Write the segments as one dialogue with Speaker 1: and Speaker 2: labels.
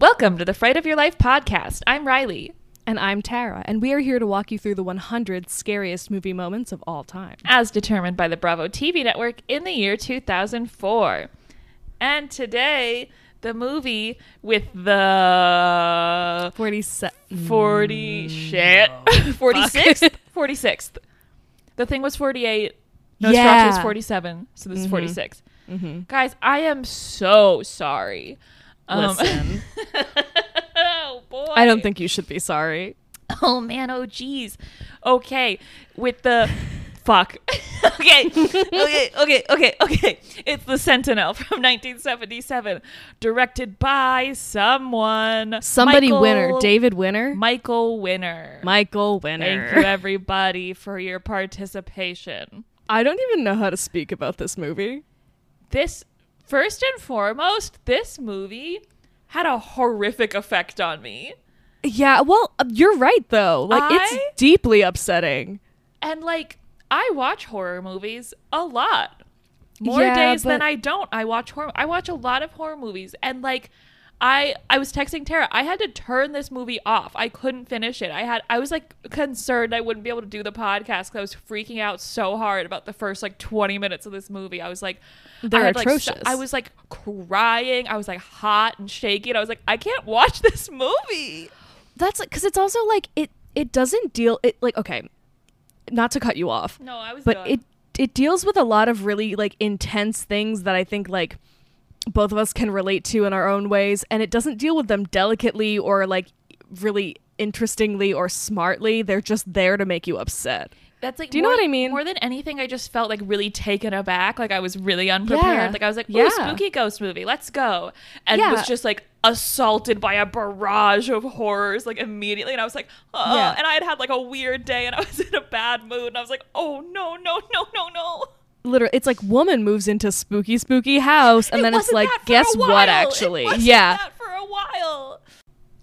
Speaker 1: Welcome to the Fright of Your Life podcast. I'm Riley.
Speaker 2: And I'm Tara, and we are here to walk you through the 100 scariest movie moments of all time.
Speaker 1: as determined by the Bravo TV network in the year 2004. And today, the movie with the
Speaker 2: 47.
Speaker 1: 40 shit mm. 46th 46th. The thing was 48. No,
Speaker 2: Yeah.
Speaker 1: was 47. So this is 46. Guys, I am so sorry. Um,
Speaker 2: Listen,
Speaker 1: oh boy.
Speaker 2: I don't think you should be sorry.
Speaker 1: Oh man, oh geez. Okay, with the fuck. okay, okay, okay, okay, okay. It's the Sentinel from 1977, directed by someone.
Speaker 2: Somebody
Speaker 1: Michael-
Speaker 2: winner. David Winner?
Speaker 1: Michael Winner.
Speaker 2: Michael Winner.
Speaker 1: Thank you, everybody, for your participation.
Speaker 2: I don't even know how to speak about this movie.
Speaker 1: This, first and foremost, this movie had a horrific effect on me.
Speaker 2: Yeah, well, uh, you're right, though. Like,
Speaker 1: I-
Speaker 2: it's deeply upsetting.
Speaker 1: And like I watch horror movies a lot. More
Speaker 2: Yeah,
Speaker 1: days than I don't. I watch horror I watch a lot of horror movies and like I I was texting Tara. I had to turn this movie off. I couldn't finish it. I had I was like concerned I wouldn't be able to do the podcast cuz I was freaking out so hard about the first like 20 minutes of this movie. I was like
Speaker 2: They're
Speaker 1: I had, like,
Speaker 2: atrocious.
Speaker 1: I was like crying. I was like hot and shaking. I was like I can't watch this movie.
Speaker 2: That's because it's also like, it, it doesn't deal, it, like, okay, not to cut you off.
Speaker 1: No, I was
Speaker 2: but
Speaker 1: done.
Speaker 2: it it deals with a lot of really like intense things that I think like both of us can relate to in our own ways and it doesn't deal with them delicately or like really interestingly or smartly they're just there to make you upset
Speaker 1: That's like
Speaker 2: Do you know what I mean?
Speaker 1: More than anything, I just felt like really taken aback. Like I was really unprepared.
Speaker 2: Yeah.
Speaker 1: Like I was like, "Ooh,
Speaker 2: Yeah.
Speaker 1: spooky ghost movie, let's go!" And
Speaker 2: Yeah.
Speaker 1: was just like assaulted by a barrage of horrors like immediately. And I was like, "Oh!"
Speaker 2: Yeah.
Speaker 1: And I had had like a weird day, and I was in a bad mood. And I was like, "Oh no, no, no, no, no!"
Speaker 2: Literally it's like woman moves into spooky spooky house and
Speaker 1: It
Speaker 2: then it's like guess what actually yeah
Speaker 1: that for a while.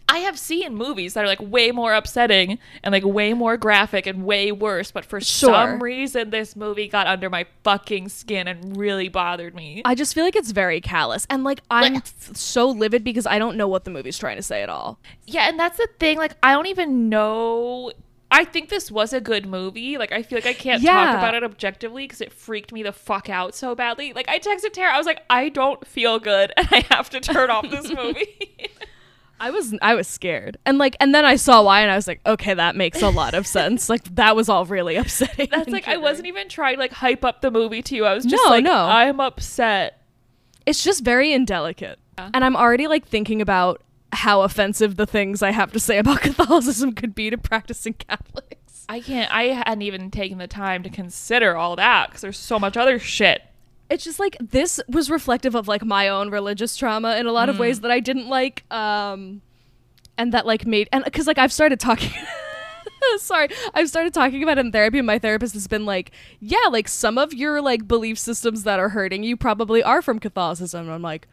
Speaker 1: I have seen movies that are like way more upsetting and like way more graphic and way worse, but for
Speaker 2: Sure.
Speaker 1: some reason this movie got under my fucking skin and really bothered me.
Speaker 2: I just feel like it's very callous and like I'm
Speaker 1: Like-
Speaker 2: so livid because I don't know what the movie's trying to say at all
Speaker 1: yeah, and that's the thing. Like, I don't even know. I think this was a good movie. Like, I feel like I can't talk about it objectively because it freaked me the fuck out so badly. Like, I texted Tara. I was like, I don't feel good, and I have to turn off this movie.
Speaker 2: I was I was scared. And like and then I saw why and I was like, okay, that makes a lot of sense. Like that was all really upsetting.
Speaker 1: That's like I wasn't even trying to like hype up the movie to you. I was just
Speaker 2: No,
Speaker 1: like,
Speaker 2: no.
Speaker 1: I'm upset.
Speaker 2: It's just very indelicate.
Speaker 1: Yeah.
Speaker 2: And I'm already like thinking about how offensive the things I have to say about Catholicism could be to practicing Catholics.
Speaker 1: I can't. I hadn't even taken the time to consider all that because there's so much other shit.
Speaker 2: It's just like this was reflective of like my own religious trauma in a lot of ways that I didn't like um and that like made and cuz like I've started talking Sorry, I've started talking about it in therapy, and my therapist has been like, "Yeah, like some of your like belief systems that are hurting you probably are from Catholicism." And I'm like,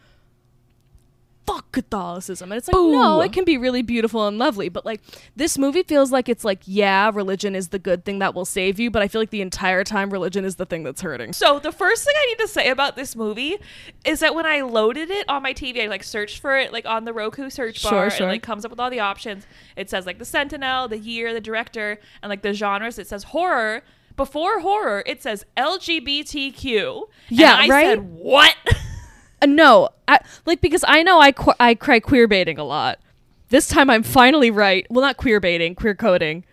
Speaker 2: "Fuck Catholicism," and it's like, no, it can be really beautiful and lovely, but like this movie feels like it's like, yeah, religion is the good thing that will save you, but I feel like the entire time religion is the thing that's hurting.
Speaker 1: So the first thing I need to say about this movie is that when I loaded it on my TV, I like searched for it like on the Roku search bar,
Speaker 2: Sure,
Speaker 1: and
Speaker 2: sure.
Speaker 1: it, like comes up with all the options. It says like the Sentinel, the year, the director, and like the genres. It says horror. Before horror, it says LGBTQ. And
Speaker 2: Yeah,
Speaker 1: I
Speaker 2: right?
Speaker 1: Said, what?
Speaker 2: Uh, no, I, like because I know I qu- I cry queer baiting a lot. This time I'm finally right. Well, not queer baiting, queer coding.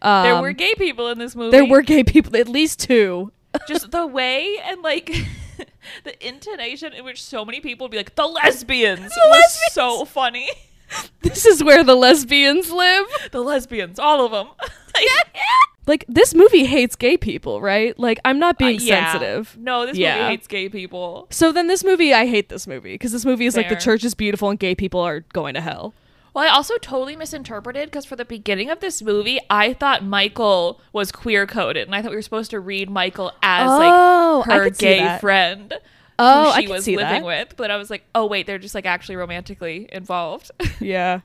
Speaker 2: Um,
Speaker 1: there were gay people in this movie.
Speaker 2: there were gay people, at least two.
Speaker 1: just the way and like the intonation in which so many people would be like the lesbians was
Speaker 2: lesbians!
Speaker 1: so funny.
Speaker 2: This is where the lesbians live.
Speaker 1: the lesbians, all of them. Like,
Speaker 2: Like this movie hates gay people, right? Like I'm not being
Speaker 1: uh, yeah.
Speaker 2: sensitive.
Speaker 1: No, this
Speaker 2: Yeah.
Speaker 1: movie hates gay people.
Speaker 2: So then this movie, I hate this movie because this movie is like the church is beautiful and gay people are going to hell.
Speaker 1: Well, I also totally misinterpreted because for the beginning of this movie, I thought Michael was queer coded, and I thought we were supposed to read Michael as
Speaker 2: Oh,
Speaker 1: like her gay friend.
Speaker 2: Oh,
Speaker 1: who she was
Speaker 2: see
Speaker 1: living
Speaker 2: that.
Speaker 1: with. But I was like, oh wait, they're just like actually romantically involved.
Speaker 2: Yeah.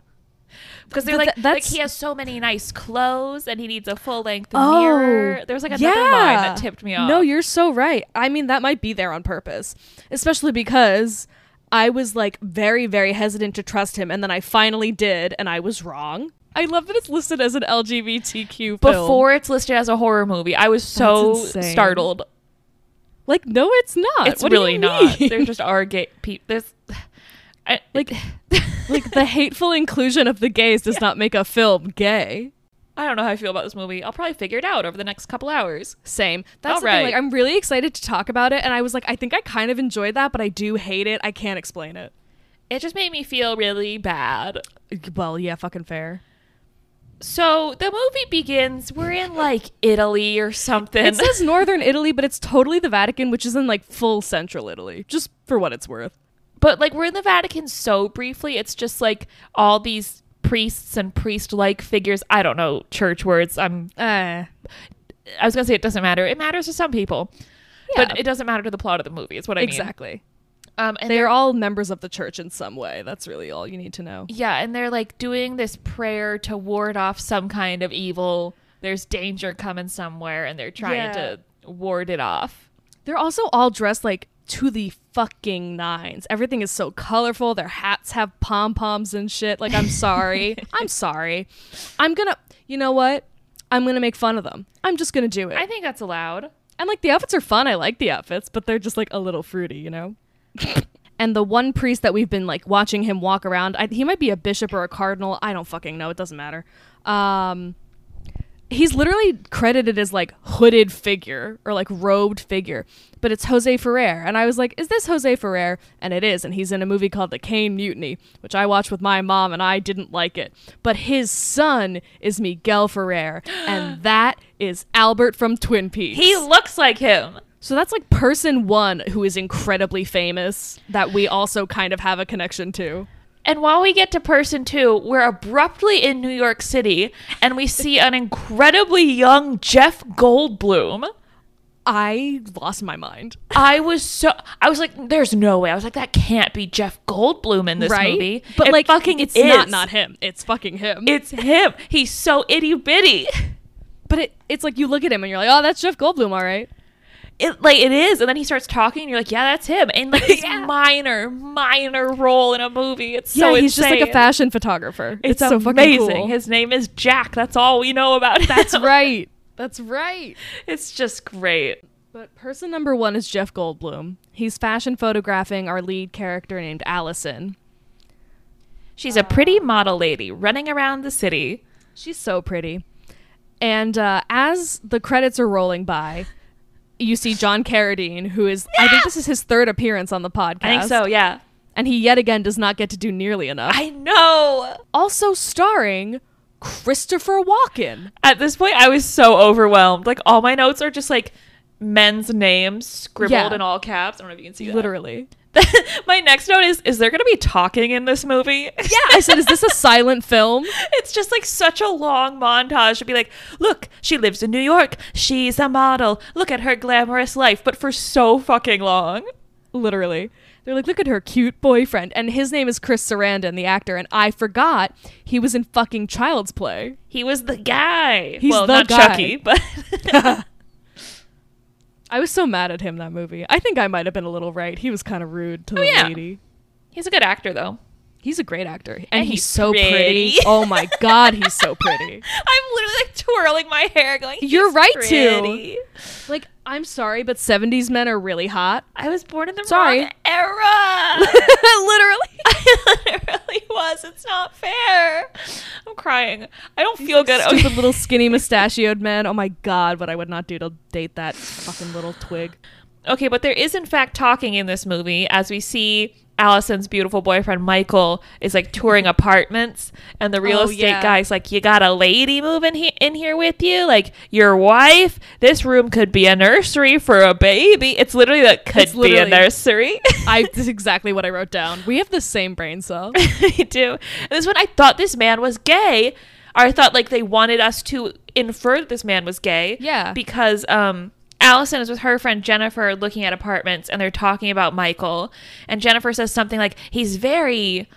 Speaker 1: Because they're
Speaker 2: But
Speaker 1: like, like he has so many nice clothes and he needs a full length
Speaker 2: Oh,
Speaker 1: mirror. There was like another line that tipped me off.
Speaker 2: No, you're so right. I mean, that might be there on purpose, especially because I was like very, very hesitant to trust him, and then I finally did, and I was wrong. I love that it's listed as an LGBTQ film.
Speaker 1: before it's listed as a horror movie. I was so startled.
Speaker 2: like, no, it's not.
Speaker 1: It's
Speaker 2: What
Speaker 1: really not. There just are gay people. There's I,
Speaker 2: like, like the hateful inclusion of the gays does not make a film gay.
Speaker 1: I don't know how I feel about this movie. I'll probably figure it out over the next couple hours.
Speaker 2: Same. That's
Speaker 1: right.
Speaker 2: Like, I'm really excited to talk about it, and I was like, I think I kind of enjoyed that, but I do hate it. I can't explain it.
Speaker 1: It just made me feel really bad.
Speaker 2: Well, yeah, fucking fair.
Speaker 1: So the movie begins. We're in like Italy or something.
Speaker 2: It says northern Italy, but it's totally the Vatican, which is in like full central Italy, just for what it's worth.
Speaker 1: But like we're in the Vatican so briefly. It's just like all these priests and priest-like figures. I don't know church words. I'm.
Speaker 2: Uh,
Speaker 1: I was gonna say it doesn't matter. It matters to some people,
Speaker 2: Yeah.
Speaker 1: but it doesn't matter to the plot of the movie. Is what I mean.
Speaker 2: exactly.
Speaker 1: Um, and
Speaker 2: They
Speaker 1: they're
Speaker 2: are all members of the church in some way. That's really all you need to know.
Speaker 1: Yeah, and they're like doing this prayer to ward off some kind of evil. There's danger coming somewhere, and they're trying
Speaker 2: Yeah.
Speaker 1: to ward it off.
Speaker 2: They're also all dressed like to the fucking nines. Everything is so colorful. Their hats have pom poms and shit. Like, I'm sorry. I'm sorry. I'm gonna, you know what? I'm gonna make fun of them. I'm just gonna do it.
Speaker 1: I think that's allowed.
Speaker 2: And like the outfits are fun. I like the outfits, but they're just like a little fruity, you know? and the one priest that we've been like watching him walk around, I, he might be a bishop or a cardinal. I don't fucking know. It doesn't matter. Um, he's literally credited as like hooded figure or like robed figure, but it's Jose Ferrer. And I was like, is this Jose Ferrer? And it is. And he's in a movie called The Caine Mutiny, which I watched with my mom and I didn't like it. But his son is Miguel Ferrer, and that is Albert from Twin Peaks.
Speaker 1: He looks like him.
Speaker 2: So that's like person one who is incredibly famous that we also kind of have a connection to.
Speaker 1: And while we get to person two, we're abruptly in New York City, and we see an incredibly young Jeff Goldblum.
Speaker 2: I lost my mind.
Speaker 1: I was so I was like, "There's no way." I was like, "That can't be Jeff Goldblum in this
Speaker 2: right?
Speaker 1: movie."
Speaker 2: But
Speaker 1: It
Speaker 2: like
Speaker 1: fucking
Speaker 2: it's
Speaker 1: is.
Speaker 2: not not him. It's fucking him.
Speaker 1: It's him. He's so itty bitty.
Speaker 2: but it, it's like you look at him and you're like, "Oh, that's Jeff Goldblum, all right."
Speaker 1: It like it is, and then he starts talking, and you're like, "Yeah, that's him." And like this
Speaker 2: Yeah.
Speaker 1: minor, minor role in a movie. It's
Speaker 2: yeah,
Speaker 1: so
Speaker 2: he's just like a fashion photographer.
Speaker 1: It's,
Speaker 2: It's, so fucking
Speaker 1: amazing.
Speaker 2: cool.
Speaker 1: His name is Jack. That's all we know about him.
Speaker 2: That's right. That's right.
Speaker 1: It's just great.
Speaker 2: But person number one is Jeff Goldblum. He's fashion photographing our lead character named Allison.
Speaker 1: She's a pretty model lady running around the city.
Speaker 2: She's so pretty. And uh, as the credits are rolling by, you see John Carradine, who is, I think this is his third appearance on the podcast.
Speaker 1: I think so. Yeah.
Speaker 2: And he yet again does not get to do nearly enough.
Speaker 1: I know.
Speaker 2: also starring Christopher Walken.
Speaker 1: At this point, I was so overwhelmed. Like all my notes are just like men's names scribbled
Speaker 2: Yeah.
Speaker 1: in all caps. I don't know if you can see that.
Speaker 2: Literally.
Speaker 1: my next note is: Is there going to be talking in this movie?
Speaker 2: Yeah, I said, is this a silent film?
Speaker 1: it's just like such a long montage to be like, look, she lives in New York. She's a model. Look at her glamorous life, but for so fucking long.
Speaker 2: Literally. They're like, look at her cute boyfriend. And his name is Chris Sarandon, the actor. And I forgot he was in fucking Child's Play.
Speaker 1: He was the guy.
Speaker 2: He's
Speaker 1: well,
Speaker 2: the
Speaker 1: not
Speaker 2: guy.
Speaker 1: Chucky, but
Speaker 2: I was so mad at him that movie. I think I might have been a little right. He was kind of rude to oh, the
Speaker 1: Oh, yeah.
Speaker 2: lady.
Speaker 1: he's a good actor though.
Speaker 2: He's a great actor. And,
Speaker 1: And
Speaker 2: he's,
Speaker 1: he's
Speaker 2: so pretty.
Speaker 1: pretty.
Speaker 2: Oh my god, he's so pretty.
Speaker 1: I'm literally like twirling my hair, going.
Speaker 2: You're right to."
Speaker 1: pretty."
Speaker 2: Like, I'm sorry, but 70s men are really hot.
Speaker 1: I was born in the
Speaker 2: Sorry.
Speaker 1: wrong era.
Speaker 2: Literally.
Speaker 1: I literally was. It's not fair. Crying. I don't feel good.
Speaker 2: Stupid little skinny mustachioed man. Oh my god, what I would not do to date that fucking little twig.
Speaker 1: okay, but there is in fact talking in this movie as we see Allison's beautiful boyfriend Michael is like touring apartments, and the real
Speaker 2: Oh,
Speaker 1: estate
Speaker 2: yeah.
Speaker 1: guy's like, "You got a lady moving he- in here with you, like your wife. This room could be a nursery for a baby. It's literally like could
Speaker 2: It's
Speaker 1: be a nursery."
Speaker 2: I this is exactly what I wrote down. We have the same brain cell.
Speaker 1: I do. And this one, I thought this man was gay. Or I thought like they wanted us to infer that this man was gay.
Speaker 2: Yeah.
Speaker 1: Because um, Allison is with her friend Jennifer looking at apartments and they're talking about Michael. And Jennifer says something like, he's very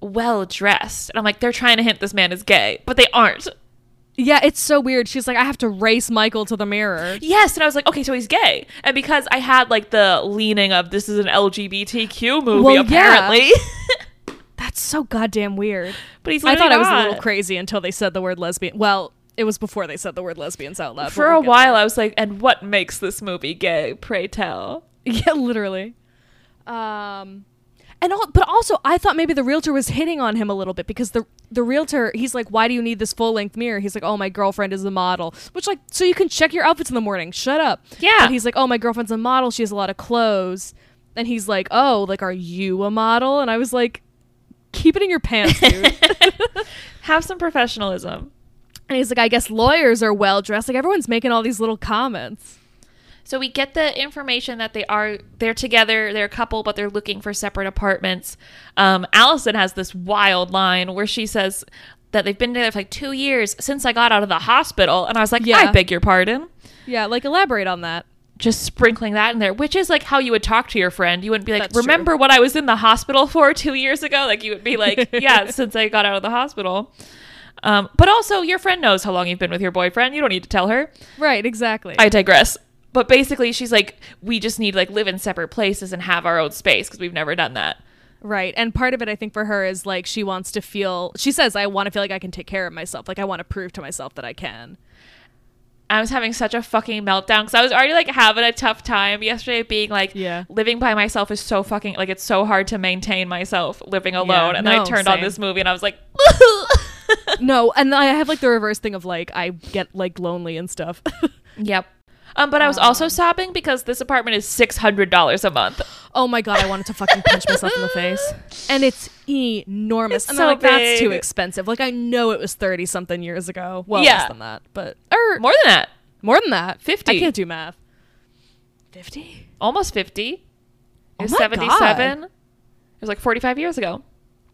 Speaker 1: well dressed. And I'm like, they're trying to hint this man is gay, but they aren't.
Speaker 2: Yeah, it's so weird. She's like, I have to race Michael to the mirror.
Speaker 1: Yes, and I was like, okay, so he's gay. And because I had like the leaning of this is an LGBTQ movie,
Speaker 2: Well, yeah.
Speaker 1: apparently.
Speaker 2: That's so goddamn weird.
Speaker 1: but he's
Speaker 2: I thought I was a little crazy until they said the word lesbian. Well, it was before they said the word lesbians out loud.
Speaker 1: For
Speaker 2: we'll
Speaker 1: a
Speaker 2: get
Speaker 1: while, I was like, and what makes this movie gay? Pray tell.
Speaker 2: Yeah, literally. Um, and all, but also, I thought maybe the realtor was hitting on him a little bit because the the realtor, he's like, "Why do you need this full length mirror?" He's like, "Oh, my girlfriend is a model," which like, so you can check your outfits in the morning. Shut up.
Speaker 1: Yeah.
Speaker 2: But he's like, "Oh, my girlfriend's a model. She has a lot of clothes." And he's like, "Oh, like, are you a model?" And I was like, "Keep it in your pants, dude."
Speaker 1: Have some professionalism.
Speaker 2: And he's like, I guess lawyers are well dressed. Like everyone's making all these little comments.
Speaker 1: So we get the information that they are they're together, they're a couple, but they're looking for separate apartments. Um, Allison has this wild line where she says that they've been together for like two years since I got out of the hospital, and I was like,
Speaker 2: Yeah.
Speaker 1: I beg your pardon.
Speaker 2: Yeah, like elaborate on that.
Speaker 1: Just sprinkling that in there, which is like how you would talk to your friend. You wouldn't be like,
Speaker 2: That's true.
Speaker 1: "Remember what I was in the hospital for two years ago?" Like you would be like, "Yeah, since I got out of the hospital." Um, but also, your friend knows how long you've been with your boyfriend. You don't need to tell her.
Speaker 2: Right, exactly.
Speaker 1: I digress. But basically, she's like, we just need like live in separate places and have our own space because we've never done that.
Speaker 2: right. And part of it I think for her is like she wants to feel she says, I want to feel like I can take care of myself. Like I want to prove to myself that I can.
Speaker 1: I was having such a fucking meltdown because I was already like having a tough time yesterday, being like,
Speaker 2: Yeah.
Speaker 1: living by myself is so fucking like it's so hard to maintain myself living alone. and then I
Speaker 2: no,
Speaker 1: turned on this movie and I was like,
Speaker 2: no, and I have like the reverse thing of like I get like lonely and stuff.
Speaker 1: yep. Um, but I was also sobbing because this apartment is six hundred dollars a month.
Speaker 2: oh my god, I wanted to fucking punch myself in the face. And it's enormous.
Speaker 1: It's
Speaker 2: and
Speaker 1: so
Speaker 2: like, that's too expensive. Like I know it was thirty something years ago. Well,
Speaker 1: Yeah.
Speaker 2: less than that, but or
Speaker 1: More than that,
Speaker 2: more than that.
Speaker 1: 50.
Speaker 2: I can't do math. Fifty.
Speaker 1: almost fifty.
Speaker 2: Oh
Speaker 1: It was
Speaker 2: my God.
Speaker 1: seventy-seven. It was like forty-five years ago.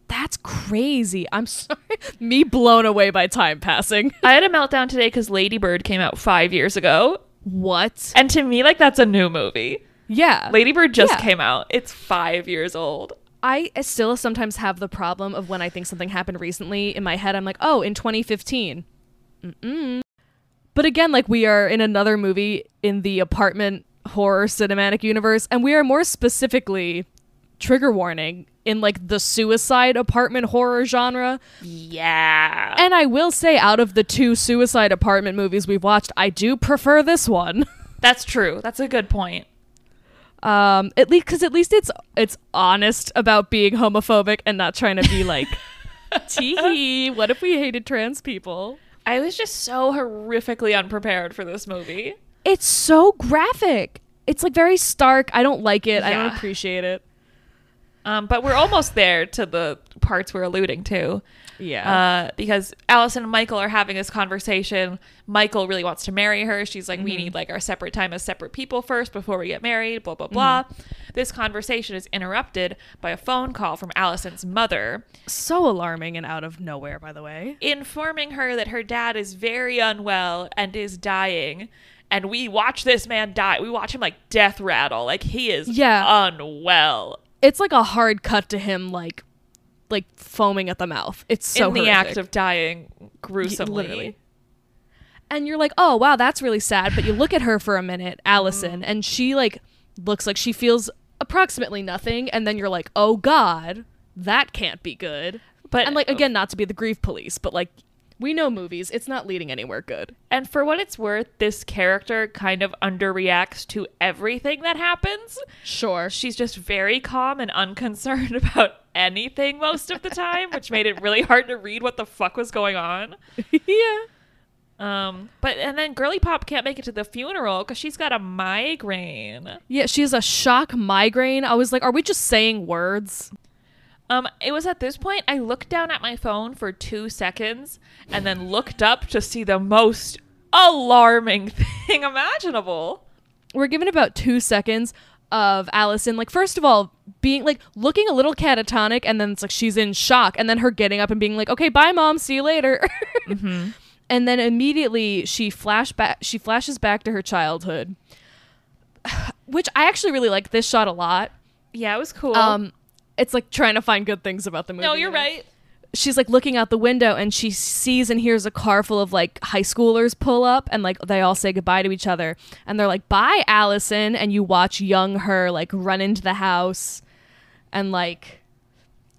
Speaker 2: That's crazy. I'm sorry. Me blown away by time passing.
Speaker 1: I had a meltdown today because Lady Bird came out five years ago,
Speaker 2: What?
Speaker 1: and to me, like that's a new movie.
Speaker 2: Yeah.
Speaker 1: Lady Bird just
Speaker 2: Yeah.
Speaker 1: came out. It's five years old.
Speaker 2: I still sometimes have the problem of when I think something happened recently in my head, I'm like, oh, in 2015. Mm-mm. But again, like we are in another movie in the apartment horror cinematic universe, and we are more specifically trigger warning in like the suicide apartment horror genre.
Speaker 1: Yeah.
Speaker 2: And I will say, out of the two suicide apartment movies we've watched, I do prefer this one.
Speaker 1: That's true. That's a good point.
Speaker 2: um at least because at least it's it's honest about being homophobic and not trying to be like tee what if we hated trans people
Speaker 1: I was just so horrifically unprepared for this movie.
Speaker 2: it's so graphic it's like very stark i don't like it i don't appreciate it
Speaker 1: Um, but we're almost there to the parts we're alluding to.
Speaker 2: yeah
Speaker 1: Uh, because Allison and Michael are having this conversation. Michael really wants to marry her. She's like, we need like our separate time as separate people first before we get married, blah, blah, blah. This conversation is interrupted by a phone call from Allison's mother,
Speaker 2: so alarming and out of nowhere by the way
Speaker 1: informing her that her dad is very unwell and is dying. And we watch this man die. We watch him like death rattle. Like he is
Speaker 2: Yeah.
Speaker 1: unwell
Speaker 2: it's like a hard cut to him like like foaming at the mouth it's so
Speaker 1: in the
Speaker 2: horrific.
Speaker 1: act of dying gruesomely.
Speaker 2: literally. and you're like, oh wow, that's really sad. But you look at her for a minute, mm-hmm. Allison, and she like looks like she feels approximately nothing, and then you're like, oh god, that can't be good.
Speaker 1: But
Speaker 2: And like uh, again, not to be the grief police, but like we know movies, it's not leading anywhere good.
Speaker 1: And for what it's worth, this character kind of underreacts to everything that happens.
Speaker 2: Sure.
Speaker 1: She's just very calm and unconcerned about anything most of the time, which made it really hard to read what the fuck was going on.
Speaker 2: yeah.
Speaker 1: Um, but and then Girly Pop can't make it to the funeral because she's got a migraine.
Speaker 2: Yeah, she has a shock migraine. I was like, are we just saying words?
Speaker 1: Um, it was at this point I looked down at my phone for two seconds and then looked up to see the most alarming thing imaginable.
Speaker 2: we're given about two seconds of Allison, like first of all, being like looking a little catatonic, and then it's like she's in shock, and then her getting up and being like, "Okay, bye, mom, see you later," and then immediately she flashback, she flashes back to her childhood, which I actually really like this shot a lot.
Speaker 1: Yeah, it was cool.
Speaker 2: Um, it's like trying to find good things about the movie.
Speaker 1: No,
Speaker 2: you
Speaker 1: you're right.
Speaker 2: she's like looking out the window and she sees and hears a car full of like high schoolers pull up and like they all say goodbye to each other and they're like bye allison and you watch young her like run into the house and like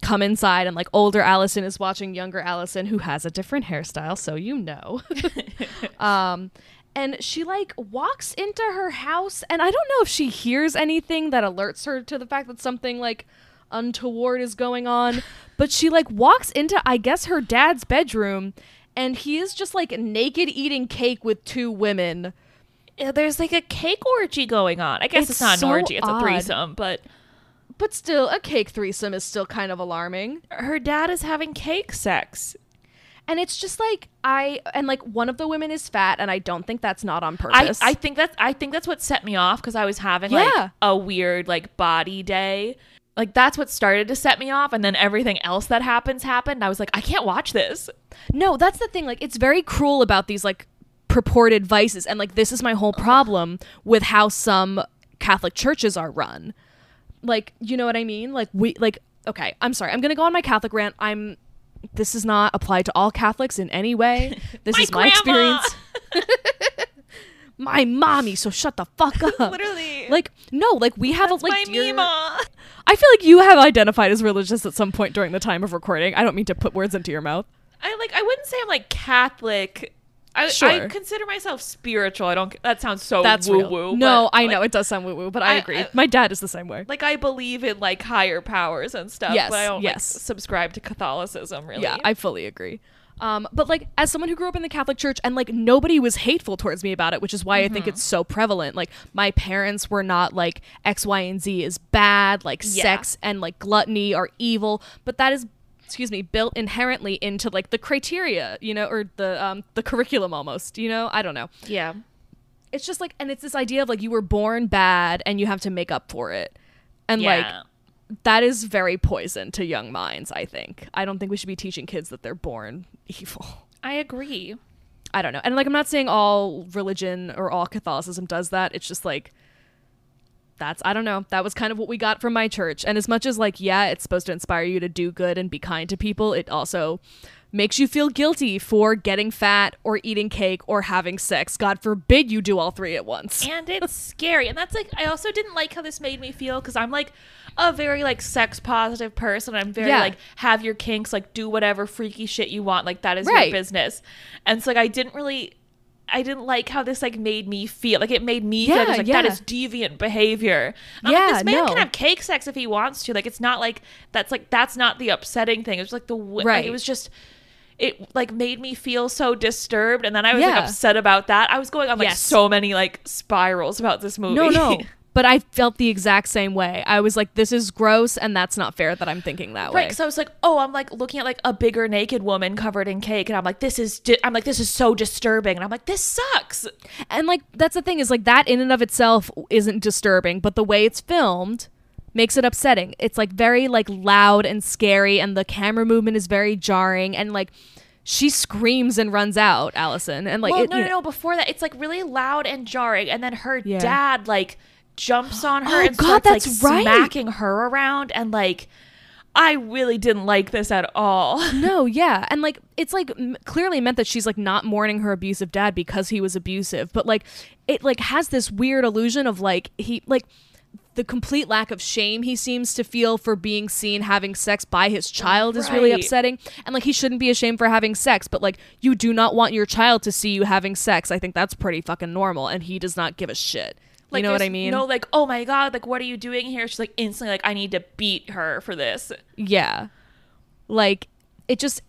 Speaker 2: come inside and like older allison is watching younger allison who has a different hairstyle so you know um and she like walks into her house and i don't know if she hears anything that alerts her to the fact that something like untoward is going on but she like walks into i guess her dad's bedroom and he is just like naked eating cake with two women
Speaker 1: Yeah, There's like a cake orgy going on. I guess it's,
Speaker 2: It's
Speaker 1: not an orgy; it's
Speaker 2: odd.
Speaker 1: a threesome. But
Speaker 2: but still a cake threesome is still kind of alarming
Speaker 1: her dad is having cake sex.
Speaker 2: and it's just like i and like one of the women is fat and i don't think that's not on
Speaker 1: I,
Speaker 2: purpose
Speaker 1: I think that's I think that's what set me off because I was having
Speaker 2: Yeah.
Speaker 1: like a weird like body day. Like that's what started to set me off, and then everything else that happens happened. I was like, I can't watch this.
Speaker 2: No, that's the thing. Like, it's very cruel about these like purported vices, and like this is my whole problem with how some Catholic churches are run. Like, you know what I mean? Like, we like. Okay, I'm sorry. I'm gonna go on my Catholic rant. I'm. This is not applied to all Catholics in any way. This
Speaker 1: My
Speaker 2: is my
Speaker 1: grandma!
Speaker 2: experience. my mommy. So shut the fuck up.
Speaker 1: Literally,
Speaker 2: Like no, like we have
Speaker 1: That's
Speaker 2: a like
Speaker 1: my
Speaker 2: dear-
Speaker 1: Mima.
Speaker 2: I feel like you have identified as religious at some point during the time of recording. I don't mean to put words into your mouth.
Speaker 1: I like. I wouldn't say I'm like Catholic. I, I consider myself spiritual. I don't. That sounds so
Speaker 2: That's
Speaker 1: woo woo.
Speaker 2: No, I
Speaker 1: like,
Speaker 2: know it does sound woo woo, but I,
Speaker 1: I-
Speaker 2: agree.
Speaker 1: I-
Speaker 2: My dad is the same way.
Speaker 1: Like I believe in like higher powers and stuff.
Speaker 2: Yes,
Speaker 1: but I don't
Speaker 2: yes.
Speaker 1: like, subscribe to Catholicism. Really.
Speaker 2: Yeah, I fully agree. Um, but like as someone who grew up in the Catholic Church and like nobody was hateful towards me about it, which is why I think
Speaker 1: Mm-hmm.
Speaker 2: it's so prevalent. Like my parents were not like X, Y, and Z is bad, like
Speaker 1: Yeah.
Speaker 2: sex and like gluttony are evil, but that is excuse me, built inherently into like the criteria, you know, or the um the curriculum almost, you know? I don't know.
Speaker 1: yeah.
Speaker 2: It's just like and it's this idea of like you were born bad and you have to make up for it. And like
Speaker 1: Yeah.
Speaker 2: That is very poison to young minds, I think. I don't think we should be teaching kids that they're born evil.
Speaker 1: I agree.
Speaker 2: I don't know. And like I'm not saying all religion or all Catholicism does that. It's just like that's I don't know. That was kind of what we got from my church. And as much as like yeah, it's supposed to inspire you to do good and be kind to people, it also makes you feel guilty for getting fat or eating cake or having sex. God forbid you do all three at once.
Speaker 1: and it's scary and that's like i also didn't like how this made me feel because i'm like a very like sex positive person i'm very
Speaker 2: Yeah.
Speaker 1: like have your kinks like do whatever freaky shit you want like that is
Speaker 2: Right.
Speaker 1: your business and so like i didn't really I didn't like how this like made me feel. Like it made me feel
Speaker 2: Yeah,
Speaker 1: just like that
Speaker 2: yeah.
Speaker 1: is deviant behavior. And
Speaker 2: Yeah,
Speaker 1: like, this man
Speaker 2: no.
Speaker 1: can have cake sex if he wants to. Like it's not like that's like that's not the upsetting thing. It was like the w- like it was just it like made me feel so disturbed and then I was like upset about that. I was going on like
Speaker 2: Yes.
Speaker 1: so many like spirals about this movie.
Speaker 2: No, no. But I felt the exact same way. I was like, this is gross, and that's not fair that I'm thinking that
Speaker 1: Right,
Speaker 2: way.
Speaker 1: because I was like, oh, I'm like looking at like a bigger naked woman covered in cake, and I'm like, this is, di- I'm like, this is so disturbing, and I'm like, this sucks.
Speaker 2: And like that's the thing is like that in and of itself isn't disturbing, but the way it's filmed makes it upsetting. It's like very like loud and scary and the camera movement is very jarring and like she screams and runs out, Allison. And like
Speaker 1: well,
Speaker 2: it,
Speaker 1: no, no,
Speaker 2: know-
Speaker 1: no. Before that, it's like really loud and jarring, and then her
Speaker 2: Yeah.
Speaker 1: dad like jumps on her
Speaker 2: Oh,
Speaker 1: and
Speaker 2: God,
Speaker 1: starts
Speaker 2: that's
Speaker 1: like
Speaker 2: right.
Speaker 1: smacking her around, and like, I really didn't like this at all.
Speaker 2: No, yeah. And like it's like m- clearly meant that she's like not mourning her abusive dad because he was abusive, but like it like has this weird illusion of like he like the complete lack of shame he seems to feel for being seen having sex by his child is really upsetting. And like he shouldn't be ashamed for having sex, but like you do not want your child to see you having sex. I think that's pretty fucking normal and he does not give a shit.
Speaker 1: Like,
Speaker 2: you know what I mean?
Speaker 1: No, like, oh my god, like, what are you doing here? She's like instantly like, I need to beat her for this.
Speaker 2: Yeah. Like it just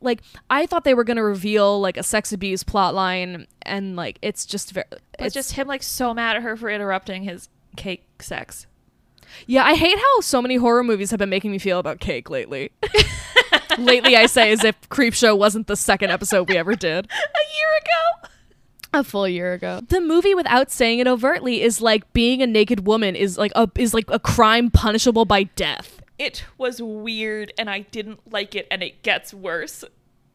Speaker 2: like I thought they were going to reveal like a sex abuse plot line and like it's just very
Speaker 1: It's, just him like so mad at her for interrupting his cake sex.
Speaker 2: Yeah, I hate how so many horror movies have been making me feel about cake lately. lately I say as if Creepshow wasn't the second episode we ever did.
Speaker 1: A year ago.
Speaker 2: A full year ago. The movie without saying it overtly is like being a naked woman is like a is like a crime punishable by death.
Speaker 1: It was weird and I didn't like it and it gets worse.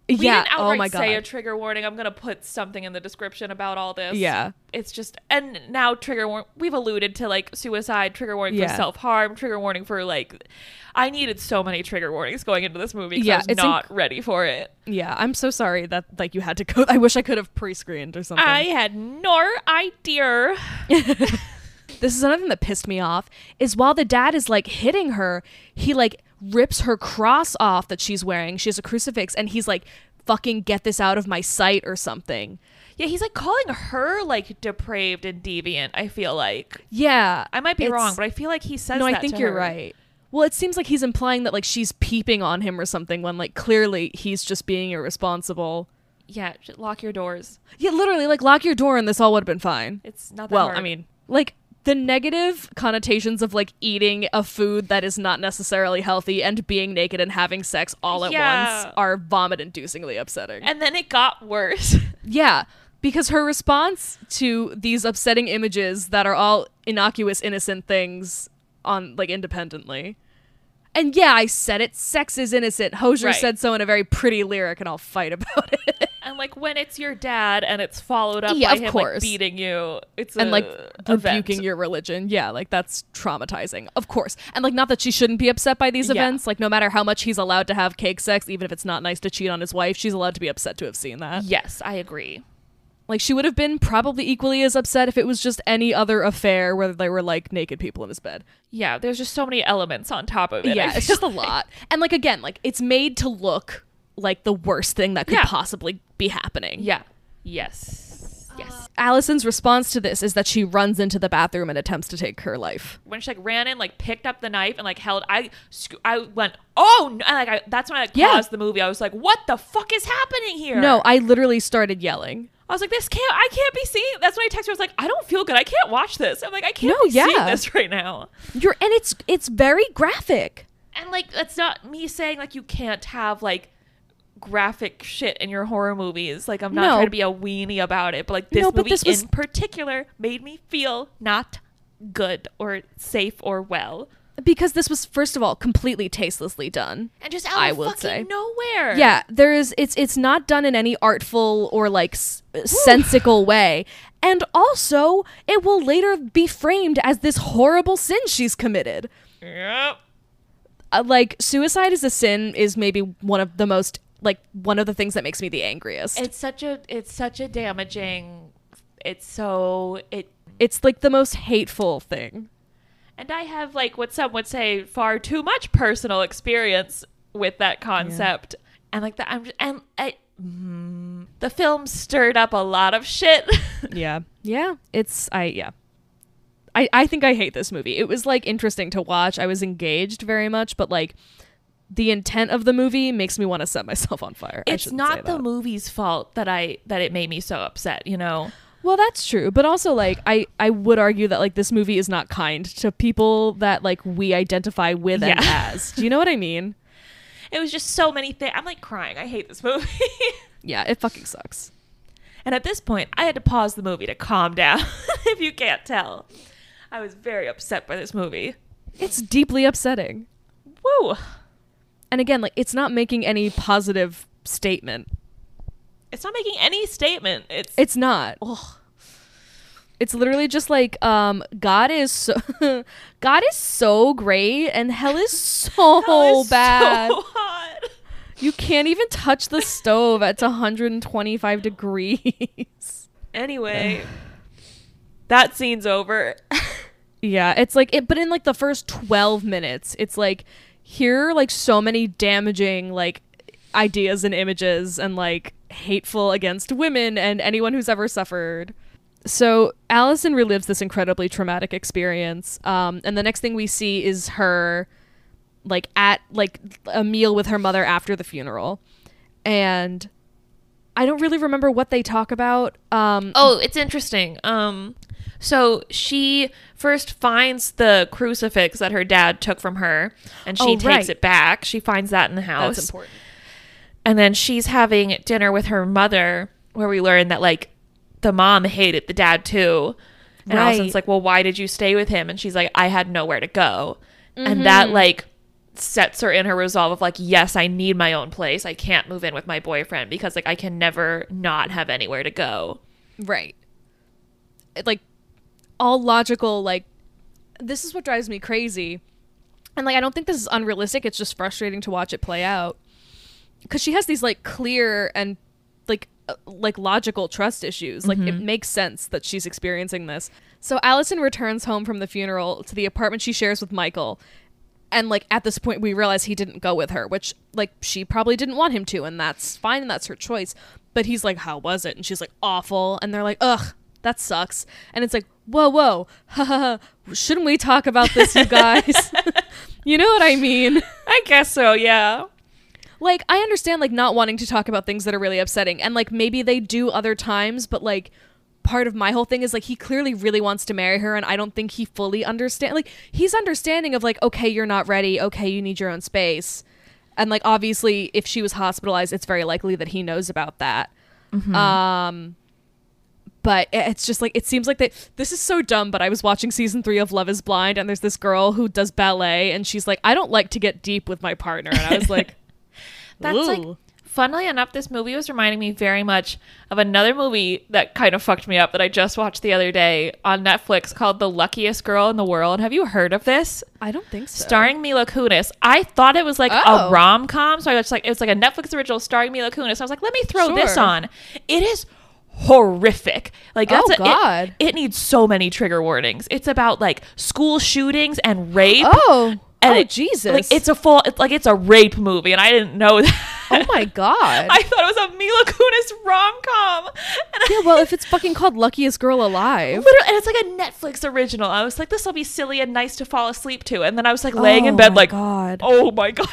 Speaker 1: We
Speaker 2: yeah.
Speaker 1: didn't
Speaker 2: Oh
Speaker 1: outright
Speaker 2: my
Speaker 1: say a trigger warning. I'm gonna put something in the description about all this.
Speaker 2: Yeah.
Speaker 1: it's just and now trigger warning. We've alluded to like suicide, trigger warning
Speaker 2: Yeah.
Speaker 1: for self harm, trigger warning for like. I needed so many trigger warnings going into this movie
Speaker 2: Yeah,
Speaker 1: I was
Speaker 2: it's
Speaker 1: not ready for it.
Speaker 2: Yeah. I'm so sorry that like you had to go. I wish I could have pre-screened or something.
Speaker 1: I had no idea.
Speaker 2: this is another thing that pissed me off is while the dad is like hitting her, he like rips her cross off that she's wearing. She has a crucifix, and he's like, "Fucking get this out of my sight" or something.
Speaker 1: Yeah, he's like calling her like depraved and deviant. I feel like
Speaker 2: Yeah,
Speaker 1: I might be wrong, but I feel like he says
Speaker 2: no, I think you're
Speaker 1: her.
Speaker 2: right. Well, it seems like he's implying that like she's peeping on him or something when like clearly he's just being irresponsible.
Speaker 1: Yeah, lock your doors.
Speaker 2: Yeah, literally, like lock your door and this all would have been fine.
Speaker 1: It's not that
Speaker 2: Well,
Speaker 1: hard.
Speaker 2: I mean, like the negative connotations of like eating a food that is not necessarily healthy and being naked and having sex all at
Speaker 1: Yeah.
Speaker 2: once are vomit inducingly upsetting.
Speaker 1: and then it got worse.
Speaker 2: yeah, because her response to these upsetting images that are all innocuous, innocent things on like independently. And yeah, I said it. Sex is innocent. Hozier
Speaker 1: Right.
Speaker 2: said so in a very pretty lyric, and I'll fight about it.
Speaker 1: and like when it's your dad and it's followed up
Speaker 2: Yeah,
Speaker 1: by him
Speaker 2: course.
Speaker 1: like beating you, it's
Speaker 2: and like
Speaker 1: event.
Speaker 2: rebuking your religion. Yeah, like that's traumatizing. Of course. And like not that she shouldn't be upset by these
Speaker 1: Yeah.
Speaker 2: events. Like no matter how much he's allowed to have cake sex, even if it's not nice to cheat on his wife, she's allowed to be upset to have seen that.
Speaker 1: Yes, I agree.
Speaker 2: Like she would have been probably equally as upset if it was just any other affair where there were like naked people in his bed.
Speaker 1: Yeah, there's just so many elements on top of it.
Speaker 2: yeah, it's just a lot. And like again, like it's made to look like the worst thing that could
Speaker 1: Yeah.
Speaker 2: possibly be happening.
Speaker 1: Yeah. Yes. Yes.
Speaker 2: Allison's response to this is that she runs into the bathroom and attempts to take her life.
Speaker 1: when she like ran in, like picked up the knife and like held, I sc- I went, oh, no, and, like I, that's when I like,
Speaker 2: Yeah.
Speaker 1: paused the movie. I was like, what the fuck is happening here?
Speaker 2: No, I literally started yelling.
Speaker 1: I was like, this can't, I can't be seeing. That's when I texted her. I was like, I don't feel good. I can't watch this. I'm like, I can't
Speaker 2: No,
Speaker 1: be seeing
Speaker 2: yeah.
Speaker 1: this right now.
Speaker 2: You're and it's it's very graphic.
Speaker 1: And like, that's not me saying like you can't have like graphic shit in your horror movies. Like, I'm not
Speaker 2: No.
Speaker 1: trying to be a weenie about it, but like this
Speaker 2: No,
Speaker 1: movie
Speaker 2: this was-
Speaker 1: in particular made me feel not good or safe or well.
Speaker 2: Because this was first of all completely tastelessly done.
Speaker 1: And just out
Speaker 2: I
Speaker 1: of
Speaker 2: would
Speaker 1: fucking
Speaker 2: say.
Speaker 1: nowhere.
Speaker 2: Yeah, there is it's it's not done in any artful or like s- sensical way. And also, it will later be framed as this horrible sin she's committed.
Speaker 1: Yep.
Speaker 2: Uh, like suicide is a sin is maybe one of the most like one of the things that makes me the angriest.
Speaker 1: It's such a it's such a damaging it's so it
Speaker 2: it's like the most hateful thing.
Speaker 1: And I have like what some would say far too much personal experience with that concept. And like that I'm just, and I, mm, the film stirred up a lot of shit.
Speaker 2: yeah. Yeah. It's i yeah. I i think i hate this movie. It was like interesting to watch. I was engaged very much but like the intent of the movie makes me want to set myself on fire.
Speaker 1: It's
Speaker 2: shouldn't
Speaker 1: the movie's fault that I that it made me so upset, you know.
Speaker 2: Well that's true but also like i i would argue that like this movie is not kind to people that like we identify with and as do you know what i mean
Speaker 1: It was just so many things. I'm like crying. I hate this movie.
Speaker 2: yeah it fucking sucks
Speaker 1: And at this point, I had to pause the movie to calm down, if you can't tell. I was very upset by this movie.
Speaker 2: it's deeply upsetting
Speaker 1: Woo!
Speaker 2: and again like it's not making any positive statement
Speaker 1: It's not making any statement. It's
Speaker 2: It's not. It's literally just like um God is so God is so great and hell is so
Speaker 1: Hell is
Speaker 2: bad.
Speaker 1: so hot.
Speaker 2: You can't even touch the stove at 125 degrees.
Speaker 1: Anyway, that scene's over.
Speaker 2: yeah, it's like it but in like the first 12 minutes, it's like here are like so many damaging like ideas and images and like hateful against women and anyone who's ever suffered. So Allison relives this incredibly traumatic experience, um, and the next thing we see is her like at like a meal with her mother after the funeral, and I don't really remember what they talk about. Um,
Speaker 1: Oh, it's interesting. Um, so she first finds the crucifix that her dad took from her, and she
Speaker 2: Oh,
Speaker 1: takes
Speaker 2: right.
Speaker 1: it back. She finds that in the house.
Speaker 2: that's important.
Speaker 1: And then she's having dinner with her mother, where we learn that like the mom hated the dad too. And
Speaker 2: Right.
Speaker 1: Allison's like, "Well, why did you stay with him?" And she's like, "I had nowhere to go." And mm-hmm. that like sets her in her resolve of like, yes, I need my own place. I can't move in with my boyfriend because like I can never not have anywhere to go.
Speaker 2: Right. It, like all logical like this is what drives me crazy. And like I don't think this is unrealistic, it's just frustrating to watch it play out. Cuz she has these like clear and like uh, like logical trust issues. Like it makes sense that she's experiencing this. So Allison returns home from the funeral to the apartment she shares with Michael. And like at this point we realize he didn't go with her, which like she probably didn't want him to and that's fine and that's her choice. But he's like, "How was it?" And she's like, "Awful." And they're like, "Ugh, that sucks." And it's like, "Whoa, whoa. Ha ha ha. Shouldn't we talk about this, you guys?" you know what I mean?
Speaker 1: I guess so, yeah.
Speaker 2: Like I understand like not wanting to talk about things that are really upsetting and like maybe they do other times but like part of my whole thing is like he clearly really wants to marry her and I don't think he fully understand like he's understanding of like okay you're not ready okay you need your own space and like obviously if she was hospitalized it's very likely that he knows about that. Um but it's just like it seems like that this is so dumb but i was watching season three of love is blind and there's this girl who does ballet and she's like i don't like to get deep with my partner and i was like
Speaker 1: That's like funnily enough, this movie was reminding me very much of another movie that kind of fucked me up that I just watched the other day on Netflix called The Luckiest Girl in the World. Have you heard of this?
Speaker 2: i don't think so
Speaker 1: Starring Mila Kunis. I thought it was like
Speaker 2: Oh.
Speaker 1: a rom com, so I was like, it was like a Netflix original starring Mila Kunis. I was like, let me throw this on. It is horrific. Like that's
Speaker 2: Oh,
Speaker 1: a- it-
Speaker 2: God.
Speaker 1: It, needs so many trigger warnings. It's about like school shootings and rape.
Speaker 2: oh
Speaker 1: And
Speaker 2: oh
Speaker 1: it-
Speaker 2: jesus
Speaker 1: Like it's a full, it's like it's a rape movie, and I didn't know that.
Speaker 2: oh my god
Speaker 1: I thought it was a Mila Kunis rom com.
Speaker 2: yeah well if it's fucking called luckiest girl alive
Speaker 1: Literally, and it's like a Netflix original. I was like, this will be silly and nice to fall asleep to. And then I was like laying in
Speaker 2: Oh
Speaker 1: bed, like,
Speaker 2: God.
Speaker 1: oh my god.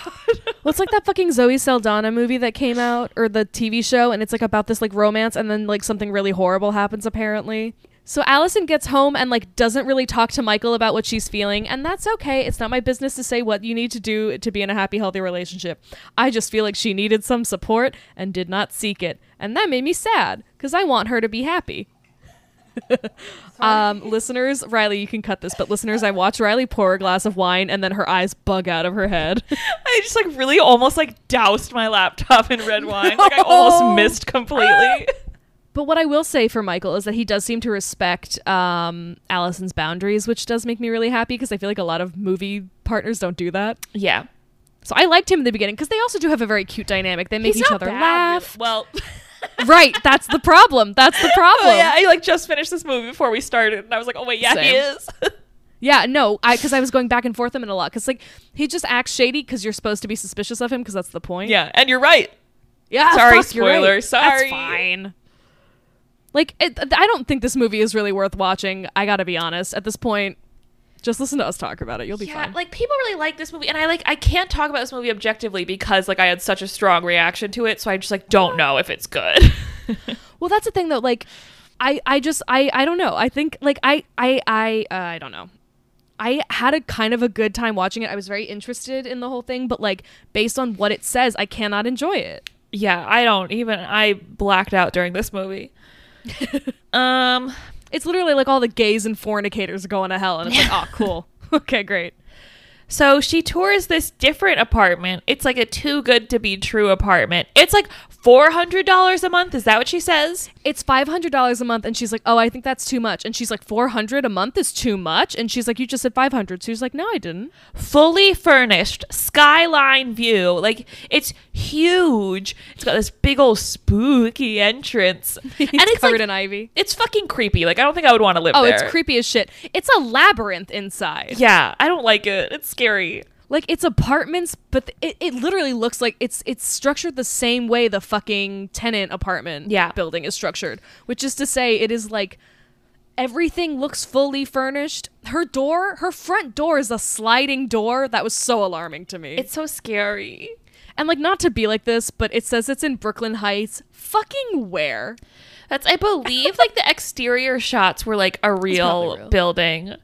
Speaker 2: Well, it's like that fucking Zoe Saldana movie that came out, or the TV show, and it's like about this like romance, and then like something really horrible happens apparently. So Allison gets home and like doesn't really talk to Michael about what she's feeling, and that's okay. It's not my business to say what you need to do to be in a happy, healthy relationship. I just feel like she needed some support and did not seek it, and that made me sad because I want her to be happy. um, listeners, Riley, you can cut this, but listeners, I watch Riley pour a glass of wine and then her eyes bug out of her head.
Speaker 1: I just like really almost like doused my laptop in red wine. Like I almost missed completely.
Speaker 2: But what I will say for Michael is that he does seem to respect um, Allison's boundaries, which does make me really happy because I feel like a lot of movie partners don't do that.
Speaker 1: yeah.
Speaker 2: So I liked him in the beginning because they also do have a very cute dynamic. They make
Speaker 1: He's
Speaker 2: each other
Speaker 1: bad,
Speaker 2: laugh.
Speaker 1: really. Well,
Speaker 2: right, that's the problem. That's the problem.
Speaker 1: oh, yeah, I like just finished this movie before we started, and I was like, oh wait, yeah, he is.
Speaker 2: Yeah, no, I because I was going back and forth him in a lot because like he just acts shady because you're supposed to be suspicious of him because that's the point.
Speaker 1: yeah, and you're right.
Speaker 2: yeah.
Speaker 1: Sorry,
Speaker 2: you're right.
Speaker 1: spoiler, sorry.
Speaker 2: That's fine. Like, it, I don't think this movie is really worth watching. I gotta be honest. At this point, just listen to us talk about it. You'll be
Speaker 1: Yeah,
Speaker 2: fine.
Speaker 1: like people really like this movie, and I like I can't talk about this movie objectively because like I had such a strong reaction to it, so I just like don't know if it's good.
Speaker 2: Well, that's the thing though. Like, I, I just, I, I don't know. I think like I, I, I, uh, I don't know. I had a kind of a good time watching it. I was very interested in the whole thing, but like based on what it says, I cannot enjoy it.
Speaker 1: yeah, I don't even. I blacked out during this movie. um.
Speaker 2: It's literally like all the gays and fornicators are going to hell, and it's like, oh, cool. okay, great.
Speaker 1: So she tours this different apartment. It's like a too good to be true apartment. It's like $400 a month. Is that what she says?
Speaker 2: It's five hundred dollars a month, and she's like, "Oh, I think that's too much." And she's like, 400 a month is too much." And she's like, "You just said 500." So she's like, "No, I didn't."
Speaker 1: Fully furnished, skyline view. Like it's huge. It's got this big old spooky entrance. and it's
Speaker 2: covered
Speaker 1: like,
Speaker 2: in ivy.
Speaker 1: it's fucking creepy. Like I don't think I would want to live
Speaker 2: Oh,
Speaker 1: there.
Speaker 2: it's creepy as shit. It's a labyrinth inside.
Speaker 1: Yeah, I don't like it. It's scary.
Speaker 2: Like it's apartments, but th- it, it literally looks like it's it's structured the same way the fucking tenant apartment
Speaker 1: Yeah.
Speaker 2: building is structured, which is to say it is like everything looks fully furnished. Her door, her front door is a sliding door. That was so alarming to me.
Speaker 1: It's so scary.
Speaker 2: and like not to be like this, but it says it's in Brooklyn Heights. Fucking where?
Speaker 1: That's I believe like the exterior shots were like a real,
Speaker 2: real.
Speaker 1: building,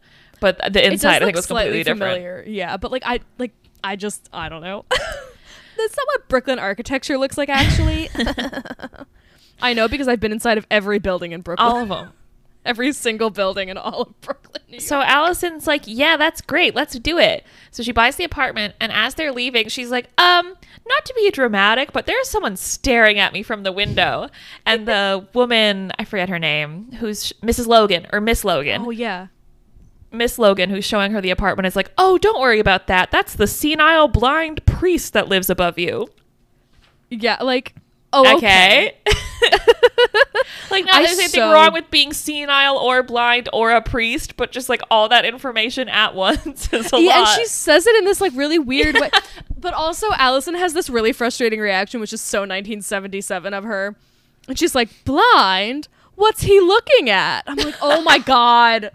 Speaker 1: but the inside I think was completely different.
Speaker 2: familiar. Yeah, but like I like I just I don't know. That's not what Brooklyn architecture looks like actually. I know because I've been inside of every building in Brooklyn.
Speaker 1: All of them.
Speaker 2: every single building in all of Brooklyn. New York.
Speaker 1: So Allison's like, "Yeah, that's great. Let's do it." So she buys the apartment, and as they're leaving, she's like, "Um, not to be dramatic, but there's someone staring at me from the window." And the woman, I forget her name, who's Mrs. Logan or Miss Logan,
Speaker 2: oh yeah.
Speaker 1: Miss Logan, who's showing her the apartment, is like, "Oh, don't worry about that. That's the senile blind priest that lives above you."
Speaker 2: Yeah, like oh okay.
Speaker 1: Okay. like not there's anything
Speaker 2: so-
Speaker 1: wrong with being senile or blind or a priest, but just like all that information at once is a lot.
Speaker 2: Yeah,
Speaker 1: lot.
Speaker 2: and she says it in this like really weird way. But also Allison has this really frustrating reaction, which is so 1977 of her. And she's like, "Blind? What's he looking at?" I'm like, "Oh my god."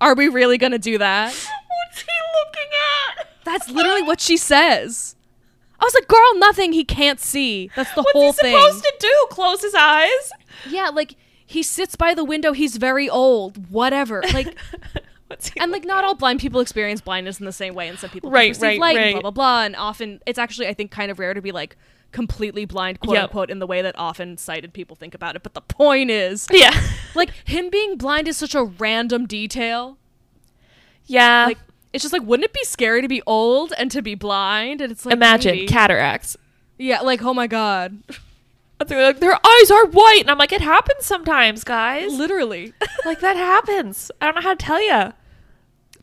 Speaker 2: Are we really going to do that?
Speaker 1: What's he looking at?
Speaker 2: That's literally what she says. I was like, "Girl, nothing he can't see." That's the
Speaker 1: What's
Speaker 2: whole thing.
Speaker 1: What's he supposed to do? Close his eyes?
Speaker 2: Yeah, like he sits by the window, he's very old, whatever. Like
Speaker 1: What's he
Speaker 2: and like not all blind people experience blindness in the same way and some people
Speaker 1: Right, right,
Speaker 2: light
Speaker 1: right.
Speaker 2: blah blah blah and often it's actually i think kind of rare to be like completely blind quote
Speaker 1: Yep.
Speaker 2: unquote in the way that often sighted people think about it but the point is
Speaker 1: Yeah.
Speaker 2: like him being blind is such a random detail
Speaker 1: Yeah.
Speaker 2: like it's just like wouldn't it be scary to be old and to be blind and it's like
Speaker 1: Imagine
Speaker 2: maybe.
Speaker 1: cataracts.
Speaker 2: yeah like oh my god
Speaker 1: They're like, their eyes are white. And I'm like, it happens sometimes, guys.
Speaker 2: literally
Speaker 1: like, that happens. I don't know how to tell you.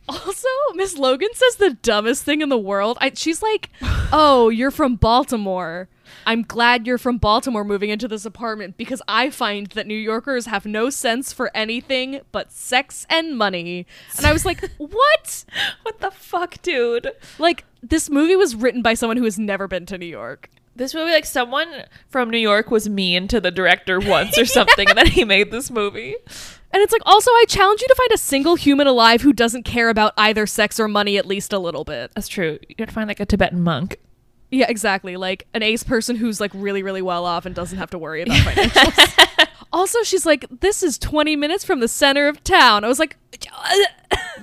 Speaker 2: Also, Miss Logan says the dumbest thing in the world. I, she's like, "Oh, you're from Baltimore. I'm glad you're from Baltimore moving into this apartment because I find that New Yorkers have no sense for anything but sex and money." And I was like, "What?"
Speaker 1: What the fuck, dude?
Speaker 2: Like this movie was written by someone who has never been to New York.
Speaker 1: This movie, like, someone from New York was mean to the director once or something, and then he made this movie.
Speaker 2: And it's like, also, I challenge you to find a single human alive who doesn't care about either sex or money at least a little bit.
Speaker 1: That's true. You gotta find, like, a Tibetan monk.
Speaker 2: Yeah, exactly. Like an ace person who's like really, really well off and doesn't have to worry about financials. also, she's like, "This is 20 minutes from the center of town." I was like,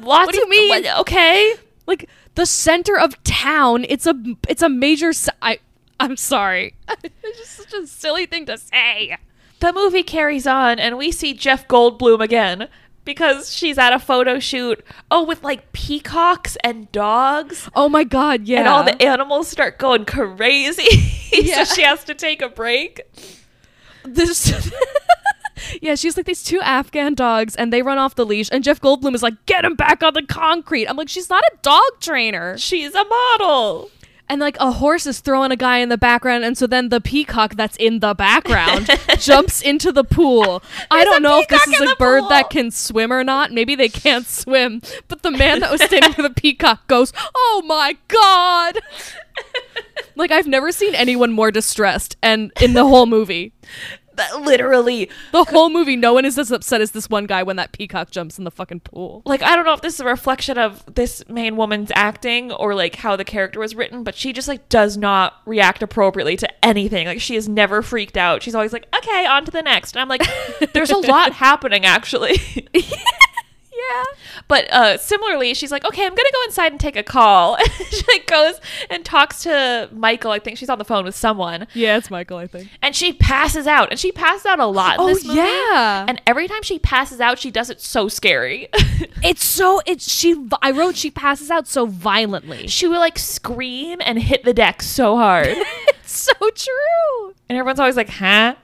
Speaker 1: Lots
Speaker 2: What do you mean?
Speaker 1: what- okay.
Speaker 2: "Like the center of town? It's a, it's a major." I, I'm sorry. it's just such a silly thing to say.
Speaker 1: The movie carries on, and we see Jeff Goldblum again because she's at a photo shoot. Oh, with like peacocks and dogs.
Speaker 2: Oh my god, yeah.
Speaker 1: And all the animals start going crazy.
Speaker 2: Yeah.
Speaker 1: so she has to take a break.
Speaker 2: this. yeah, she's like these two Afghan dogs, and they run off the leash, and Jeff Goldblum is like, "Get him back on the concrete." I'm like, she's not a dog trainer.
Speaker 1: She's a model.
Speaker 2: And like a horse is throwing a guy in the background and so then the peacock that's in the background jumps into the pool. I don't know if this is a bird
Speaker 1: pool.
Speaker 2: that can swim or not. Maybe they can't swim but the man that was standing with the peacock goes oh my god! Like i've never seen anyone more distressed and in the whole movie
Speaker 1: literally,
Speaker 2: the whole movie no one is as upset as this one guy when that peacock jumps in the fucking pool
Speaker 1: like, I don't know if this is a reflection of this main woman's acting or like how the character was written, but she just like does not react appropriately to anything. Like, she is never freaked out. She's always like, okay, on to the next. And I'm like, there's a lot happening actually.
Speaker 2: yeah
Speaker 1: But uh, similarly, she's like, okay, I'm gonna go inside and take a call. she like goes and talks to Michael. I think she's on the phone with someone,
Speaker 2: yeah it's michael i think
Speaker 1: and she passes out. And she passes out a lot. In
Speaker 2: oh
Speaker 1: this movie.
Speaker 2: yeah
Speaker 1: And every time she passes out, she does it so scary.
Speaker 2: It's so it's she. I wrote she passes out so violently.
Speaker 1: she would like scream and hit the deck so hard,
Speaker 2: It's so true.
Speaker 1: and everyone's always like, "Huh?"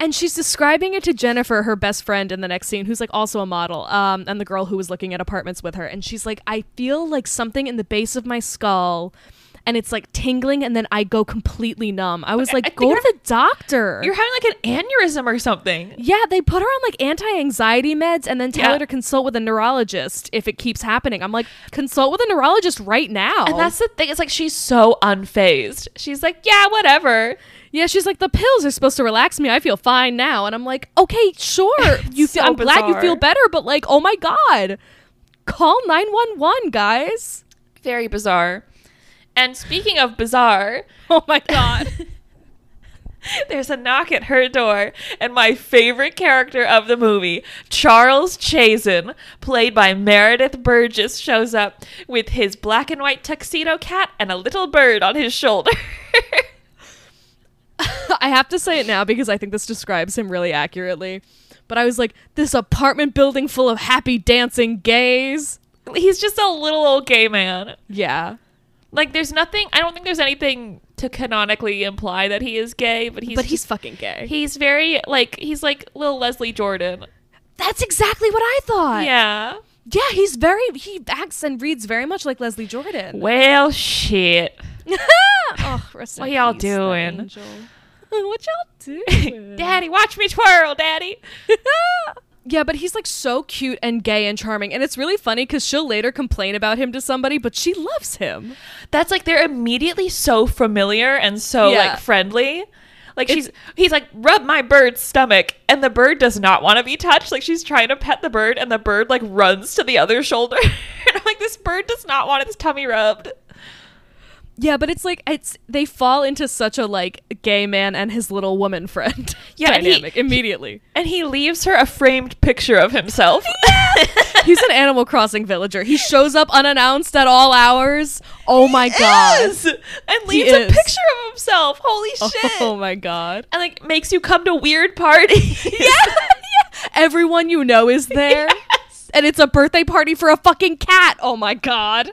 Speaker 2: And she's describing it to Jennifer, her best friend, in the next scene, who's like also a model, um, and the girl who was looking at apartments with her. And she's like, I feel like something in the base of my skull, and it's like tingling, and then I go completely numb. I was
Speaker 1: I
Speaker 2: like, go to the doctor.
Speaker 1: You're having like an aneurysm or something.
Speaker 2: yeah, they put her on like anti-anxiety meds and then tell
Speaker 1: Yeah.
Speaker 2: her to consult with a neurologist if it keeps happening. I'm like, consult with a neurologist right now.
Speaker 1: And that's the thing. It's like she's so unfazed. She's like, "Yeah, whatever."
Speaker 2: Yeah, she's like the pills are supposed to relax me. I feel fine now, and I'm like, okay, sure. You feel.
Speaker 1: So
Speaker 2: I'm glad you feel better, but like, oh my god, call nine one one, guys.
Speaker 1: Very bizarre. And speaking of bizarre,
Speaker 2: Oh my god.
Speaker 1: there's a knock at her door, and my favorite character of the movie, Charles Chazen, played by Meredith Burgess, shows up with his black and white tuxedo cat and a little bird on his shoulder.
Speaker 2: I have to say it now because I think this describes him really accurately. but I was like, this apartment building full of happy dancing gays.
Speaker 1: He's just a little old gay man.
Speaker 2: Yeah.
Speaker 1: Like, there's nothing. I don't think there's anything to canonically imply that he is gay, but he's
Speaker 2: but he's fucking gay.
Speaker 1: he's very like he's like little Leslie Jordan.
Speaker 2: That's exactly what I thought.
Speaker 1: Yeah.
Speaker 2: Yeah, he's very he acts and reads very much like Leslie Jordan.
Speaker 1: Well, shit.
Speaker 2: oh,
Speaker 1: What y'all doing?
Speaker 2: What y'all doing?
Speaker 1: Daddy, watch me twirl, Daddy.
Speaker 2: yeah, but he's like so cute and gay and charming, and it's really funny because she'll later complain about him to somebody, but she loves him.
Speaker 1: That's like they're immediately so familiar and so
Speaker 2: Yeah.
Speaker 1: like friendly. Like she's he's like rub my bird's stomach and the bird does not want to be touched. Like she's trying to pet the bird and the bird like runs to the other shoulder. and I'm like this bird does not want its tummy rubbed.
Speaker 2: Yeah, but it's like it's they fall into such a like gay man and his little woman friend
Speaker 1: Yeah, and he-
Speaker 2: dynamic immediately.
Speaker 1: And he leaves her a framed picture of himself.
Speaker 2: He's an Animal Crossing villager. He shows up unannounced at all hours. Oh my god.
Speaker 1: Yes! And
Speaker 2: He
Speaker 1: leaves a
Speaker 2: is.
Speaker 1: picture of himself. Holy oh shit.
Speaker 2: Oh my god.
Speaker 1: And like makes you come to weird parties.
Speaker 2: yeah, Everyone you know is there.
Speaker 1: Yes.
Speaker 2: And it's a birthday party for a fucking cat. Oh my god.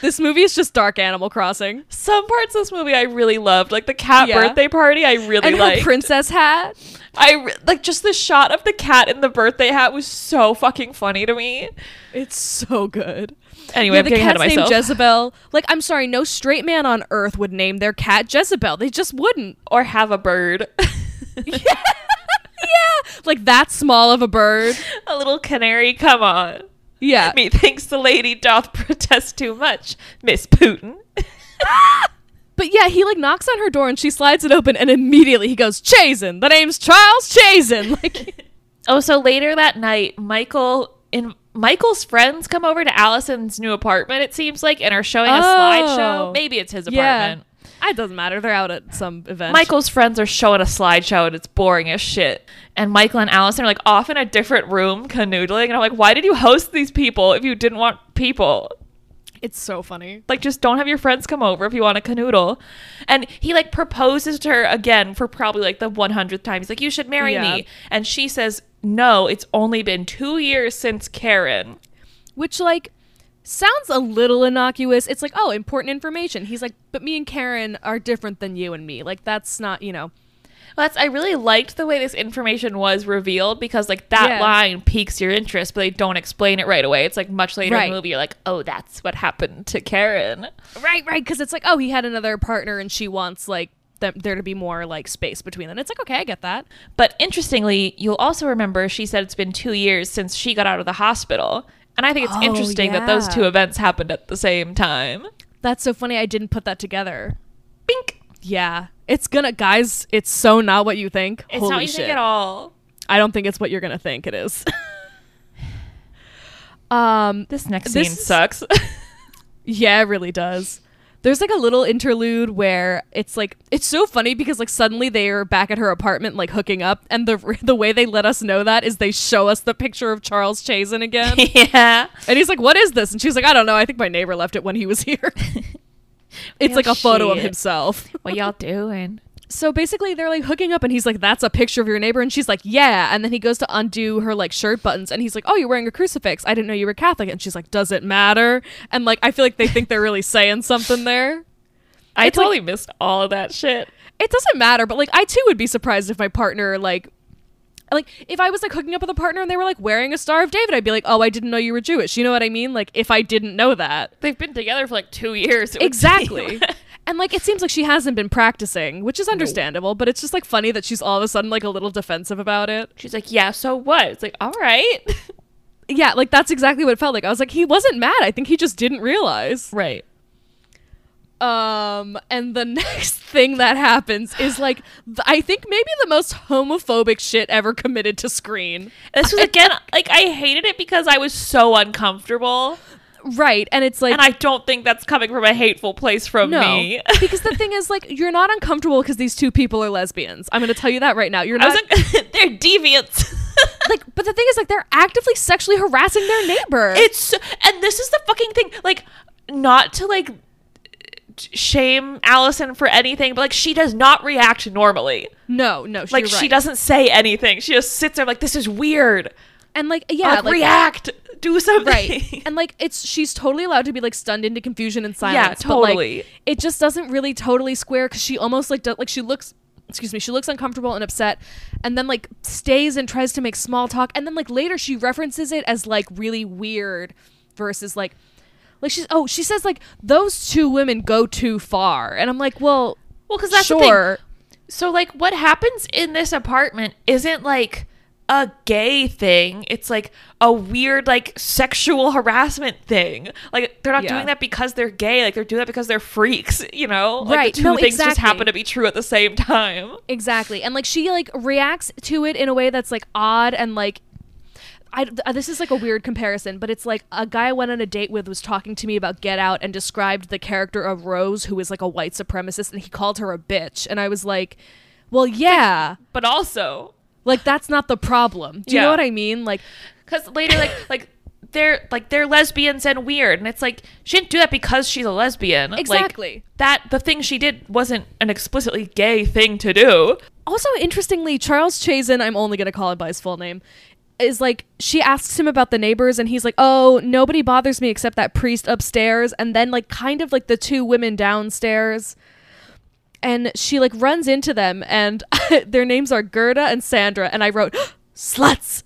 Speaker 2: This movie is just dark Animal Crossing.
Speaker 1: Some parts of this movie I really loved, like the cat
Speaker 2: Yeah.
Speaker 1: birthday party. I really
Speaker 2: And her princess hat.
Speaker 1: I like just the shot of the cat in the birthday hat was so fucking funny to me.
Speaker 2: It's so good.
Speaker 1: Anyway,
Speaker 2: yeah,
Speaker 1: I'm
Speaker 2: the cat's named. Jezebel. Like, I'm sorry, no straight man on earth would name their cat Jezebel. They just wouldn't.
Speaker 1: or have a bird,
Speaker 2: yeah. yeah, like that small of a bird.
Speaker 1: a little canary. Come on,
Speaker 2: Yeah,
Speaker 1: methinks the lady doth protest too much, Miss Putin.
Speaker 2: but yeah, he like knocks on her door and she slides it open, and immediately he goes, "Chazen, the name's Charles Chazen." Like,
Speaker 1: Oh, so later that night, Michael in Michael's friends come over to Allison's new apartment. It seems like, and are showing a
Speaker 2: Oh.
Speaker 1: slideshow. Maybe it's his
Speaker 2: yeah,
Speaker 1: apartment.
Speaker 2: It doesn't matter. They're out at some event.
Speaker 1: Michael's friends are showing a slideshow and it's boring as shit. And Michael and Allison are like off in a different room canoodling. And I'm like, why did you host these people if you didn't want people?
Speaker 2: it's so funny.
Speaker 1: Like, just don't have your friends come over if you want to canoodle. And he like proposes to her again for probably like the 100th time. He's like, you should marry
Speaker 2: Yeah.
Speaker 1: me. And she says, no, it's only been two years since Karen.
Speaker 2: Which like sounds a little innocuous. It's like, oh, important information. He's like, but me and Karen are different than you and me. Like that's not, you know.
Speaker 1: Well, that's I really liked the way this information was revealed because like that
Speaker 2: Yeah.
Speaker 1: line piques your interest, but they don't explain it right away. It's like much later in the movie, you're like, oh, that's what happened to Karen.
Speaker 2: Right, right, because it's like, oh, he had another partner and she wants like them, there to be more like space between them. It's like, okay, I get that.
Speaker 1: But interestingly, you'll also remember she said it's been two years since she got out of the hospital. And I think it's
Speaker 2: Oh,
Speaker 1: interesting that those two events happened at the same time.
Speaker 2: That's so funny. I didn't put that together.
Speaker 1: Bink!
Speaker 2: Yeah, it's gonna, guys. It's so not what you think.
Speaker 1: It's
Speaker 2: Holy
Speaker 1: not what you
Speaker 2: shit!
Speaker 1: think at all.
Speaker 2: I don't think it's what you're gonna think it is. um,
Speaker 1: This next
Speaker 2: This
Speaker 1: scene
Speaker 2: is-
Speaker 1: sucks.
Speaker 2: Yeah, it really does. There's like a little interlude where it's like it's so funny because like suddenly they are back at her apartment like hooking up and the the way they let us know that is they show us the picture of Charles Chazen again.
Speaker 1: yeah.
Speaker 2: and he's like, "What is this?" And she's like, "I don't know. I think my neighbor left it when he was here." it's like a photo of himself.
Speaker 1: What y'all doing?
Speaker 2: So basically they're like hooking up and he's like, That's a picture of your neighbor and she's like, Yeah and then he goes to undo her like shirt buttons and he's like, Oh, you're wearing a crucifix. I didn't know you were Catholic and she's like, Does it matter? And like I feel like they think they're really saying something there.
Speaker 1: I
Speaker 2: It's like-
Speaker 1: totally missed all of that shit.
Speaker 2: It doesn't matter, but like I too would be surprised if my partner like like if I was like hooking up with a partner and they were like wearing a Star of David, I'd be like, Oh, I didn't know you were Jewish. You know what I mean? Like if I didn't know that.
Speaker 1: They've been together for like two years.
Speaker 2: Exactly. and like it seems like she hasn't been practicing, which is understandable, but it's just like funny that she's all of a sudden like a little defensive about it.
Speaker 1: She's like, yeah, so what? It's like, all right.
Speaker 2: Yeah, like that's exactly what it felt like. I was like, he wasn't mad. I think he just didn't realize.
Speaker 1: right.
Speaker 2: Um, and the next thing that happens is like, th- I think maybe the most homophobic shit ever committed to screen.
Speaker 1: This was again, like, I hated it because I was so uncomfortable.
Speaker 2: Right, and it's like,
Speaker 1: and I don't think that's coming from a hateful place from
Speaker 2: no,
Speaker 1: me.
Speaker 2: because the thing is, like, you're not uncomfortable because these two people are lesbians. I'm going to tell you that right now. You're not
Speaker 1: like, they're deviants.
Speaker 2: like, but the thing is, like, they're actively sexually harassing their neighbor.
Speaker 1: it's, and this is the fucking thing. Like, not to like shame Allison for anything, but like she does not react normally.
Speaker 2: No, no,
Speaker 1: Like
Speaker 2: you're
Speaker 1: she doesn't say anything. She just sits there like this is weird.
Speaker 2: And like, yeah,
Speaker 1: like,
Speaker 2: like,
Speaker 1: react, do something.
Speaker 2: right. and like, it's she's totally allowed to be like stunned into confusion and silence. yeah
Speaker 1: totally.
Speaker 2: like, it just doesn't really totally square because she almost like does, like she looks. Excuse me. She looks uncomfortable and upset, and then like stays and tries to make small talk, and then like later she references it as like really weird, versus like, like she's oh she says like those two women go too far, and I'm like, well,
Speaker 1: well, because that's the thing.
Speaker 2: sure,
Speaker 1: So like what happens in this apartment isn't like a gay thing. It's like a weird like sexual harassment thing. Like they're not
Speaker 2: Yeah.
Speaker 1: doing that because they're gay. Like they're doing that because they're freaks, you know? Like
Speaker 2: Right.
Speaker 1: the two
Speaker 2: No,
Speaker 1: things just happen to be true at the same time.
Speaker 2: Exactly. And like she like reacts to it in a way that's like odd and like I, this is like a weird comparison, but it's like a guy I went on a date with was talking to me about Get Out and described the character of Rose, who is like a white supremacist, and he called her a bitch. And I was like, well, yeah,
Speaker 1: But also
Speaker 2: like that's not the problem. Do you know what I mean? Like,
Speaker 1: because later like like they're like they're lesbians and weird and it's like she didn't do that because she's a lesbian Like,
Speaker 2: Exactly.
Speaker 1: that the thing she did wasn't an explicitly gay thing to do
Speaker 2: Also, interestingly, Charles Chazen, I'm only going to call him by his full name, is like, she asks him about the neighbors, and he's like, oh, nobody bothers me except that priest upstairs, and then, like, kind of like the two women downstairs. And she, like, runs into them, and their names are Gerda and Sandra, and I wrote, sluts.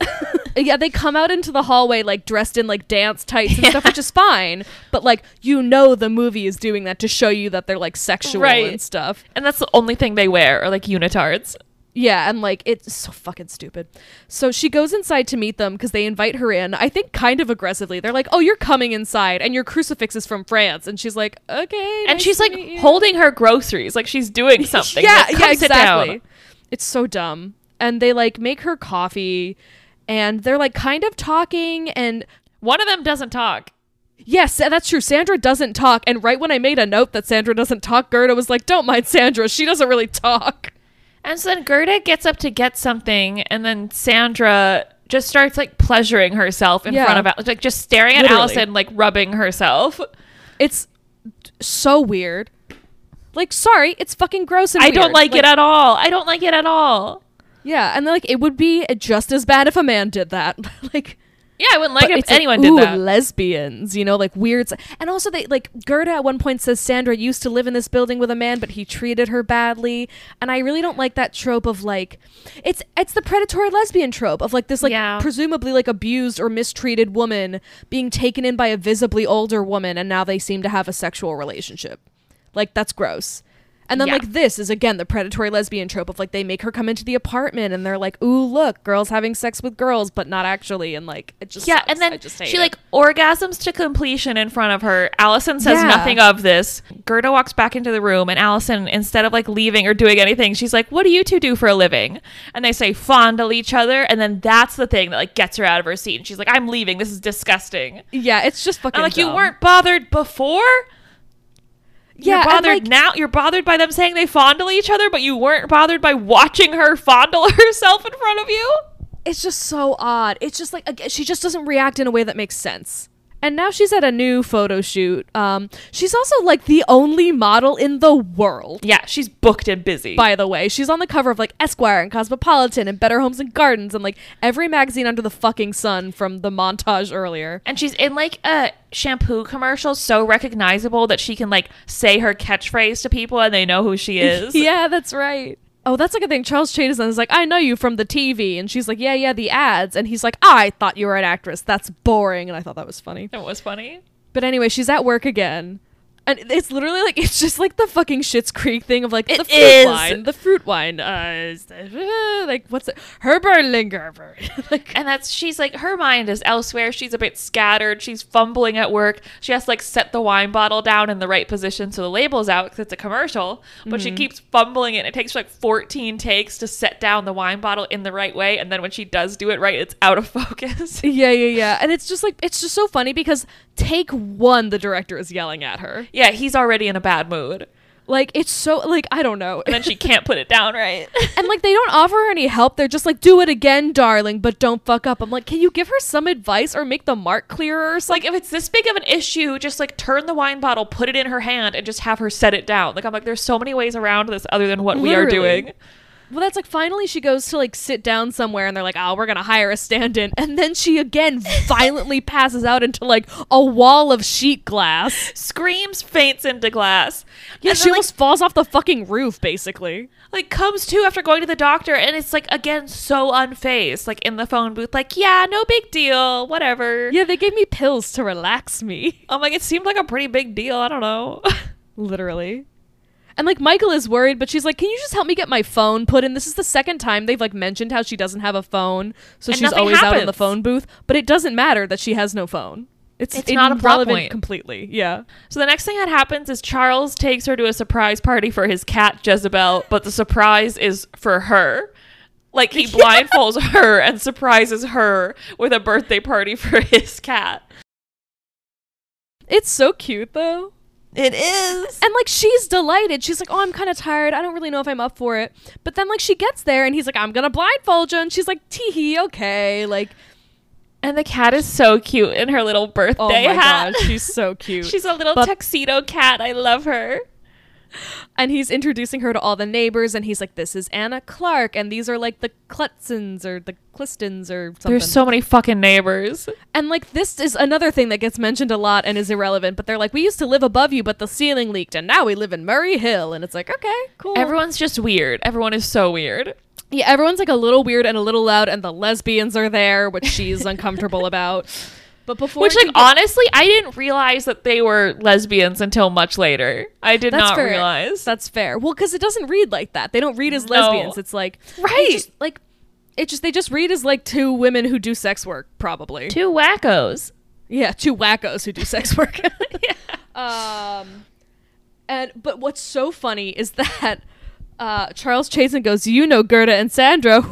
Speaker 2: yeah, they come out into the hallway, like, dressed in, like, dance tights and stuff, which is fine, but, like, you know the movie is doing that to show you that they're, like, sexual
Speaker 1: Right.
Speaker 2: and stuff.
Speaker 1: and that's the only thing they wear are like unitards
Speaker 2: Yeah, and like it's so fucking stupid. So she goes inside to meet them because they invite her in. I think kind of aggressively. They're like, "Oh, you're coming inside, and your crucifix is from France." And she's like, "Okay."
Speaker 1: and
Speaker 2: nice
Speaker 1: she's like
Speaker 2: meet you."
Speaker 1: holding her groceries like she's doing something
Speaker 2: Yeah,
Speaker 1: Like,
Speaker 2: yeah,
Speaker 1: "Come sit down."
Speaker 2: exactly. It's so dumb. And they like make her coffee, and they're like kind of talking. And
Speaker 1: one of them doesn't talk
Speaker 2: yes, that's true. Sandra doesn't talk. And right when I made a note that Sandra doesn't talk, Gerda was like, "Don't mind Sandra. She doesn't really talk."
Speaker 1: And so then gerda gets up to get something and then sandra just starts like pleasuring herself in
Speaker 2: Yeah.
Speaker 1: front of Al- like just staring at
Speaker 2: Literally.
Speaker 1: allison like rubbing herself
Speaker 2: It's so weird. Like, sorry, it's fucking gross and
Speaker 1: i don't
Speaker 2: weird.
Speaker 1: like, it at all i don't like it at all
Speaker 2: Yeah, and like it would be just as bad if a man did that. like
Speaker 1: yeah i wouldn't like
Speaker 2: but
Speaker 1: it if
Speaker 2: like,
Speaker 1: anyone
Speaker 2: ooh,
Speaker 1: did that
Speaker 2: lesbians, you know, like weird. And also, they like Gerda at one point says Sandra used to live in this building with a man, but he treated her badly. And I really don't like that trope of like, it's it's the predatory lesbian trope of like this like
Speaker 1: Yeah.
Speaker 2: presumably like abused or mistreated woman being taken in by a visibly older woman, and now they seem to have a sexual relationship. Like that's gross. And then
Speaker 1: Yeah.
Speaker 2: like this is again the predatory lesbian trope of like they make her come into the apartment and they're like, "Ooh, look, girls having sex with girls, but not actually." And like it just
Speaker 1: yeah
Speaker 2: sucks.
Speaker 1: and then
Speaker 2: I just hate
Speaker 1: she
Speaker 2: it.
Speaker 1: like orgasms to completion in front of her allison says
Speaker 2: Yeah.
Speaker 1: nothing of this gerda walks back into the room and allison instead of like leaving or doing anything she's like what do you two do for a living and they say fondle each other and then that's the thing that like gets her out of her seat and she's like i'm leaving this is disgusting
Speaker 2: yeah, it's just fucking
Speaker 1: I'm like you weren't bothered before
Speaker 2: Yeah,
Speaker 1: you're bothered
Speaker 2: like-
Speaker 1: now you're bothered by them saying they fondle each other but you weren't bothered by watching her fondle herself in front of you
Speaker 2: It's just so odd. It's just like she just doesn't react in a way that makes sense. And now she's at a new photo shoot. Um, she's also like the only model in the world.
Speaker 1: yeah she's booked and busy
Speaker 2: By the way, she's on the cover of like Esquire and Cosmopolitan and Better Homes and Gardens and like every magazine under the fucking sun from the montage earlier.
Speaker 1: And she's in like a shampoo commercial so recognizable that she can like say her catchphrase to people and they know who she is.
Speaker 2: yeah, that's right. Oh, that's like a thing. Charles Chazen is like, I know you from the TV, and she's like, Yeah, yeah, the ads, and he's like, I thought you were an actress. That's boring, and I thought that was funny.
Speaker 1: That was funny.
Speaker 2: But anyway, she's at work again. And it's literally like it's just like the fucking Schitt's Creek thing of like
Speaker 1: It
Speaker 2: the fruit
Speaker 1: is.
Speaker 2: wine, the fruit wine, uh, is the- uh, like what's it, Herberlinger, like
Speaker 1: And that's she's like her mind is elsewhere. She's a bit scattered. She's fumbling at work. She has to like set the wine bottle down in the right position so the label's out because it's a commercial. But she keeps fumbling it. It takes like 14 takes to set down the wine bottle in the right way. And then when she does do it right, it's out of focus.
Speaker 2: yeah, yeah, yeah. And it's just like it's just so funny because take one, the director is yelling at her.
Speaker 1: Yeah, he's already in a bad mood.
Speaker 2: Like it's so like I don't know.
Speaker 1: And then she can't put it down right.
Speaker 2: and like they don't offer her any help. They're just like, "Do it again, darling, but don't fuck up." I'm like, "Can you give her some advice or make the mark clearer
Speaker 1: like if it's this big of an issue, just like turn the wine bottle, put it in her hand, and just have her set it down. Like I'm like, there's so many ways around this other than what we are doing.
Speaker 2: Well, that's like finally she goes to like sit down somewhere and they're like, oh, we're going to hire a stand in. And then she again violently passes out into like a wall of sheet glass.
Speaker 1: Screams, faints into glass.
Speaker 2: Yeah,
Speaker 1: And
Speaker 2: she
Speaker 1: then, like,
Speaker 2: almost falls off the fucking roof, basically.
Speaker 1: like comes to after going to the doctor and it's like again so unfazed like in the phone booth like yeah no big deal whatever
Speaker 2: Yeah, they gave me pills to relax me.
Speaker 1: i'm like it seemed like a pretty big deal i don't know
Speaker 2: Literally. And like Michael is worried, but she's like, "Can you just help me get my phone put in?" This is the second time they've like mentioned how she doesn't have a phone, so
Speaker 1: And
Speaker 2: she's always out in the phone booth. But it doesn't matter that she has no phone. It's,
Speaker 1: It's not
Speaker 2: irrelevant completely. Yeah.
Speaker 1: so the next thing that happens is charles takes her to a surprise party for his cat jezebel but the surprise is for her like he blindfolds her and surprises her with a birthday party for his cat
Speaker 2: It's so cute though.
Speaker 1: It is
Speaker 2: And like she's delighted. She's like, "Oh, I'm kind of tired. I don't really know if I'm up for it." But then like she gets there and he's like, "I'm going to blindfold you." And she's like, "Tee hee, okay." Like,
Speaker 1: and the cat is so cute in her little birthday
Speaker 2: oh my
Speaker 1: hat
Speaker 2: god, she's so cute.
Speaker 1: she's a little
Speaker 2: But-
Speaker 1: tuxedo cat i love her
Speaker 2: and he's introducing her to all the neighbors and he's like, "This is Anna Clark and these are like the Klutzens or the Clistons or something."
Speaker 1: There's so many fucking neighbors.
Speaker 2: and like this is another thing that gets mentioned a lot and is irrelevant, but they're like, "We used to live above you, but the ceiling leaked and now we live in Murray Hill." And it's like, "Okay, cool."
Speaker 1: Everyone's just weird. Everyone is so weird.
Speaker 2: Yeah, everyone's like a little weird and a little loud, and the lesbians are there, which she's uncomfortable about. But before,
Speaker 1: Which, like, honestly, I didn't realize that they were lesbians until much later. I did not
Speaker 2: fair.
Speaker 1: realize.
Speaker 2: That's fair. Well, because it doesn't read like that. They don't read as
Speaker 1: No.
Speaker 2: lesbians. It's like
Speaker 1: Right.
Speaker 2: just, like it just they just read as like two women who do sex work, probably.
Speaker 1: Two wackos.
Speaker 2: Yeah, two wackos who do sex work. Um, and but what's so funny is that uh, Charles Chazen goes, "You know Gerda and Sandra,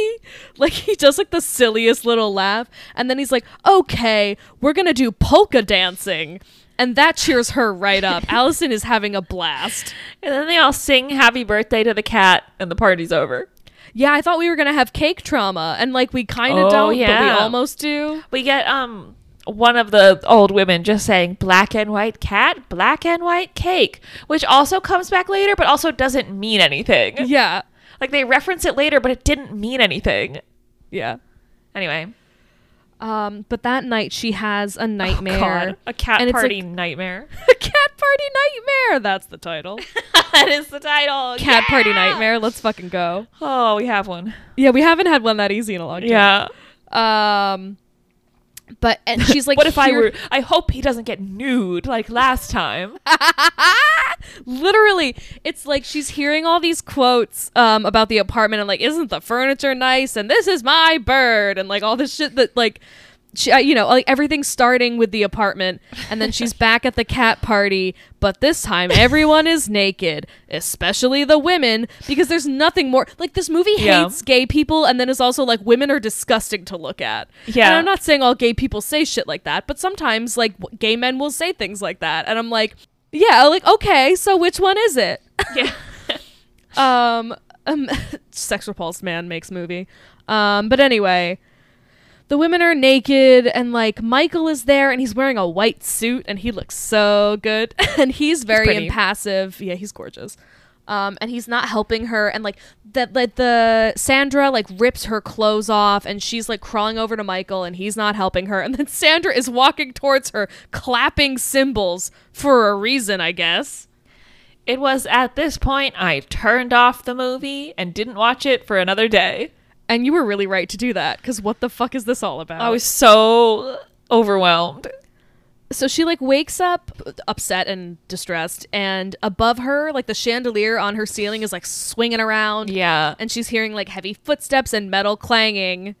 Speaker 2: Like he does like the silliest little laugh, and then he's like, "Okay, we're gonna do polka dancing." And that cheers her right up. Allison is having a blast.
Speaker 1: And then they all sing happy birthday to the cat, and the party's over.
Speaker 2: Yeah, I thought we were gonna have cake trauma, and like we kind of
Speaker 1: Oh,
Speaker 2: don't, but we almost do.
Speaker 1: We get, um, one of the old women just saying black and white cat, black and white cake, which also comes back later, but also doesn't mean anything.
Speaker 2: Yeah,
Speaker 1: Like they reference it later, but it didn't mean anything.
Speaker 2: yeah.
Speaker 1: Anyway,
Speaker 2: Um, but that night she has a nightmare.
Speaker 1: Oh a cat party
Speaker 2: like-
Speaker 1: nightmare.
Speaker 2: A cat party nightmare. That's the title.
Speaker 1: that is the title.
Speaker 2: Cat party nightmare. Let's fucking go.
Speaker 1: Oh, we have one.
Speaker 2: Yeah, we haven't had one that easy in a long time.
Speaker 1: Yeah.
Speaker 2: Um, but and she's like,
Speaker 1: what if I were? I hope he doesn't get nude like last time.
Speaker 2: Literally, it's like she's hearing all these quotes um about the apartment and like, isn't the furniture nice? And this is my bird and like all this shit that like. She, uh, you know, like everything's starting with the apartment, and then she's back at the cat party. But this time, everyone is naked, especially the women, because there's nothing more. Like this movie
Speaker 1: Yeah.
Speaker 2: hates gay people, and then is also like women are disgusting to look at.
Speaker 1: Yeah.
Speaker 2: and I'm not saying all gay people say shit like that, but sometimes like w- gay men will say things like that, and I'm like, yeah, like okay, so which one is it?
Speaker 1: yeah.
Speaker 2: um, um sex repulsed man makes movie um but anyway the women are naked and like michael is there and he's wearing a white suit and he looks so good. And he's very
Speaker 1: pretty.
Speaker 2: impassive. Yeah he's gorgeous. Um and he's not helping her and like that like the sandra like rips her clothes off and she's like crawling over to michael and he's not helping her. And then sandra is walking towards her clapping cymbals for a reason i guess.
Speaker 1: It was at this point I turned off the movie and didn't watch it for another day.
Speaker 2: And you were really right to do that because what the fuck is this all about?
Speaker 1: I was so overwhelmed.
Speaker 2: so she like wakes up upset and distressed, and above her, like the chandelier on her ceiling is like swinging around,
Speaker 1: Yeah.
Speaker 2: and she's hearing like heavy footsteps and metal clanging,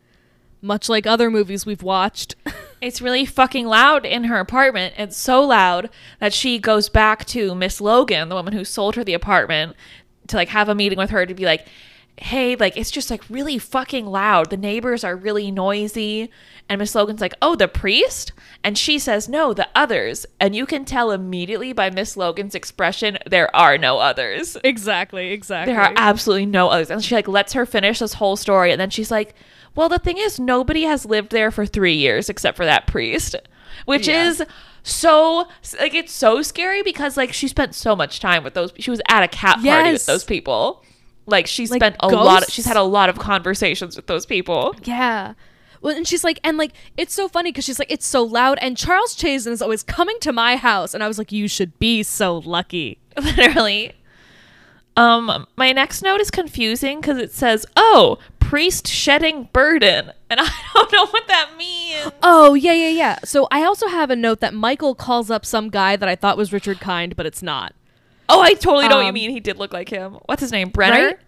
Speaker 2: much like other movies we've watched.
Speaker 1: It's really fucking loud in her apartment. It's so loud that she goes back to Miss Logan, the woman who sold her the apartment, to like have a meeting with her to be like, hey, like it's just like really fucking loud. The neighbors are really noisy. And Miss Logan's like, oh, the priest? And she says, no, the others. And you can tell immediately by Miss Logan's expression, there are no others.
Speaker 2: Exactly, exactly.
Speaker 1: There are absolutely no others. And she like lets her finish this whole story. And then she's like, well, the thing is, nobody has lived there for three years except for that priest, which
Speaker 2: Yeah.
Speaker 1: is so like it's so scary because like she spent so much time with those. She was at a cat party with those people. Like she
Speaker 2: Like
Speaker 1: spent a lot. Of, she's had a lot of conversations with those people.
Speaker 2: Yeah. Well, and she's like, and like, it's so funny because she's like, it's so loud. And Charles Chazen is always coming to my house. And I was like, you should be so lucky.
Speaker 1: Literally. Um, my next note is confusing because it says, "Oh, priest shedding burden," and I don't know what that means.
Speaker 2: Oh, yeah, yeah, yeah. So I also have a note that Michael calls up some guy that I thought was Richard Kind, but it's not.
Speaker 1: Oh, I totally know what you
Speaker 2: Um,
Speaker 1: mean. He did look like him. What's his name? Brenner.
Speaker 2: Right?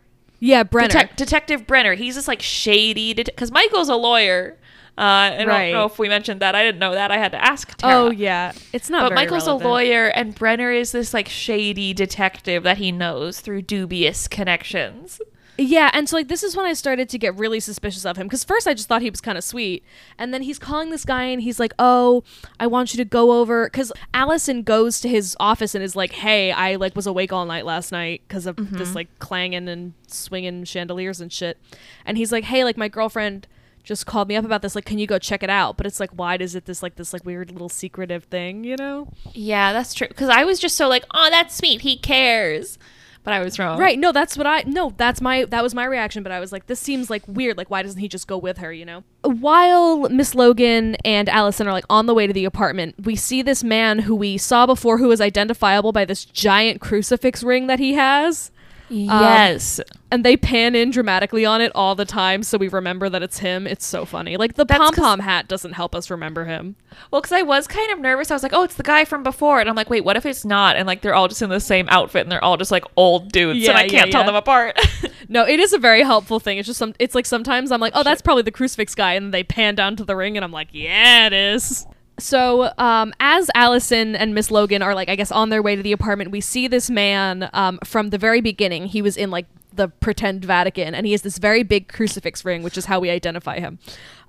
Speaker 2: Yeah, Brenner.
Speaker 1: Detec- Detective Brenner. He's this like shady because Michael's a lawyer. Uh, I
Speaker 2: Right.
Speaker 1: don't know if we mentioned that. I didn't know that. I had to ask. Tara.
Speaker 2: oh, yeah. It's not
Speaker 1: But Michael's
Speaker 2: relevant.
Speaker 1: a lawyer, and Brenner is this like shady detective that he knows through dubious connections.
Speaker 2: Yeah, and so like this is when I started to get really suspicious of him because first I just thought he was kind of sweet, and then he's calling this guy and he's like, "Oh, I want you to go over," because Allison goes to his office and is like, "Hey, I like was awake all night last night because of this mm-hmm. like clanging and swinging chandeliers and shit," and he's like, "Hey, like my girlfriend." Just called me up about this. Like, can you go check it out? But it's like, why does it this like this like weird little secretive thing? You know?
Speaker 1: Yeah, that's true. Because I was just so like, oh, that's sweet. He cares. But I was wrong.
Speaker 2: Right. No, that's what I no, that's my that was my reaction, but I was like this seems like weird. Like why doesn't he just go with her, you know? While Miss Logan and Allison are like on the way to the apartment, we see this man who we saw before who is identifiable by this giant crucifix ring that he has.
Speaker 1: Um, yes.
Speaker 2: And they pan in dramatically on it all the time so we remember that it's him. It's so funny. Like the pom pom hat doesn't help us remember him.
Speaker 1: well, because I was kind of nervous. I was like, oh, it's the guy from before. And I'm like, wait, what if it's not? And like, they're all just in the same outfit and they're all just like old dudes.
Speaker 2: Yeah,
Speaker 1: and I
Speaker 2: yeah,
Speaker 1: can't tell
Speaker 2: yeah.
Speaker 1: them apart.
Speaker 2: No, it is a very helpful thing. It's just some it's like sometimes I'm like, "Oh, that's probably the crucifix guy." And they pan down to the ring and I'm like, "Yeah, it is." So, um, as Allison and Miss Logan are like, I guess, on their way to the apartment, we see this man um, from the very beginning. He was in like the pretend Vatican, and he has this very big crucifix ring, which is how we identify him.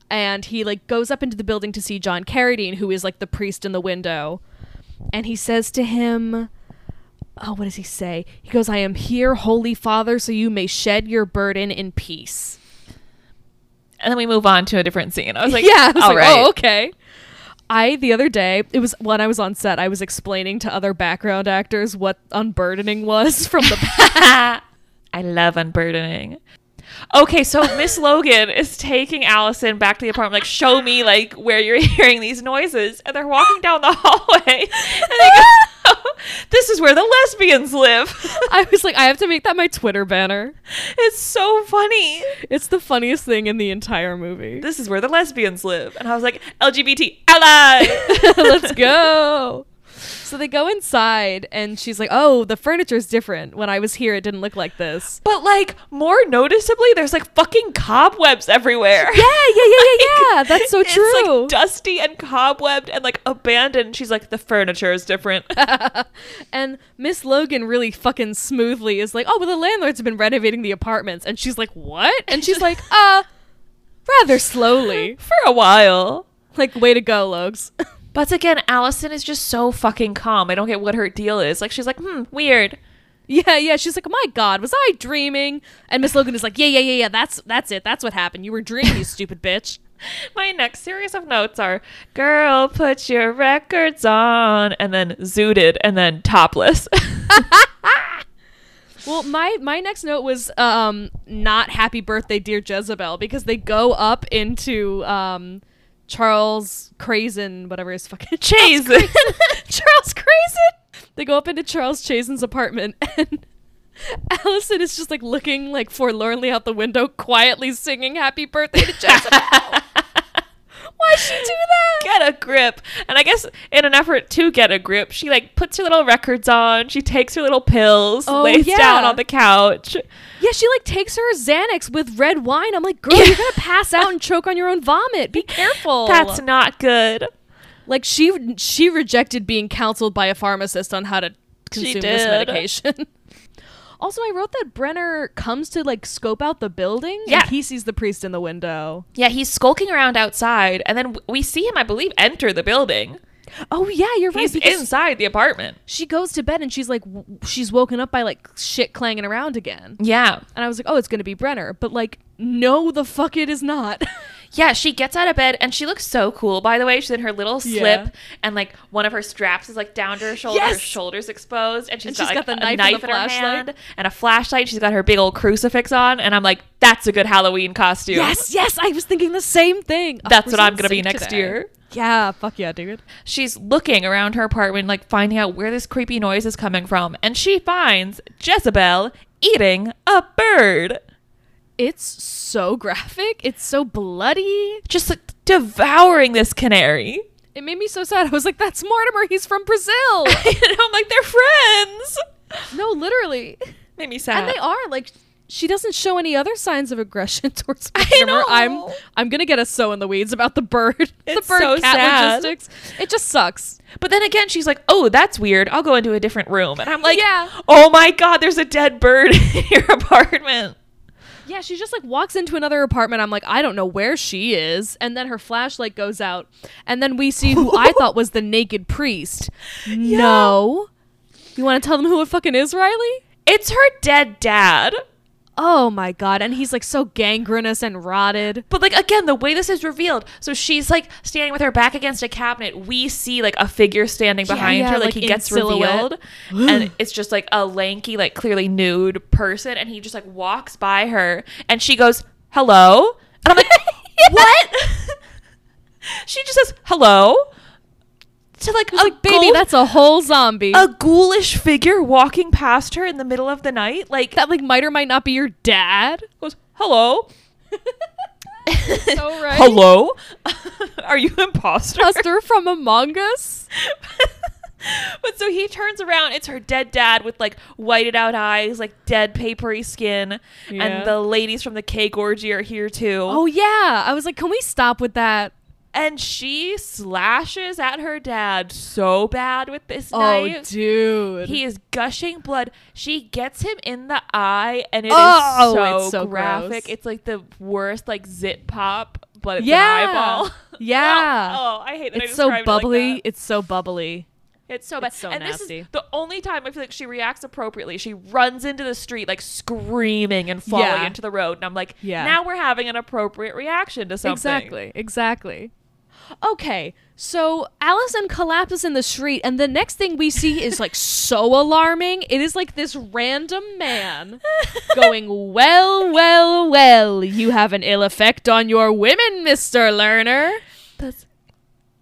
Speaker 2: And he like goes up into the building to see John Carradine, who is like the priest in the window, and he says to him, "Oh, what does he say?" He goes, "I am here, Holy Father, so you may shed your burden in peace."
Speaker 1: and then we move on to a different scene. I was like,
Speaker 2: yeah, I was
Speaker 1: all
Speaker 2: like,
Speaker 1: right.
Speaker 2: oh, okay. I the other day, it was when I was on set, I was explaining to other background actors what unburdening was from the
Speaker 1: I love unburdening. Okay, so Miss Logan is taking Allison back to the apartment, like, show me like where you're hearing these noises. And they're walking down the hallway and they go, This is where the lesbians live.
Speaker 2: I was like, I have to make that my Twitter banner.
Speaker 1: it's so funny.
Speaker 2: It's the funniest thing in the entire movie.
Speaker 1: This is where the lesbians live. And I was like, LGBT ally.
Speaker 2: Let's go. So they go inside, and she's like, "Oh, the furniture's different. When I was here, it didn't look like this."
Speaker 1: But like more noticeably, there's like fucking cobwebs everywhere.
Speaker 2: Yeah, yeah, yeah, yeah, yeah. That's so true.
Speaker 1: It's like dusty and cobwebbed and like abandoned. She's like, the furniture is different.
Speaker 2: and Miss Logan really fucking smoothly is like, "Oh, well, the landlords been renovating the apartments," and she's like, "What?" And she's like, "Uh, rather slowly."
Speaker 1: For a while.
Speaker 2: Like, way to go, Logs.
Speaker 1: But again, Allison is just so fucking calm. I don't get what her deal is. Like she's like, hmm, weird.
Speaker 2: yeah, yeah. She's like, "My God, was I dreaming?" And Miss Logan is like, "Yeah, yeah, yeah, yeah. That's that's it. That's what happened. You were dreaming, you stupid bitch."
Speaker 1: My next series of notes are girl, put your records on, and then zooted, and then topless.
Speaker 2: Well, my my next note was um not happy birthday, dear Jezebel, because they go up into um Charles Crazen, whatever his fucking
Speaker 1: Chase.
Speaker 2: Charles Crazen. They go up into Charles Chazen's apartment and Allison is just like looking like forlornly out the window, quietly singing happy birthday to Jezebel. Why'd she do that?
Speaker 1: get a grip. And I guess in an effort to get a grip, she like puts her little records on, she takes her little pills,
Speaker 2: Oh,
Speaker 1: lays
Speaker 2: yeah.
Speaker 1: down on the couch.
Speaker 2: Yeah, she like takes her Xanax with red wine. I'm like, girl, you're gonna pass out and choke on your own vomit. Be careful.
Speaker 1: That's not good.
Speaker 2: like she she rejected being counseled by a pharmacist on how to consume this medication. Also, I wrote that Brenner comes to like scope out the building.
Speaker 1: Yeah.
Speaker 2: and he sees the priest in the window.
Speaker 1: Yeah, he's skulking around outside, and then we see him, I believe, enter the building.
Speaker 2: Oh yeah, you're right.
Speaker 1: He's inside the apartment.
Speaker 2: she goes to bed and she's like, w- she's woken up by like shit clanging around again.
Speaker 1: Yeah.
Speaker 2: And I was like, oh, it's gonna be Brenner, but like, no, the fuck it is not.
Speaker 1: Yeah, she gets out of bed and she looks so cool, by the way. She's in her little slip
Speaker 2: Yeah.
Speaker 1: and like one of her straps is like down to her shoulder, her shoulders exposed, and she's
Speaker 2: And
Speaker 1: got,
Speaker 2: she's
Speaker 1: like,
Speaker 2: got the
Speaker 1: a
Speaker 2: knife and
Speaker 1: knife
Speaker 2: the
Speaker 1: in her hand and a flashlight. She's got her big old crucifix on, and I'm like, that's a good Halloween costume.
Speaker 2: yes, yes, I was thinking the same thing. Oh,
Speaker 1: That's
Speaker 2: we're
Speaker 1: what I'm gonna be next
Speaker 2: today.
Speaker 1: year.
Speaker 2: Yeah, fuck yeah, dude.
Speaker 1: She's looking around her apartment, like finding out where this creepy noise is coming from, and she finds Jezebel eating a bird.
Speaker 2: It's so graphic. It's so bloody.
Speaker 1: Just like devouring this canary.
Speaker 2: It made me so sad. I was like, that's Mortimer. He's from Brazil.
Speaker 1: and I'm like, they're friends.
Speaker 2: no, literally.
Speaker 1: Made me sad.
Speaker 2: And they are like she doesn't show any other signs of aggression towards
Speaker 1: I
Speaker 2: Mortimer. I'm. I'm gonna get us so in the weeds about the bird.
Speaker 1: It's
Speaker 2: the bird
Speaker 1: so
Speaker 2: cat
Speaker 1: sad.
Speaker 2: logistics. It just sucks.
Speaker 1: But then again, she's like, "Oh, that's weird. I'll go into a different room." And I'm like,
Speaker 2: Yeah.
Speaker 1: Oh my god, there's a dead bird in your apartment."
Speaker 2: Yeah, she just like walks into another apartment. I'm like, I don't know where she is. And then her flashlight goes out. And then we see who I thought was the naked priest. No. You want to tell them who it fucking is, Riley?
Speaker 1: It's her dead dad.
Speaker 2: Oh my god. And he's like so gangrenous and rotted.
Speaker 1: But like again, the way this is revealed, so she's like standing with her back against a cabinet. We see like a figure standing
Speaker 2: Yeah,
Speaker 1: behind
Speaker 2: yeah,
Speaker 1: her, like,
Speaker 2: like
Speaker 1: he gets
Speaker 2: silhouette.
Speaker 1: revealed, and it's just like a lanky, like clearly nude person, and he just like walks by her, and she goes, "Hello," and I'm like, "What?" she just says, "Hello," to like a
Speaker 2: Like, baby, that's a whole zombie.
Speaker 1: a ghoulish figure walking past her in the middle of the night, like
Speaker 2: that like might or might not be your dad.
Speaker 1: goes, "Hello."
Speaker 2: So right.
Speaker 1: Hello? Are you imposter?
Speaker 2: Buster from Among Us.
Speaker 1: but so he turns around. It's her dead dad with like whited out eyes, like dead papery skin.
Speaker 2: Yeah.
Speaker 1: And the ladies from the cake orgy are here too.
Speaker 2: Oh yeah. I was like, can we stop with that?
Speaker 1: And she slashes at her dad so bad with this
Speaker 2: Oh,
Speaker 1: knife.
Speaker 2: dude.
Speaker 1: He is gushing blood. She gets him in the eye, and it is
Speaker 2: Oh,
Speaker 1: so,
Speaker 2: it's so
Speaker 1: graphic.
Speaker 2: gross.
Speaker 1: It's like the worst, like zip pop, but it's
Speaker 2: Yeah.
Speaker 1: an eyeball.
Speaker 2: Yeah.
Speaker 1: oh, I hate that. I
Speaker 2: it's so
Speaker 1: described it like
Speaker 2: bubbly. it's so bubbly.
Speaker 1: It's so bad.
Speaker 2: It's so
Speaker 1: and this
Speaker 2: nasty.
Speaker 1: is the only time I feel like she reacts appropriately. She runs into the street like screaming and falling
Speaker 2: Yeah.
Speaker 1: into the road. And I'm like,
Speaker 2: Yeah.
Speaker 1: now we're having an appropriate reaction to something.
Speaker 2: Exactly. Exactly. Okay, so Allison collapses in the street, and the next thing we see is like so alarming. It is like this random man going, Well, well, well, you have an ill effect on your women, Mr. Lerner.
Speaker 1: That's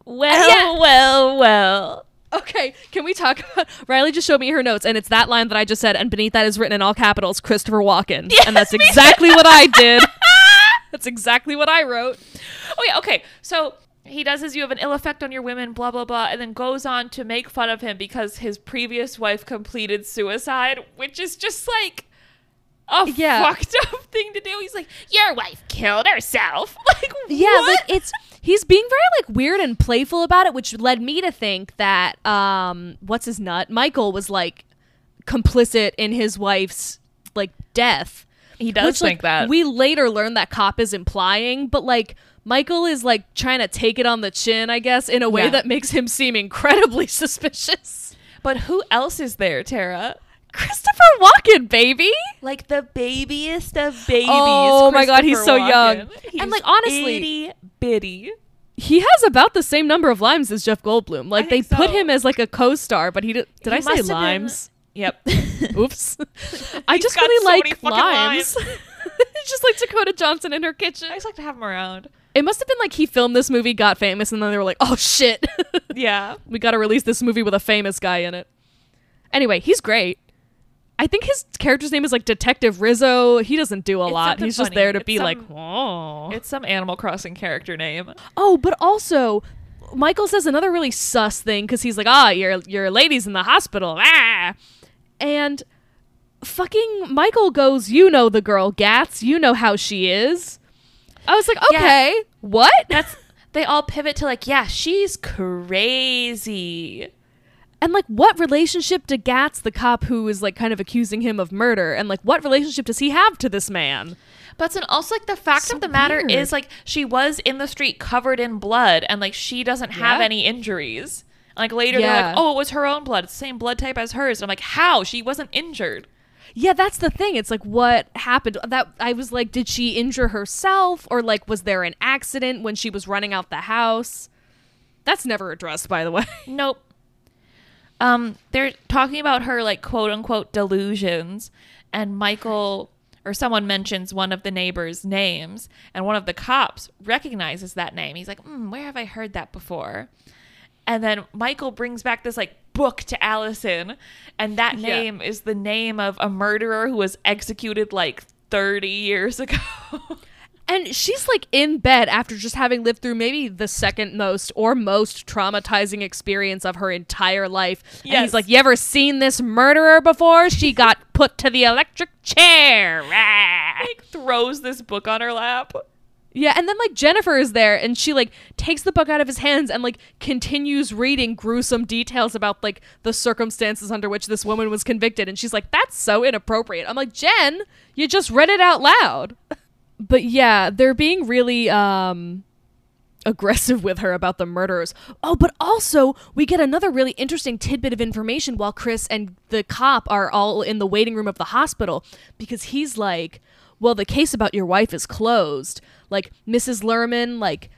Speaker 1: well,
Speaker 2: Yeah.
Speaker 1: well, well.
Speaker 2: Okay, can we talk about Riley just showed me her notes and it's that line that I just said and beneath that is written in all capitals Christopher Walken. and that's exactly what I did. that's exactly what I wrote.
Speaker 1: Oh yeah, okay. So he does is you have an ill effect on your women, blah blah blah, and then goes on to make fun of him because his previous wife completed suicide, which is just like a
Speaker 2: Yeah.
Speaker 1: fucked up thing to do. He's like, Your wife killed herself. Like
Speaker 2: Yeah,
Speaker 1: what?
Speaker 2: like it's he's being very like weird and playful about it, which led me to think that um what's his nut? Michael was like complicit in his wife's like death.
Speaker 1: he does
Speaker 2: which,
Speaker 1: think
Speaker 2: like,
Speaker 1: that.
Speaker 2: We later learn that cop is implying, but like Michael is like trying to take it on the chin, I guess, in a way
Speaker 1: Yeah.
Speaker 2: that makes him seem incredibly suspicious.
Speaker 1: but who else is there, Tara?
Speaker 2: Christopher Walken, baby.
Speaker 1: Like the babiest of babies.
Speaker 2: Oh my God, he's so young.
Speaker 1: Walken.
Speaker 2: And, like, honestly-
Speaker 1: itty bitty.
Speaker 2: He has about the same number of limes as Jeff Goldblum. Like they
Speaker 1: think
Speaker 2: put
Speaker 1: so.
Speaker 2: him as like a co-star, but he did. Did
Speaker 1: He
Speaker 2: I say
Speaker 1: have been-
Speaker 2: limes?
Speaker 1: Yep.
Speaker 2: Oops. I just
Speaker 1: got
Speaker 2: really
Speaker 1: so
Speaker 2: like limes. It's just like Dakota Johnson in her kitchen.
Speaker 1: I just like to have him around.
Speaker 2: It must have been like he filmed this movie, got famous, and then they were like, "Oh shit,
Speaker 1: Yeah.
Speaker 2: we got to release this movie with a famous guy in it." Anyway, he's great. I think his character's name is like Detective Rizzo. He doesn't do a
Speaker 1: It's
Speaker 2: lot. He's just there to
Speaker 1: It's
Speaker 2: be like,
Speaker 1: some-
Speaker 2: "Oh."
Speaker 1: It's some Animal Crossing character name.
Speaker 2: Oh, but also Michael says another really sus thing because he's like, "Ah, your your lady's in the hospital." Ah, and fucking Michael goes, "You know the girl, Gatz. You know how she is." I was like,
Speaker 1: Yeah.
Speaker 2: "Okay, what?"
Speaker 1: That's they all pivot to like, yeah, she's crazy.
Speaker 2: And like, what relationship to Gatz, the cop who is like kind of accusing him of murder, and like, what relationship does he have to this man?
Speaker 1: But then also like the fact
Speaker 2: So
Speaker 1: of the matter
Speaker 2: weird.
Speaker 1: is like she was in the street covered in blood and like she doesn't have
Speaker 2: Yeah.
Speaker 1: any injuries. Like later they're like, oh, it was her own blood. It's the same blood type as hers. I'm like, how? She wasn't injured.
Speaker 2: Yeah, that's the thing. It's like what happened. That I was like, did she injure herself, or like was there an accident when she was running out the house? That's never addressed, by the way.
Speaker 1: Nope. Um, they're talking about her like quote unquote delusions, and Michael or someone mentions one of the neighbors' names, and one of the cops recognizes that name. He's like, mm, "Where have I heard that before?" And then Michael brings back this like book to Allison, and that
Speaker 2: Yeah.
Speaker 1: name is the name of a murderer who was executed like 30 years ago.
Speaker 2: And she's like in bed after just having lived through maybe the second most or most traumatizing experience of her entire life. And he's like, You ever seen this murderer before? She got put to the electric chair.
Speaker 1: Like throws this book on her lap.
Speaker 2: Yeah, and then like Jennifer is there and she like takes the book out of his hands and like continues reading gruesome details about like the circumstances under which this woman was convicted and she's like that's so inappropriate. I'm like, "Jen, you just read it out loud." But yeah, they're being really um aggressive with her about the murders. Oh, but also we get another really interesting tidbit of information while Chris and the cop are all in the waiting room of the hospital because he's like, "Well, the case about your wife is closed. Like Mrs. Lerman, like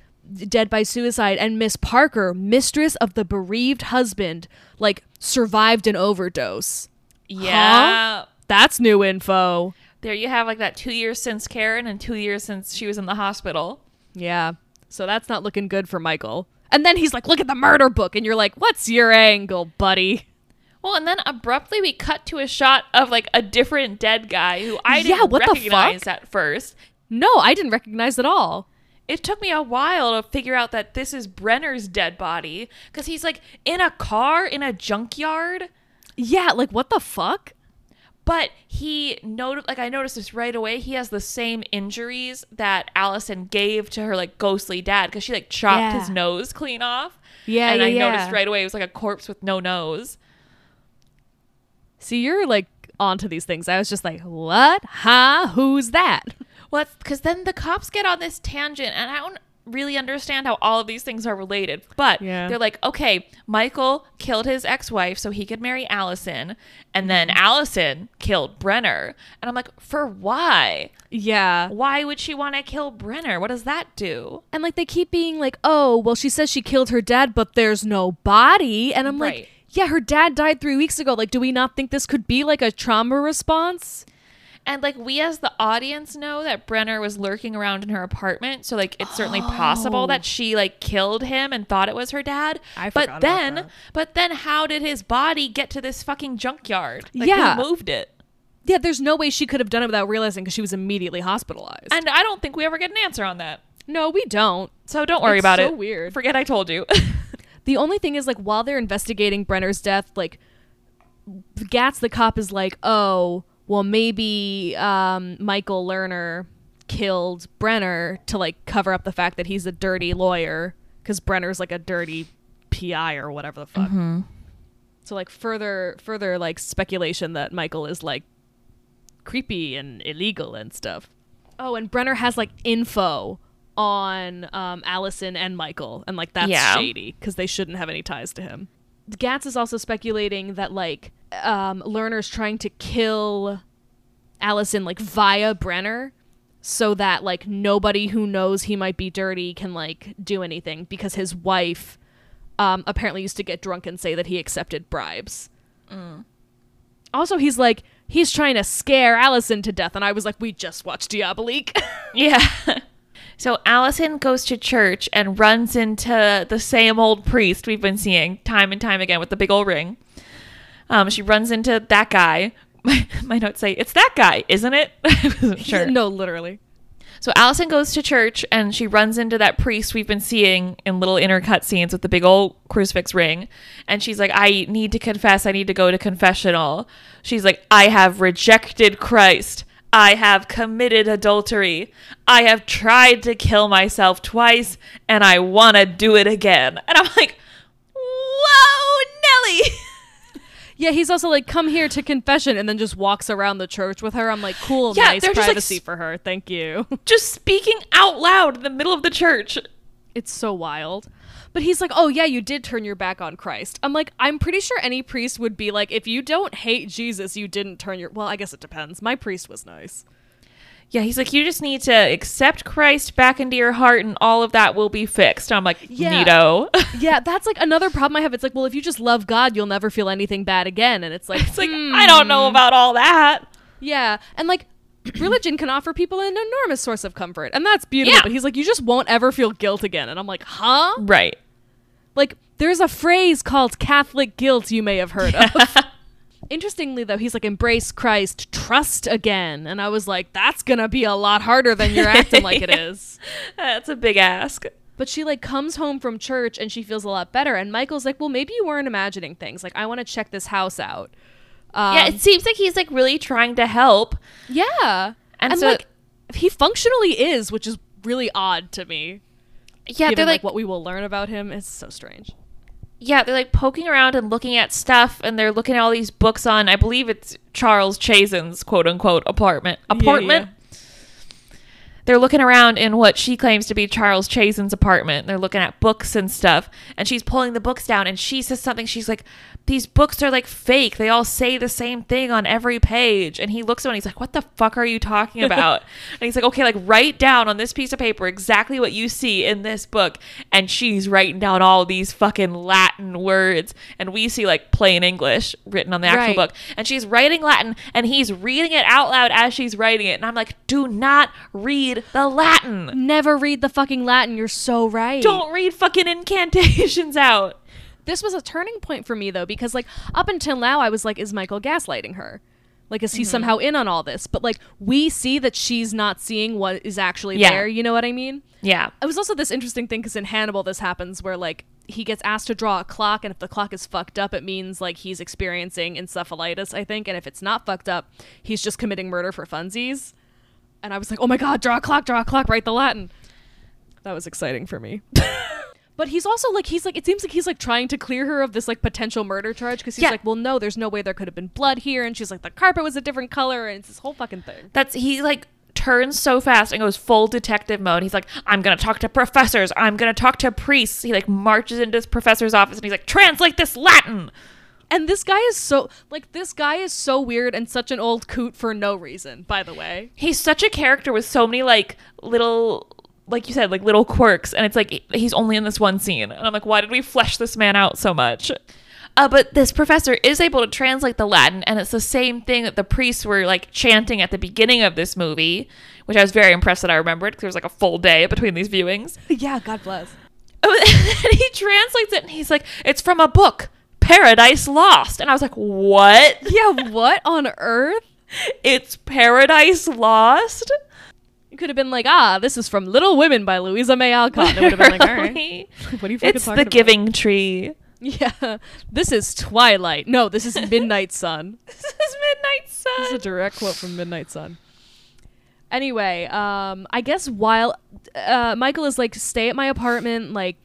Speaker 2: dead by suicide and Miss Parker, mistress of the bereaved husband, like survived an overdose."
Speaker 1: Yeah.
Speaker 2: That's new info.
Speaker 1: There you have like that two years since Karen and two years since she was in the hospital.
Speaker 2: Yeah. So that's not looking good for Michael. And then he's like, "Look at the murder book." And you're like, "What's your angle, buddy?"
Speaker 1: Well, and then abruptly we cut to a shot of like a different dead guy who I didn't yeah,
Speaker 2: what the
Speaker 1: recognize
Speaker 2: fuck?
Speaker 1: at first.
Speaker 2: No, I didn't recognize at all.
Speaker 1: It took me a while to figure out that this is Brenner's dead body because he's like in a car in a junkyard.
Speaker 2: Yeah, like what the fuck?
Speaker 1: But he noted, like I noticed this right away. He has the same injuries that Allison gave to her like ghostly dad because she like chopped
Speaker 2: Yeah.
Speaker 1: his nose clean off.
Speaker 2: Yeah,
Speaker 1: and
Speaker 2: yeah,
Speaker 1: I
Speaker 2: yeah.
Speaker 1: noticed right away it was like a corpse with no nose.
Speaker 2: See, you're like onto these things. I was just like, "What? Huh? Who's that?"
Speaker 1: Well, because then the cops get on this tangent, and I don't really understand how all of these things are related. But
Speaker 2: Yeah.
Speaker 1: they're like, okay, Michael killed his ex-wife so he could marry Allison, and then
Speaker 2: Mm-hmm.
Speaker 1: Allison killed Brenner, and I'm like, for why?
Speaker 2: Yeah.
Speaker 1: Why would she want to kill Brenner? What does that do?
Speaker 2: And like they keep being like, "Oh, well she says she killed her dad, but there's no body." And I'm
Speaker 1: Right.
Speaker 2: like, "Yeah, her dad died 3 weeks ago. Like do we not think this could be like a trauma response?"
Speaker 1: And like we as the audience know that Brenner was lurking around in her apartment, so like it's certainly possible
Speaker 2: Oh.
Speaker 1: that she like killed him and thought it was her dad.
Speaker 2: I
Speaker 1: but then, but then, how did his body get to this fucking junkyard? Like,
Speaker 2: Yeah.
Speaker 1: who moved it?
Speaker 2: Yeah, there's no way she could have done it without realizing because she was immediately hospitalized.
Speaker 1: And I don't think we ever get an answer on that.
Speaker 2: no, we don't.
Speaker 1: So don't worry
Speaker 2: It's
Speaker 1: about
Speaker 2: so
Speaker 1: it.
Speaker 2: weird.
Speaker 1: Forget I told you.
Speaker 2: The only thing is, like, while they're investigating Brenner's death, like, Gatz the cop is like, oh, well, maybe um, Michael Lerman killed Brenner to, like, cover up the fact that he's a dirty lawyer because Brenner's, like, a dirty PI or whatever the fuck. So, like, further, further, like, speculation that Michael is, like, creepy and illegal and stuff. Oh, and Brenner has, like, info on um, Allison and Michael, and like that's
Speaker 1: Yeah.
Speaker 2: shady because they shouldn't have any ties to him. Gatz is also speculating that like um, Lerman's trying to kill Allison like via Brenner, so that like nobody who knows he might be dirty can like do anything because his wife um, apparently used to get drunk and say that he accepted bribes. Mm. Also, he's like he's trying to scare Allison to death, and I was like, we just watched Diabolique.
Speaker 1: yeah. So Allison goes to church and runs into the same old priest we've been seeing time and time again with the big old ring. Um, she runs into that guy. My, my notes say it's that guy, isn't it? I wasn't sure.
Speaker 2: no, literally.
Speaker 1: So Allison goes to church and she runs into that priest we've been seeing in little intercut scenes with the big old crucifix ring. And she's like, I need to confess. I need to go to confessional. She's like, I have rejected Christ. I have committed adultery. I have tried to kill myself twice and I want to do it again. And I'm like, whoa, Nelly.
Speaker 2: Yeah, he's also like, come here to confession, and then just walks around the church with her. I'm like, cool,
Speaker 1: Yeah,
Speaker 2: nice
Speaker 1: just, like,
Speaker 2: privacy for her. Thank you.
Speaker 1: Just speaking out loud in the middle of the church.
Speaker 2: it's so wild. But he's like, oh, yeah, you did turn your back on Christ. I'm like, I'm pretty sure any priest would be like, if you don't hate Jesus, you didn't turn your. Well, I guess it depends. My priest was nice.
Speaker 1: Yeah, he's like, you just need to accept Christ back into your heart, and all of that will be fixed. I'm like,
Speaker 2: Yeah.
Speaker 1: neato.
Speaker 2: Yeah, that's like another problem I have. It's like, well, if you just love God, you'll never feel anything bad again. And it's like,
Speaker 1: it's like, I don't
Speaker 2: Hmm.
Speaker 1: know about all that.
Speaker 2: Yeah, and like religion can offer people an enormous source of comfort, and that's beautiful.
Speaker 1: Yeah.
Speaker 2: But he's like, you just won't ever feel guilt again, and I'm like, huh?
Speaker 1: Right.
Speaker 2: Like, there's a phrase called Catholic guilt you may have heard of. Interestingly, though, he's like, embrace Christ, trust again, and I was like, that's gonna be a lot harder than you're acting like it is.
Speaker 1: That's a big ask.
Speaker 2: But she like comes home from church and she feels a lot better. And Michael's like, well, maybe you weren't imagining things. Like, I want to check this house out. Um,
Speaker 1: yeah, it seems like he's like really trying to help.
Speaker 2: Yeah.
Speaker 1: And
Speaker 2: And,
Speaker 1: so-
Speaker 2: like he functionally is, which is really odd to me.
Speaker 1: Yeah,
Speaker 2: given
Speaker 1: they're
Speaker 2: like,
Speaker 1: like,
Speaker 2: what we will learn about him is so strange.
Speaker 1: Yeah, they're like poking around and looking at stuff, and they're looking at all these books on. I believe it's Charles Chazen's quote unquote apartment. Apartment. They're looking around in what she claims to be Charles Chazen's apartment. They're looking at books and stuff, and she's pulling the books down, and she says something. She's like, "These books are like fake. They all say the same thing on every page." And he looks at and he's like, "What the fuck are you talking about?" and he's like, "Okay, like write down on this piece of paper exactly what you see in this book." And she's writing down all these fucking Latin words, and we see like plain English written on the actual
Speaker 2: Right.
Speaker 1: book. And she's writing Latin, and he's reading it out loud as she's writing it. And I'm like, "Do not read the Latin."
Speaker 2: Never read the fucking Latin. You're so right.
Speaker 1: Don't read fucking incantations out.
Speaker 2: This was a turning point for me though, because like up until now, I was like, is Michael gaslighting her? Like, is he
Speaker 1: Mm-hmm.
Speaker 2: somehow in on all this? But like, we see that she's not seeing what is actually
Speaker 1: Yeah.
Speaker 2: there. You know what I mean?
Speaker 1: Yeah.
Speaker 2: It was also this interesting thing because in Hannibal, this happens where like he gets asked to draw a clock, and if the clock is fucked up, it means like he's experiencing encephalitis, I think. And if it's not fucked up, he's just committing murder for funsies. And I was like, oh my god, draw a clock, draw a clock, write the Latin. That was exciting for me. But he's also like he's like it seems like he's like trying to clear her of this like potential murder charge because he's
Speaker 1: Yeah.
Speaker 2: like, well, no, there's no way there could have been blood here, and she's like, the carpet was a different color, and it's this whole fucking thing.
Speaker 1: That's he like turns so fast and goes full detective mode. He's like, I'm gonna talk to professors. I'm gonna talk to priests. He like marches into his professor's office and he's like, translate this Latin.
Speaker 2: And this guy is so like this guy is so weird and such an old coot for no reason. By the way,
Speaker 1: He's such a character with so many like little like you said, like little quirks, and it's like he's only in this one scene. And I'm like, why did we flesh this man out so much? Uh, but this professor is able to translate the Latin, and it's the same thing that the priests were like chanting at the beginning of this movie, which I was very impressed that I remembered because there was like a full day between these viewings.
Speaker 2: yeah, God bless.
Speaker 1: Oh, and he translates it, and he's like, "It's from a book, Paradise Lost," and I was like, "What?
Speaker 2: Yeah, what on earth?
Speaker 1: It's Paradise Lost?"
Speaker 2: You could have been like, ah, this is from Little Women by Louisa May Alcott. It would have been like, all right, what are you fucking
Speaker 1: It's
Speaker 2: talking
Speaker 1: the
Speaker 2: about?
Speaker 1: Giving Tree.
Speaker 2: Yeah, this is Twilight. No, this is Midnight Sun.
Speaker 1: This is Midnight Sun.
Speaker 2: This is a direct quote from Midnight Sun. Anyway, um, I guess while uh, Michael is like, stay at my apartment, like,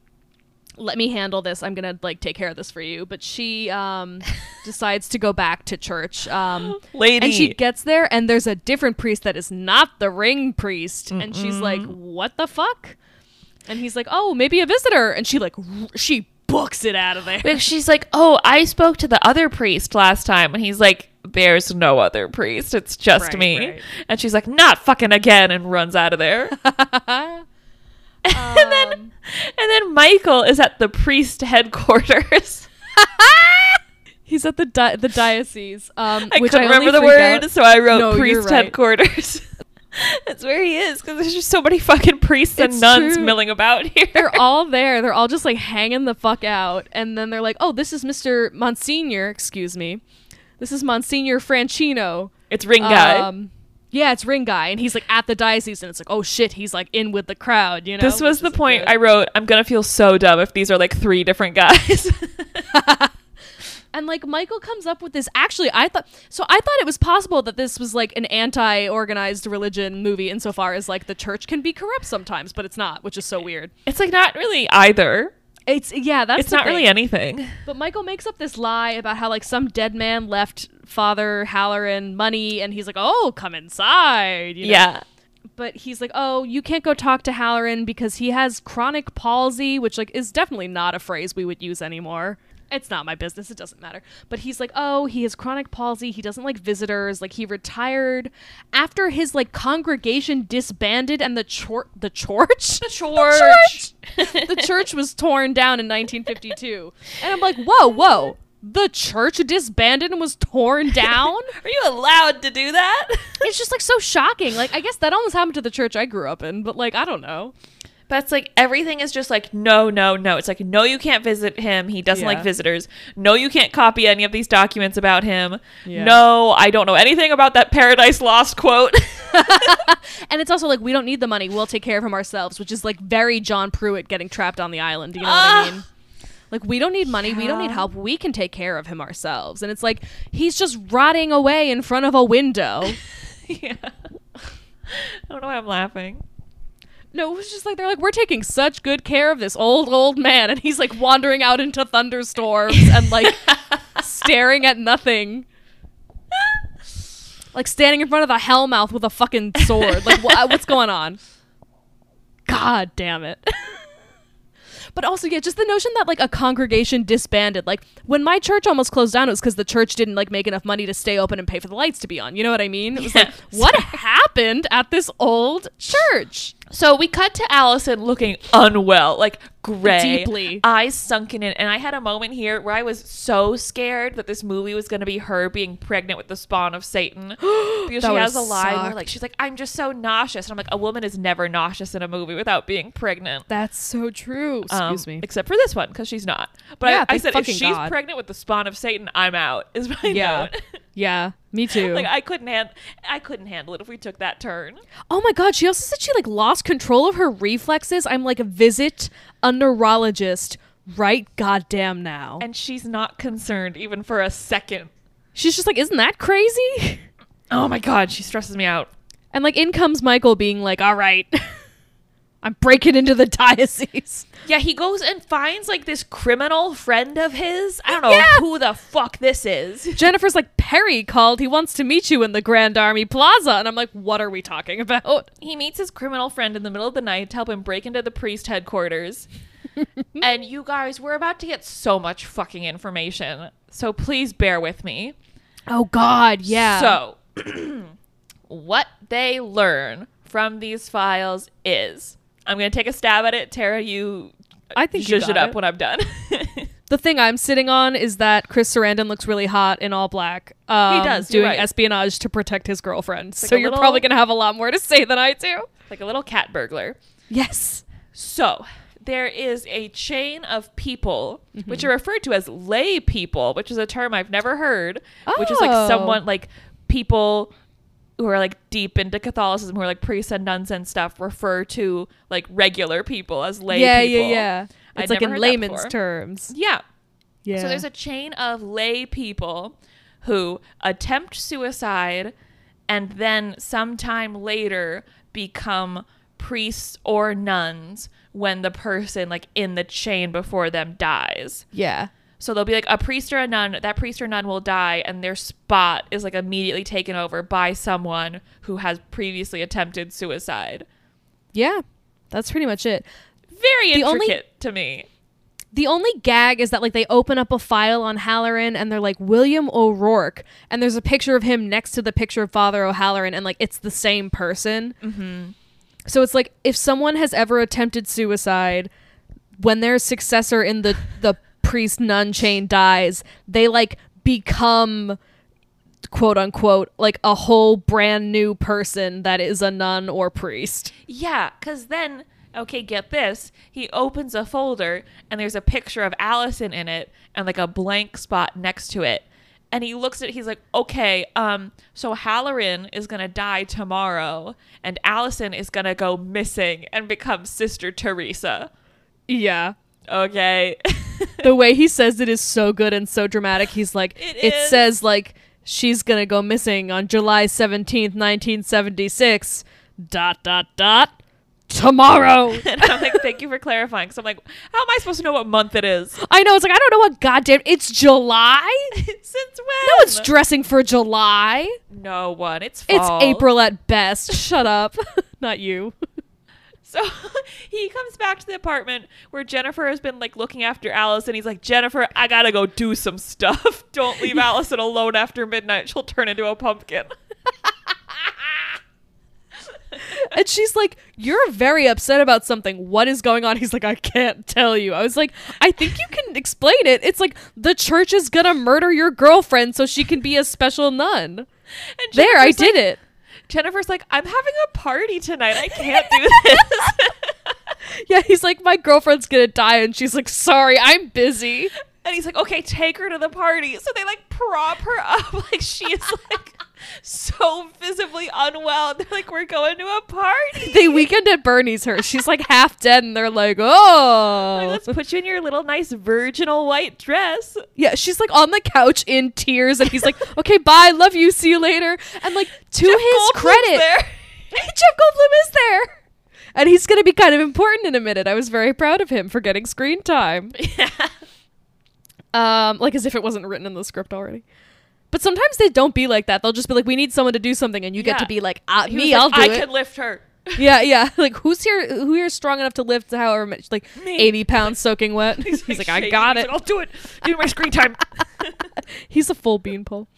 Speaker 2: let me handle this. I'm gonna like take care of this for you. But she um, decides to go back to church. Um,
Speaker 1: Lady.
Speaker 2: and she gets there, and there's a different priest that is not the ring priest, and she's like, "What the fuck?" And he's like, "Oh, maybe a visitor," and she like r- she books it out of there.
Speaker 1: Because she's like, "Oh, I spoke to the other priest last time," and he's like, "There's no other priest. It's just
Speaker 2: Right,
Speaker 1: me."
Speaker 2: right.
Speaker 1: And she's like, "Not fucking again," and runs out of there. and then,
Speaker 2: Um,
Speaker 1: and then Michael is at the priest headquarters.
Speaker 2: He's at the di- the diocese, um,
Speaker 1: I
Speaker 2: which
Speaker 1: couldn't
Speaker 2: I
Speaker 1: remember the word,
Speaker 2: out-
Speaker 1: so I wrote
Speaker 2: No,
Speaker 1: priest
Speaker 2: right.
Speaker 1: headquarters. That's where he is because there's just so many fucking priests and nuns
Speaker 2: true.
Speaker 1: milling about here.
Speaker 2: They're all there. They're all just like hanging the fuck out, and then they're like, "Oh, this is Mister Monsignor. Excuse me, this is Monsignor Franchino.
Speaker 1: it's ring guy.
Speaker 2: Um, yeah, it's ring guy, and he's like at the diocese, and it's like, oh shit, he's like in with the crowd, you know.
Speaker 1: this was
Speaker 2: which
Speaker 1: the point
Speaker 2: good.
Speaker 1: I wrote. I'm gonna feel so dumb if these are like three different guys.
Speaker 2: and like Michael comes up with this. Actually, I thought so. I thought it was possible that this was like an anti-organized religion movie, insofar as like the church can be corrupt sometimes, but it's not, which is so weird.
Speaker 1: it's like not really either.
Speaker 2: It's yeah, that's
Speaker 1: it's not really anything.
Speaker 2: But Michael makes up this lie about how like some dead man left Father Halloran money, and he's like, "Oh, come inside." you know?
Speaker 1: Yeah.
Speaker 2: But he's like, "Oh, you can't go talk to Halloran because he has chronic palsy, which like is definitely not a phrase we would use anymore." It's not my business. It doesn't matter. But he's like, "Oh, he has chronic palsy. He doesn't like visitors. Like he retired after his like congregation disbanded and the chor- the church
Speaker 1: The
Speaker 2: church. the church was torn down in 1952. And I'm like, whoa, whoa. The church disbanded and was torn down?
Speaker 1: Are you allowed to do that?
Speaker 2: it's just like so shocking. Like, I guess that almost happened to the church I grew up in, but like, I don't know.
Speaker 1: But it's like everything is just like no, no, no. It's like no, you can't visit him. He doesn't
Speaker 2: Yeah.
Speaker 1: like visitors. No, you can't copy any of these documents about him.
Speaker 2: Yeah.
Speaker 1: No, I don't know anything about that Paradise Lost quote.
Speaker 2: And it's also like, we don't need the money. We'll take care of him ourselves, which is like very John Pruitt getting trapped on the island. Do you know what
Speaker 1: Ah.
Speaker 2: I mean? Like, we don't need money. We don't need help. We can take care of him ourselves. And it's like, he's just rotting away in front of a window.
Speaker 1: yeah. I don't know why I'm laughing.
Speaker 2: No, it was just like they're like, we're taking such good care of this old, old man, and he's like wandering out into thunderstorms and like staring at nothing. Like standing in front of the Hellmouth with a fucking sword. Like, wha- what's going on? God damn it. But also, yeah, just the notion that like a congregation disbanded. Like, when my church almost closed down, it was because the church didn't like make enough money to stay open and pay for the lights to be on. You know what I mean? It was like,
Speaker 1: Yeah.
Speaker 2: what happened at this old church?
Speaker 1: So we cut to Allison looking unwell, like gray,
Speaker 2: Deeply.
Speaker 1: eyes sunken in. And I had a moment here where I was so scared that this movie was going to be her being pregnant with the spawn of Satan because she has a line where like she's like, "I'm just so nauseous," and I'm like, "A woman is never nauseous in a movie without being pregnant."
Speaker 2: That's so true.
Speaker 1: Um,
Speaker 2: Excuse me.
Speaker 1: Except for this one, because she's not. But
Speaker 2: Yeah,
Speaker 1: I, I said if she's
Speaker 2: God.
Speaker 1: pregnant with the spawn of Satan, I'm out. Is my
Speaker 2: Yeah.
Speaker 1: note.
Speaker 2: Yeah, me too.
Speaker 1: like I couldn't hand, I couldn't handle it if we took that turn.
Speaker 2: oh my god, she also said she like lost control of her reflexes. I'm like, visit a neurologist right goddamn now. And
Speaker 1: And she's not concerned even for a second.
Speaker 2: she's just like, isn't that crazy?
Speaker 1: Oh my god, she stresses me out.
Speaker 2: And like, in comes Michael being like, all right, I'm breaking into the diocese.
Speaker 1: Yeah, he goes and finds like this criminal friend of his. I don't know
Speaker 2: Yeah.
Speaker 1: who the fuck this is.
Speaker 2: Jennifer's like, Perry called. He wants to meet you in the Grand Army Plaza. And I'm like, what are we talking about?
Speaker 1: He meets his criminal friend in the middle of the night to help him break into the priest headquarters. and you guys, we're about to get so much fucking information. So please bear with me.
Speaker 2: Oh god, yeah.
Speaker 1: So, what they learn from these files is I'm going to take a stab at it. Tara, you
Speaker 2: I think you
Speaker 1: zhuzh it up
Speaker 2: it.
Speaker 1: when I'm done.
Speaker 2: The thing I'm sitting on is that Chris Sarandon looks really hot in all black. Um,
Speaker 1: does, you're
Speaker 2: doing
Speaker 1: right.
Speaker 2: espionage to protect his girlfriend.
Speaker 1: like
Speaker 2: so
Speaker 1: a
Speaker 2: you're
Speaker 1: little-
Speaker 2: probably gonna have a lot more to say than I do.
Speaker 1: like a little cat burglar.
Speaker 2: Yes.
Speaker 1: So, there is a chain of people,
Speaker 2: Mm-hmm.
Speaker 1: which are referred to as lay people, which is a term I've never heard, which is
Speaker 2: Oh.
Speaker 1: like someone like people who are like deep into Catholicism, who are like priests and nuns and stuff, refer to like regular people as lay
Speaker 2: yeah,
Speaker 1: people.
Speaker 2: yeah, yeah.
Speaker 1: I'd
Speaker 2: It's like in layman's terms.
Speaker 1: Yeah.
Speaker 2: Yeah.
Speaker 1: So there's a chain of lay people who attempt suicide and then sometime later become priests or nuns when the person like in the chain before them dies.
Speaker 2: yeah.
Speaker 1: So they'll be like a priest or a nun, that priest or nun will die and their spot is like immediately taken over by someone who has previously attempted suicide.
Speaker 2: Yeah. That's pretty much it.
Speaker 1: Very
Speaker 2: The only-
Speaker 1: intricate to me.
Speaker 2: The only gag is that like they open up a file on Halloran and they're like William O'Rourke and there's a picture of him next to the picture of Father O'Halloran and like it's the same person. Mm-hmm. So it's like if someone has ever attempted suicide, when their successor in the the priest nun chain dies, they like become quote unquote like a whole brand new person that is a nun or priest.
Speaker 1: Yeah, because then, okay, get this. He opens a folder and there's a picture of Allison in it and like a blank spot next to it. And he looks at it, he's like, okay, um, so Halloran is gonna die tomorrow and Allison is gonna go missing and become Sister Teresa.
Speaker 2: Yeah.
Speaker 1: Okay.
Speaker 2: the way he says it is so good and so dramatic. He's like,
Speaker 1: It
Speaker 2: it, says like she's gonna go missing on July seventeenth, nineteen seventy six. Dot dot dot. tomorrow.
Speaker 1: And I'm like, thank you for clarifying. So I'm like, how am I supposed to know what month it is?
Speaker 2: I know. It's like I don't know what goddamn. It's July.
Speaker 1: Since when?
Speaker 2: No one's dressing for July.
Speaker 1: no one. It's
Speaker 2: It's. April at best. Shut up. Not you.
Speaker 1: So he comes back to the apartment where Jennifer has been like looking after Alice, and he's like, Jennifer, I gotta go do some stuff. Don't leave Allison alone after midnight. She'll turn into a pumpkin.
Speaker 2: And she's like, You're very upset about something. What is going on? He's like, I can't tell you. I was like, I think you can explain it. It's like the church is gonna murder your girlfriend so she can be a special nun.
Speaker 1: And
Speaker 2: There, I
Speaker 1: Jennifer's
Speaker 2: did it.
Speaker 1: Jennifer's like, I'm having a party tonight. I can't do this.
Speaker 2: Yeah, he's like, My girlfriend's gonna die. And she's like, Sorry, I'm busy.
Speaker 1: and he's like, okay, take her to the party. So they like prop her up like she's like so visibly unwell. They're like, we're going to a party.
Speaker 2: They weekend at Bernie's her. She's like half dead, and they're like, Oh.
Speaker 1: Like, let's put you in your little nice virginal white dress.
Speaker 2: Yeah, she's like on the couch in tears, and he's like, "Okay, bye, love you, see you later." And like to
Speaker 1: Jeff
Speaker 2: his
Speaker 1: Goldblum's
Speaker 2: credit,
Speaker 1: there.
Speaker 2: Jeff Goldblum is there, and he's gonna be kind of important in a minute. I was very proud of him for getting screen time,
Speaker 1: Yeah.
Speaker 2: um, like as if it wasn't written in the script already. But sometimes they don't be like that. They'll just be like, "We need someone to do something," and you get to be like, uh, "Me, I'll
Speaker 1: like,
Speaker 2: do
Speaker 1: I
Speaker 2: it."
Speaker 1: can lift her.
Speaker 2: yeah, yeah. Like who's here? Who here is strong enough to lift however much? Like
Speaker 1: Me.
Speaker 2: eighty pounds soaking wet. He's, like, "I got
Speaker 1: He's
Speaker 2: it."
Speaker 1: like, I'll do it. Do my screen time.
Speaker 2: He's a full beanpole.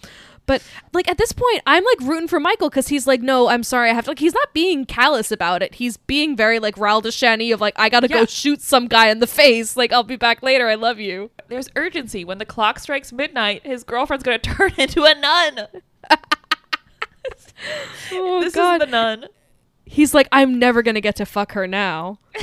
Speaker 2: But like at this point, I'm like rooting for Michael because he's like, no, I'm sorry, I have to. Like he's not being callous about it. He's being very like Raul Deshani of like, I gotta
Speaker 1: Yeah.
Speaker 2: go shoot some guy in the face. Like I'll be back later. I love you.
Speaker 1: There's urgency. When the clock strikes midnight, his girlfriend's gonna turn into a nun.
Speaker 2: Oh
Speaker 1: this
Speaker 2: God.
Speaker 1: is the nun.
Speaker 2: he's like, I'm never gonna get to fuck her now.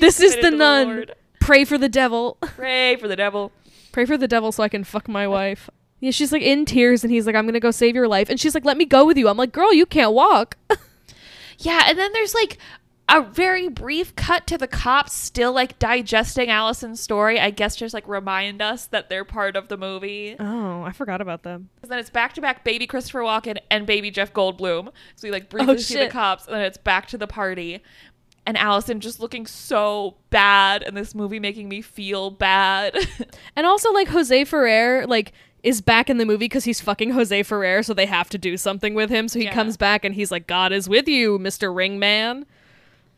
Speaker 2: This is the nun. Pray for the devil.
Speaker 1: Pray for the devil.
Speaker 2: Pray for the devil so I can fuck my wife. Yeah, she's like in tears and he's like, I'm gonna go save your life. And she's like, let me go with you. I'm like, girl, you can't walk.
Speaker 1: Yeah, and then there's like a very brief cut to the cops still like digesting Allison's story. I guess just like remind us that they're part of the movie.
Speaker 2: oh, I forgot about them.
Speaker 1: And then it's back to back baby Christopher Walken and baby Jeff Goldblum. So we like briefly
Speaker 2: Oh,
Speaker 1: see the cops, and then it's back to the party. And Allison just looking so bad, and this movie making me feel bad.
Speaker 2: And also, like Jose Ferrer, like is back in the movie because he's fucking Jose Ferrer, so they have to do something with him. So he
Speaker 1: Yeah.
Speaker 2: comes back and he's like, "God is with you, Mister Ringman,"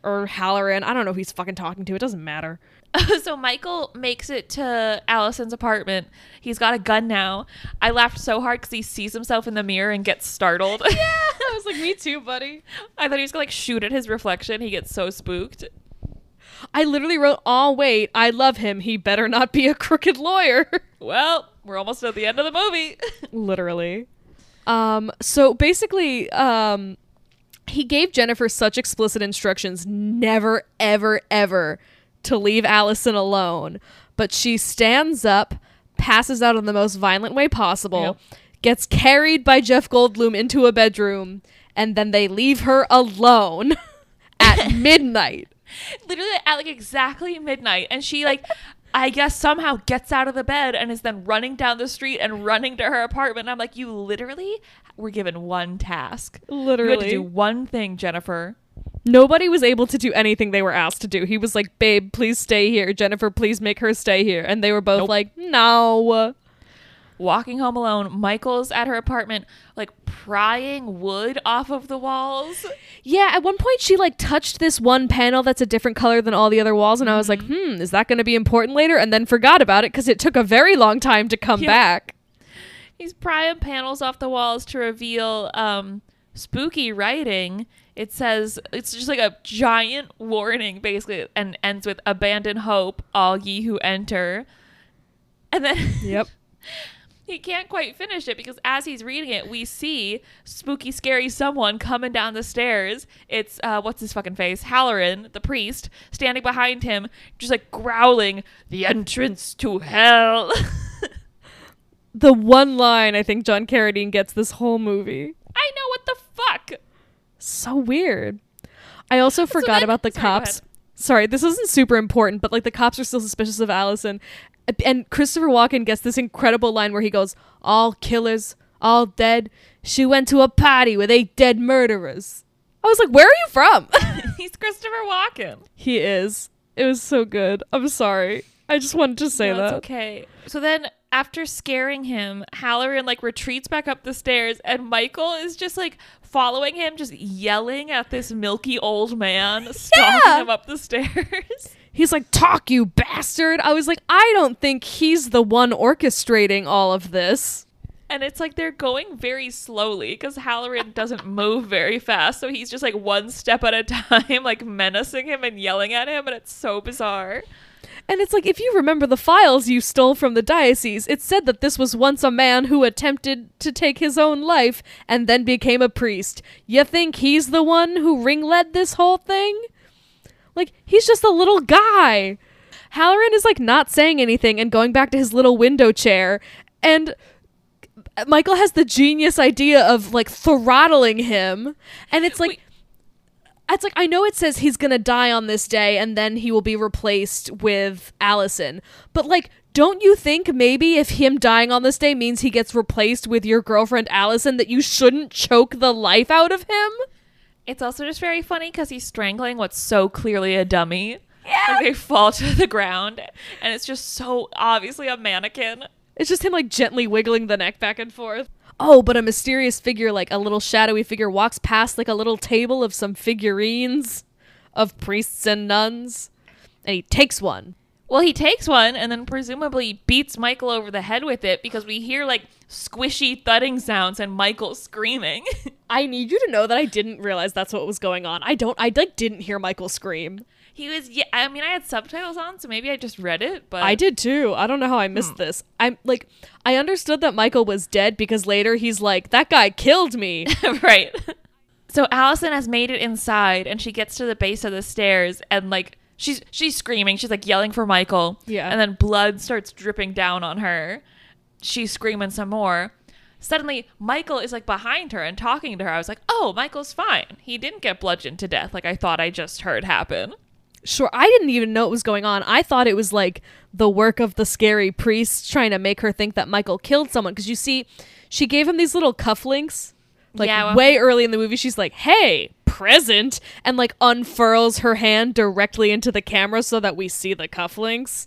Speaker 2: or Halloran. I don't know who he's fucking talking to. It doesn't matter.
Speaker 1: so Michael makes it to Allison's apartment. He's got a gun now. I laughed so hard because he sees himself in the mirror and gets startled. Yeah,
Speaker 2: I was like, "Me too, buddy."
Speaker 1: I thought he was gonna like shoot at his reflection. He gets so spooked.
Speaker 2: I literally wrote, "Oh wait, I love him. He better not be a crooked lawyer."
Speaker 1: Well, we're almost at the end of the movie.
Speaker 2: literally. Um, so basically, um, he gave Jennifer such explicit instructions never, ever, ever to leave Allison alone. But she stands up, passes out in the most violent way possible, gets carried by Jeff Goldblum into a bedroom, and then they leave her alone at midnight.
Speaker 1: Literally at like exactly midnight, and she like. I guess somehow gets out of the bed and is then running down the street and running to her apartment. And I'm like, you literally were given one task. Literally. You had to do one thing, Jennifer.
Speaker 2: Nobody was able to do anything they were asked to do. He was like, "Babe, please stay here. Jennifer, please make her stay here." And they were both
Speaker 1: Nope.
Speaker 2: like, "No."
Speaker 1: Walking home alone. Michael's at her apartment, like prying wood off of the walls.
Speaker 2: Yeah, at one point she like touched this one panel that's a different color than all the other walls, and I was like,
Speaker 1: Mm-hmm.
Speaker 2: "Hmm, is that going to be important later?" And then forgot about it because it took a very long time to come
Speaker 1: Yeah.
Speaker 2: back.
Speaker 1: He's prying panels off the walls to reveal um, spooky writing. It says it's just like a giant warning, basically, and ends with "Abandon hope, all ye who enter." And then
Speaker 2: Yep.
Speaker 1: he can't quite finish it because as he's reading it, we see spooky, scary someone coming down the stairs. It's uh, what's his fucking face, Halloran, the priest, standing behind him, just like growling, "The entrance to hell."
Speaker 2: the one line I think John Carradine gets this whole movie.
Speaker 1: I know what the fuck.
Speaker 2: So weird. I also forgot
Speaker 1: then-
Speaker 2: about the
Speaker 1: sorry,
Speaker 2: cops. Sorry, this isn't super important, but like the cops are still suspicious of Allison. And Christopher Walken gets this incredible line where he goes, All killers, all dead. She went to a party with eight dead murderers. I was like, where are you from?
Speaker 1: He's Christopher Walken.
Speaker 2: he is. It was so good. I'm sorry. I just wanted to say
Speaker 1: No,
Speaker 2: that.
Speaker 1: okay. So then after scaring him, Halloran like retreats back up the stairs and Michael is just like following him, just yelling at this milky old man, stalking
Speaker 2: Yeah.
Speaker 1: him up the stairs.
Speaker 2: He's like, talk, you bastard. I was like, I don't think he's the one orchestrating all of this.
Speaker 1: And it's like they're going very slowly because Halloran doesn't move very fast. So he's just like one step at a time, like menacing him and yelling at him. And it's so bizarre.
Speaker 2: And it's like, if you remember the files you stole from the diocese, it said that this was once a man who attempted to take his own life and then became a priest. You think he's the one who ring led this whole thing? Like, he's just a little guy. Halloran is like not saying anything and going back to his little window chair. And Michael has the genius idea of like throttling him. And it's like,
Speaker 1: Wait.
Speaker 2: It's like I know it says he's gonna die on this day and then he will be replaced with Allison, but like, don't you think maybe if him dying on this day means he gets replaced with your girlfriend Allison, that you shouldn't choke the life out of him?
Speaker 1: It's also just very funny because he's strangling what's so clearly a dummy. Yeah. Like they fall to the ground and it's just so obviously a mannequin.
Speaker 2: It's just him like gently wiggling the neck back and forth. Oh, but a mysterious figure, like a little shadowy figure, walks past like a little table of some figurines of priests and nuns, and he takes one.
Speaker 1: Well, he takes one and then presumably beats Michael over the head with it because we hear like squishy thudding sounds and Michael screaming.
Speaker 2: I need you to know that I didn't realize that's what was going on. I don't. I like didn't hear Michael scream.
Speaker 1: He was, yeah, I mean, I had subtitles on, so maybe I just read it, but
Speaker 2: I did too. I don't know how I missed hmm. this. I'm like, I understood that Michael was dead because later he's like, that guy killed me.
Speaker 1: right. So Allison has made it inside and she gets to the base of the stairs and like she's she's screaming, she's like yelling for Michael.
Speaker 2: Yeah.
Speaker 1: And then blood starts dripping down on her. She's screaming some more. Suddenly Michael is like behind her and talking to her. I was like, "Oh, Michael's fine. He didn't get bludgeoned to death like I thought I just heard happen."
Speaker 2: Sure, I didn't even know what was going on. I thought it was like the work of the scary priest trying to make her think that Michael killed someone. Because you see, she gave him these little cufflinks. Like
Speaker 1: Yeah, well-
Speaker 2: way early in the movie, she's like, "Hey, present," and like unfurls her hand directly into the camera so that we see the cufflinks,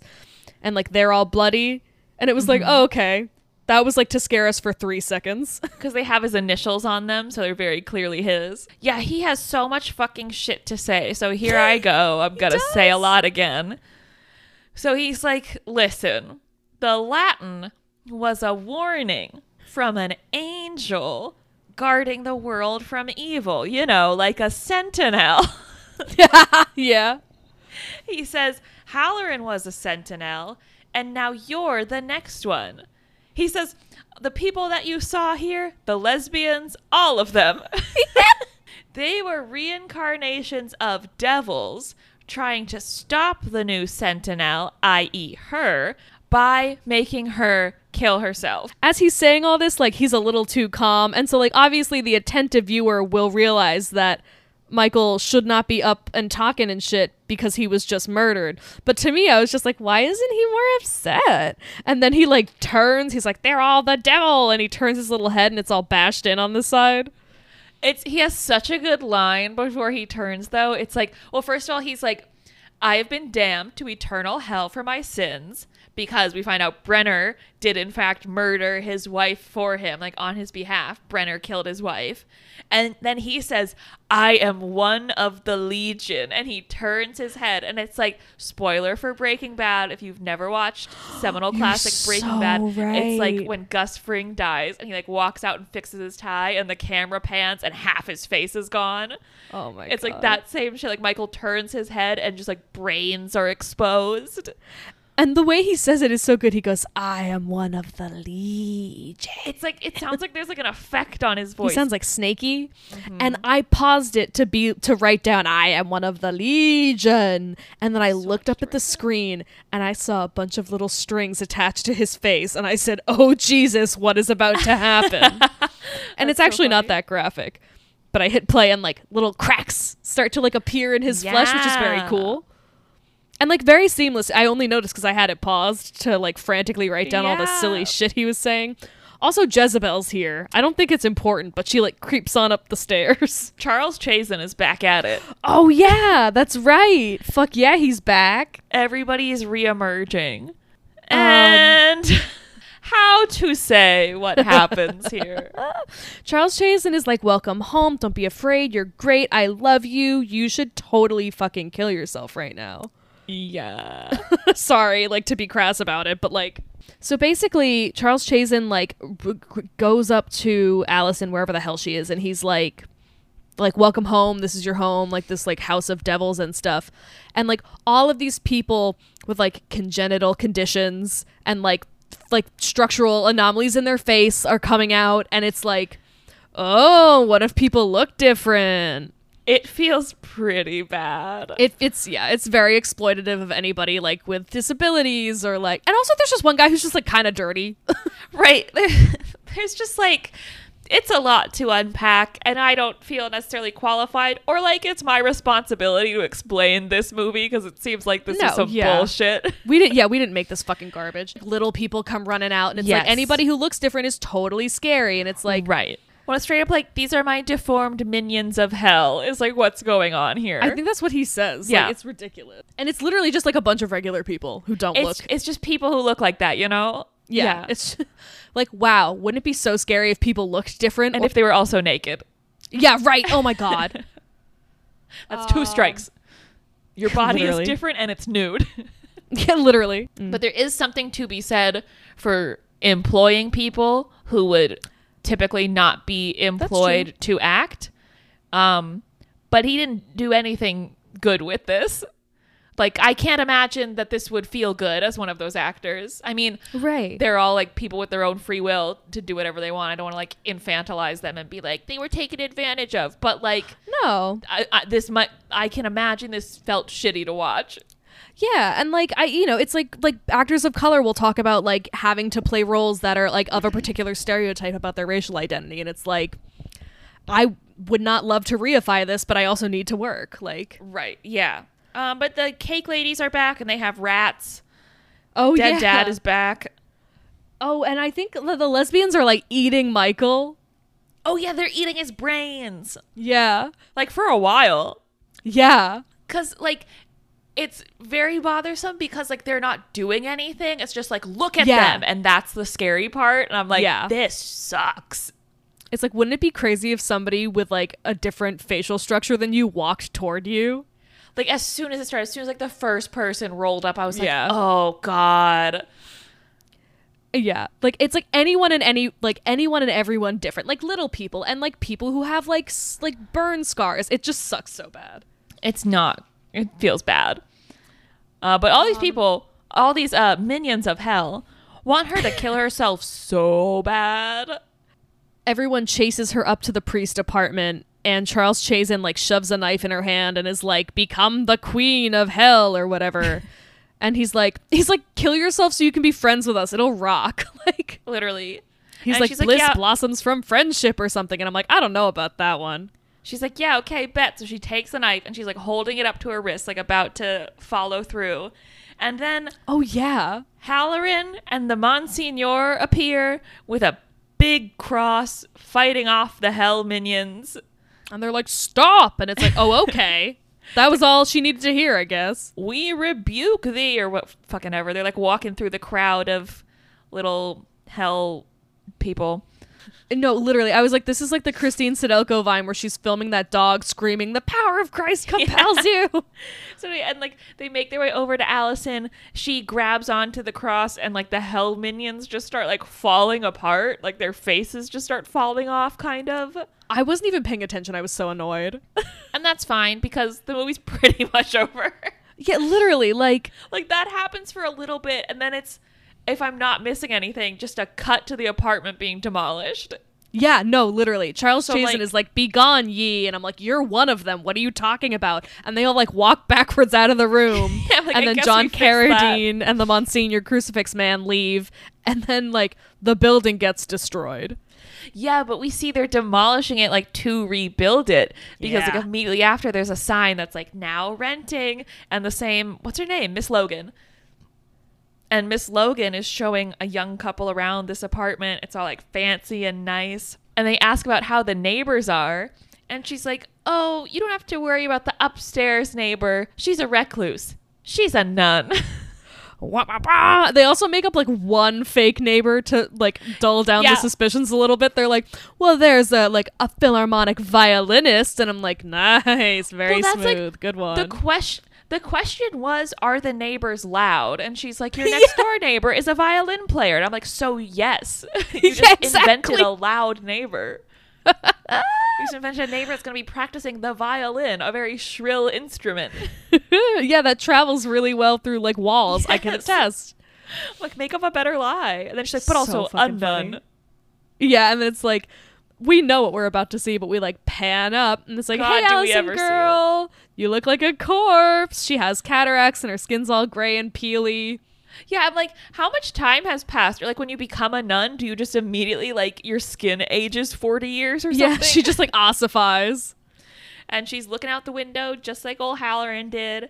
Speaker 2: and like they're all bloody. And it was like, mm-hmm. oh, okay, that was like to scare us for three seconds.
Speaker 1: because they have his initials on them, so they're very clearly his. Yeah, he has so much fucking shit to say. So here I go. I'm gonna say a lot again. So he's like, listen, the Latin was a warning from an angel guarding the world from evil, you know, like a sentinel.
Speaker 2: yeah.
Speaker 1: he says, Halloran was a sentinel, and now you're the next one. He says, the people that you saw here, the lesbians, all of them, they were reincarnations of devils trying to stop the new sentinel, i.e., her, by making her kill herself.
Speaker 2: As he's saying all this, like he's a little too calm, and so like obviously the attentive viewer will realize that Michael should not be up and talking and shit because he was just murdered. But to me, I was just like, why isn't he more upset? And then he like turns, he's like, they're all the devil, and he turns his little head and it's all bashed in on the side.
Speaker 1: It's he has such a good line before he turns though. It's like, well, first of all, he's like, I have been damned to eternal hell for my sins because we find out Brenner did in fact murder his wife for him, like on his behalf. Brenner killed his wife. And then he says, I am one of the legion. And he turns his head. And it's like, spoiler for Breaking Bad. If you've never watched seminal classic Breaking
Speaker 2: so
Speaker 1: Bad, it's like when Gus Fring dies and he like walks out and fixes his tie and the camera pans and half his face is gone.
Speaker 2: Oh my god.
Speaker 1: It's like that same shit. Like Michael turns his head and just like brains are exposed.
Speaker 2: And the way he says it is so good. He goes, I am one of the legion.
Speaker 1: It's like it sounds like there's like an effect on his voice.
Speaker 2: He sounds like snaky. Mm-hmm. And I paused it to be to write down I am one of the legion. And then I looked up at the screen and I saw a bunch of little strings attached to his face and I said, "Oh Jesus, what is about to happen?" and it's
Speaker 1: so
Speaker 2: actually not that graphic. But I hit play and like little cracks start to like appear in his flesh, which is very cool. And like very seamless. I only noticed because I had it paused to like frantically write down all the silly shit he was saying. Also, Jezebel's here. I don't think it's important, but she like creeps on up the stairs.
Speaker 1: Charles Chazen is back at it.
Speaker 2: Oh yeah, that's right. Fuck yeah, he's back.
Speaker 1: Everybody is reemerging. Um, and how to say what happens here?
Speaker 2: Charles Chazen is like, "Welcome home. Don't be afraid. You're great. I love you. You should totally fucking kill yourself right now."
Speaker 1: Yeah.
Speaker 2: Sorry, like to be crass about it, but like so basically Charles Chazen like r- r- goes up to Allison wherever the hell she is and he's like like welcome home. This is your home like this like house of devils and stuff. And like all of these people with like congenital conditions and like like structural anomalies in their face are coming out and it's like oh what if people look different
Speaker 1: It feels pretty bad.
Speaker 2: it, it's yeah it's very exploitative of anybody like with disabilities or like and also there's just one guy who's just like kind of dirty
Speaker 1: right. There's just like it's a lot to unpack and I don't feel necessarily qualified or like it's my responsibility to explain this movie because it seems like this
Speaker 2: No,
Speaker 1: is some
Speaker 2: yeah.
Speaker 1: bullshit.
Speaker 2: we didn't yeah we didn't make this fucking garbage little people come running out and it's
Speaker 1: Yes.
Speaker 2: like anybody who looks different is totally scary and it's like
Speaker 1: right. Well, it's straight up like these are my deformed minions of hell is like what's going on here.
Speaker 2: I think that's what he says.
Speaker 1: Yeah.
Speaker 2: Like, it's ridiculous. And it's literally just like a bunch of regular people who don't
Speaker 1: it's
Speaker 2: look.
Speaker 1: it's just people who look like that, you know?
Speaker 2: Yeah. It's like, wow, wouldn't it be so scary if people looked different?
Speaker 1: and
Speaker 2: Or-
Speaker 1: if they were also naked.
Speaker 2: yeah, right. Oh my God.
Speaker 1: That's two strikes. Your body
Speaker 2: Literally.
Speaker 1: is different and it's nude.
Speaker 2: yeah, literally.
Speaker 1: But there is something to be said for employing people who would typically not be employed to act. Um, but he didn't do anything good with this. Like I can't imagine that this would feel good as one of those actors. I mean,
Speaker 2: Right.
Speaker 1: they're all like people with their own free will to do whatever they want. I don't want to like infantilize them and be like they were taken advantage of. But like
Speaker 2: no.
Speaker 1: I, I, this might I can imagine this felt shitty to watch.
Speaker 2: Yeah, and like I you know, it's like like actors of color will talk about like having to play roles that are like of a particular stereotype about their racial identity and it's like I would not love to reify this, but I also need to work. Like
Speaker 1: Right. Yeah. Um, but the cake ladies are back and they have rats.
Speaker 2: Oh
Speaker 1: Dead
Speaker 2: yeah.
Speaker 1: dad is back.
Speaker 2: Oh, and I think the, the lesbians are like eating Michael.
Speaker 1: Oh yeah, they're eating his brains.
Speaker 2: Yeah.
Speaker 1: Like for a while.
Speaker 2: Yeah.
Speaker 1: Cause like it's very bothersome because like they're not doing anything. It's just like look at
Speaker 2: Yeah.
Speaker 1: them and that's the scary part. And I'm like,
Speaker 2: Yeah.
Speaker 1: this sucks.
Speaker 2: It's like wouldn't it be crazy if somebody with like a different facial structure than you walked toward you?
Speaker 1: Like as soon as it started, as soon as like the first person rolled up, I was like,
Speaker 2: Yeah.
Speaker 1: oh God.
Speaker 2: Yeah. Like it's like anyone and any like anyone and everyone different. Like little people and like people who have like s- like burn scars. It just sucks so bad.
Speaker 1: It's not. It feels bad. Uh, but all these people, all these uh, minions of hell, want her to kill herself so bad.
Speaker 2: Everyone chases her up to the priest apartment and Charles Chazen like shoves a knife in her hand and is like become the queen of hell or whatever. and he's like he's like kill yourself so you can be friends with us. It'll rock. like
Speaker 1: Literally.
Speaker 2: he's
Speaker 1: And
Speaker 2: like bliss
Speaker 1: yeah.
Speaker 2: blossoms from friendship or something and I'm like I don't know about that one.
Speaker 1: She's like, yeah, okay, bet. So she takes the knife and she's like holding it up to her wrist, like about to follow through. And then
Speaker 2: Oh yeah.
Speaker 1: Halloran and the Monsignor appear with a big cross fighting off the hell minions.
Speaker 2: And they're like, stop. And it's like, oh, okay. that was all she needed to hear, I guess.
Speaker 1: we rebuke thee or what fucking ever they're like walking through the crowd of little hell people
Speaker 2: No, literally. I was like, this is like the Christine Sydelko vine where she's filming that dog screaming, the power of Christ compels you.
Speaker 1: so and like they make their way over to allison she grabs onto the cross and like the hell minions just start like falling apart like their faces just start falling off kind of
Speaker 2: I wasn't even paying attention. I was so annoyed.
Speaker 1: and that's fine because the movie's pretty much over
Speaker 2: yeah, literally. Like,
Speaker 1: like that happens for a little bit and then it's if i'm not missing anything just a cut to the apartment being demolished
Speaker 2: yeah, no, literally. Charles
Speaker 1: So,
Speaker 2: Chazen
Speaker 1: like-
Speaker 2: is like, be gone, ye. And I'm like, you're one of them. What are you talking about? And they all like walk backwards out of the room.
Speaker 1: Yeah, like, I
Speaker 2: and then John. Carradine and the Monsignor Crucifix Man leave. And then like the building gets destroyed.
Speaker 1: Yeah, but we see they're demolishing it like to rebuild it because
Speaker 2: Yeah.
Speaker 1: like immediately after there's a sign that's like now renting and the same what's her name? Miss Logan. And Miss Logan is showing a young couple around this apartment. It's all like fancy and nice. And they ask about how the neighbors are. And she's like, Oh, you don't have to worry about the upstairs neighbor. She's a recluse. She's a nun.
Speaker 2: They also make up like one fake neighbor to like dull down
Speaker 1: Yeah.
Speaker 2: the suspicions a little bit. They're like, well, there's a like a philharmonic violinist, and I'm like, nice, very
Speaker 1: Well, that's, like,
Speaker 2: smooth, good one.
Speaker 1: the question the question was, are the neighbors loud? And she's like, Your next door neighbor is a violin player. And I'm like, So yes. you just
Speaker 2: Yeah,
Speaker 1: invented a loud neighbor. you just invented a neighbor that's gonna be practicing the violin, a very shrill instrument.
Speaker 2: yeah, that travels really well through like walls. I can
Speaker 1: Yes.
Speaker 2: attest.
Speaker 1: like make up a better lie. And then she's like, but
Speaker 2: So
Speaker 1: also a nun.
Speaker 2: funny. Yeah, and then it's like we know what we're about to see, but we like pan up, and it's like,
Speaker 1: God,
Speaker 2: "Hey, Allison
Speaker 1: ever see it.
Speaker 2: girl, you look like a corpse." She has cataracts, and her skin's all gray and peely.
Speaker 1: Yeah, I'm like, how much time has passed? Or like when you become a nun, do you just immediately like your skin ages 40 years or something?
Speaker 2: Yeah, she just like ossifies.
Speaker 1: and she's looking out the window just like old Halloran did.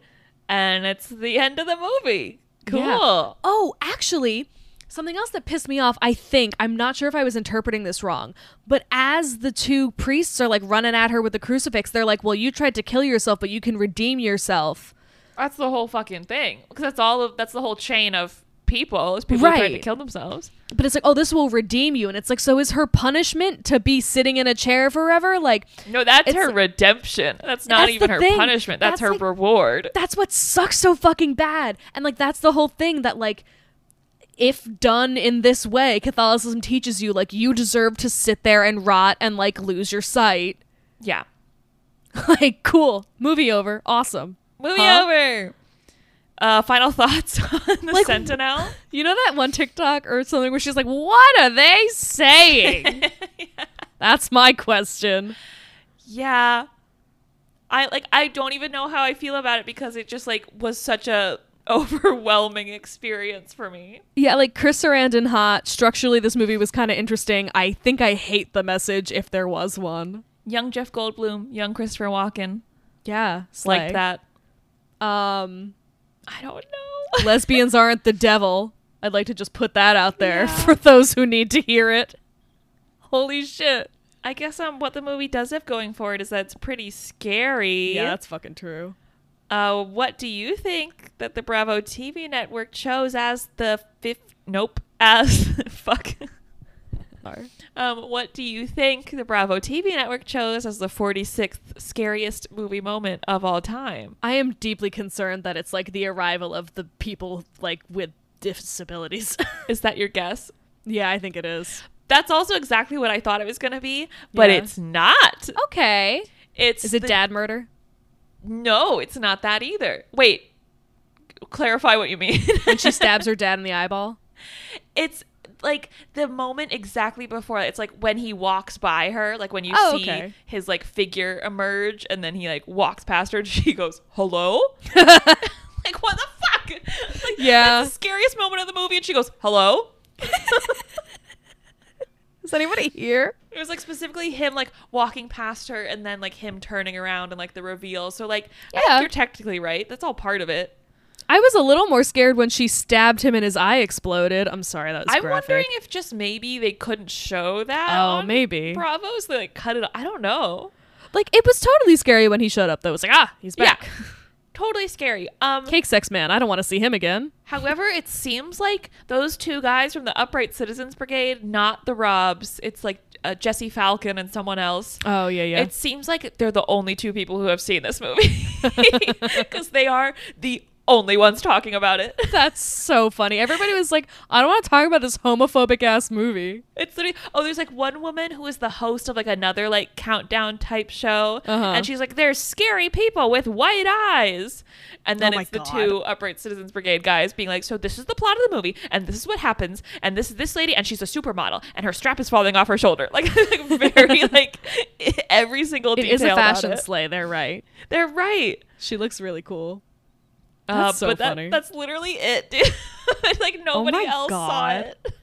Speaker 1: And it's the end of the movie. Cool.
Speaker 2: Yeah. Oh, actually, something else that pissed me off, I think, I'm not sure if I was interpreting this wrong, but as the two priests are like running at her with the crucifix, they're like, well, you tried to kill yourself, but you can redeem yourself.
Speaker 1: That's the whole fucking thing. Because that's all of that's the whole chain of people is people who tried to kill themselves.
Speaker 2: But it's like, oh, this will redeem you. And it's like, so is her punishment to be sitting in a chair forever? Like,
Speaker 1: No, that's her redemption. That's not
Speaker 2: That's
Speaker 1: even her
Speaker 2: thing.
Speaker 1: punishment. That's,
Speaker 2: That's
Speaker 1: her
Speaker 2: like-
Speaker 1: reward.
Speaker 2: that's what sucks so fucking bad. And like, that's the whole thing that, like, if done in this way, Catholicism teaches you, like, you deserve to sit there and rot and, like, lose your sight.
Speaker 1: Yeah.
Speaker 2: like, cool. Movie over. Awesome.
Speaker 1: Movie
Speaker 2: Huh?
Speaker 1: over. Uh, final thoughts on the
Speaker 2: Like-
Speaker 1: Sentinel?
Speaker 2: You know that one TikTok or something where she's like, what are they saying? That's my question.
Speaker 1: Yeah. I like I don't even know how I feel about it because it just like was such a overwhelming experience for me.
Speaker 2: Yeah, like Chris Sarandon hot. Structurally, this movie was kind of interesting. I think I hate the message if there was one.
Speaker 1: Young Jeff Goldblum, young Christopher Walken,
Speaker 2: Yeah,
Speaker 1: like that.
Speaker 2: Um,
Speaker 1: I don't know.
Speaker 2: lesbians aren't the devil. I'd like to just put that out there
Speaker 1: Yeah.
Speaker 2: for those who need to hear it. Holy shit.
Speaker 1: I guess um what the movie does have going for it is that it's pretty scary.
Speaker 2: Yeah, that's fucking true.
Speaker 1: Uh, what do you think that the Bravo TV network chose as the fifth? Nope, as fuck. Um, what do you think the Bravo TV network chose as the 46th scariest movie moment of all time?
Speaker 2: I am deeply concerned that it's like the arrival of the people like with disabilities.
Speaker 1: Is that your guess?
Speaker 2: yeah, I think it is.
Speaker 1: That's also exactly what I thought it was going to be, but
Speaker 2: Yeah.
Speaker 1: it's not.
Speaker 2: Okay.
Speaker 1: It's
Speaker 2: Is it
Speaker 1: the-
Speaker 2: dad murder?
Speaker 1: No, it's not that either. Wait, clarify what you mean.
Speaker 2: When she stabs her dad in the eyeball?
Speaker 1: it's like the moment exactly before it's like when he walks by her like when you
Speaker 2: Oh,
Speaker 1: see
Speaker 2: okay.
Speaker 1: his like figure emerge and then he like walks past her and she goes hello like what the fuck like,
Speaker 2: Yeah.
Speaker 1: that's the scariest moment of the movie and she goes hello
Speaker 2: Is anybody here?
Speaker 1: it was like specifically him like walking past her and then like him turning around and like the reveal so like I think
Speaker 2: Yeah.
Speaker 1: you're technically right that's all part of it
Speaker 2: I was a little more scared when she stabbed him and his eye exploded. I'm sorry, that was
Speaker 1: i'm
Speaker 2: graphic.
Speaker 1: wondering if just maybe they couldn't show that
Speaker 2: Oh, maybe.
Speaker 1: Bravo's so they like cut it Off. i don't know
Speaker 2: Like it was totally scary when he showed up though. It was like, ah, he's back.
Speaker 1: Yeah. totally scary. Um,
Speaker 2: Cake sex man. I don't want to see him again.
Speaker 1: however, it seems like those two guys from the Upright Citizens Brigade, not the Robs. It's like uh, Jesse Falcon and someone else.
Speaker 2: Oh yeah, yeah.
Speaker 1: It seems like they're the only two people who have seen this movie because they are the only ones talking about it.
Speaker 2: That's so funny. Everybody was like, I don't want to talk about this homophobic ass movie.
Speaker 1: It's literally oh, there's like one woman who is the host of like another like countdown type show,
Speaker 2: Uh-huh.
Speaker 1: and she's like, "There's scary people with white eyes," and then
Speaker 2: Oh
Speaker 1: it's the
Speaker 2: God.
Speaker 1: two Upright Citizens Brigade guys being like, "So this is the plot of the movie, and this is what happens, and this is this lady, and she's a supermodel, and her strap is falling off her shoulder." Like, like very like every single
Speaker 2: It
Speaker 1: detail.
Speaker 2: is a fashion
Speaker 1: it.
Speaker 2: sleigh. They're right.
Speaker 1: They're right.
Speaker 2: She looks really cool.
Speaker 1: Uh,
Speaker 2: That's so
Speaker 1: but
Speaker 2: funny. Oh
Speaker 1: that's literally it, dude. like nobody
Speaker 2: my
Speaker 1: else saw it.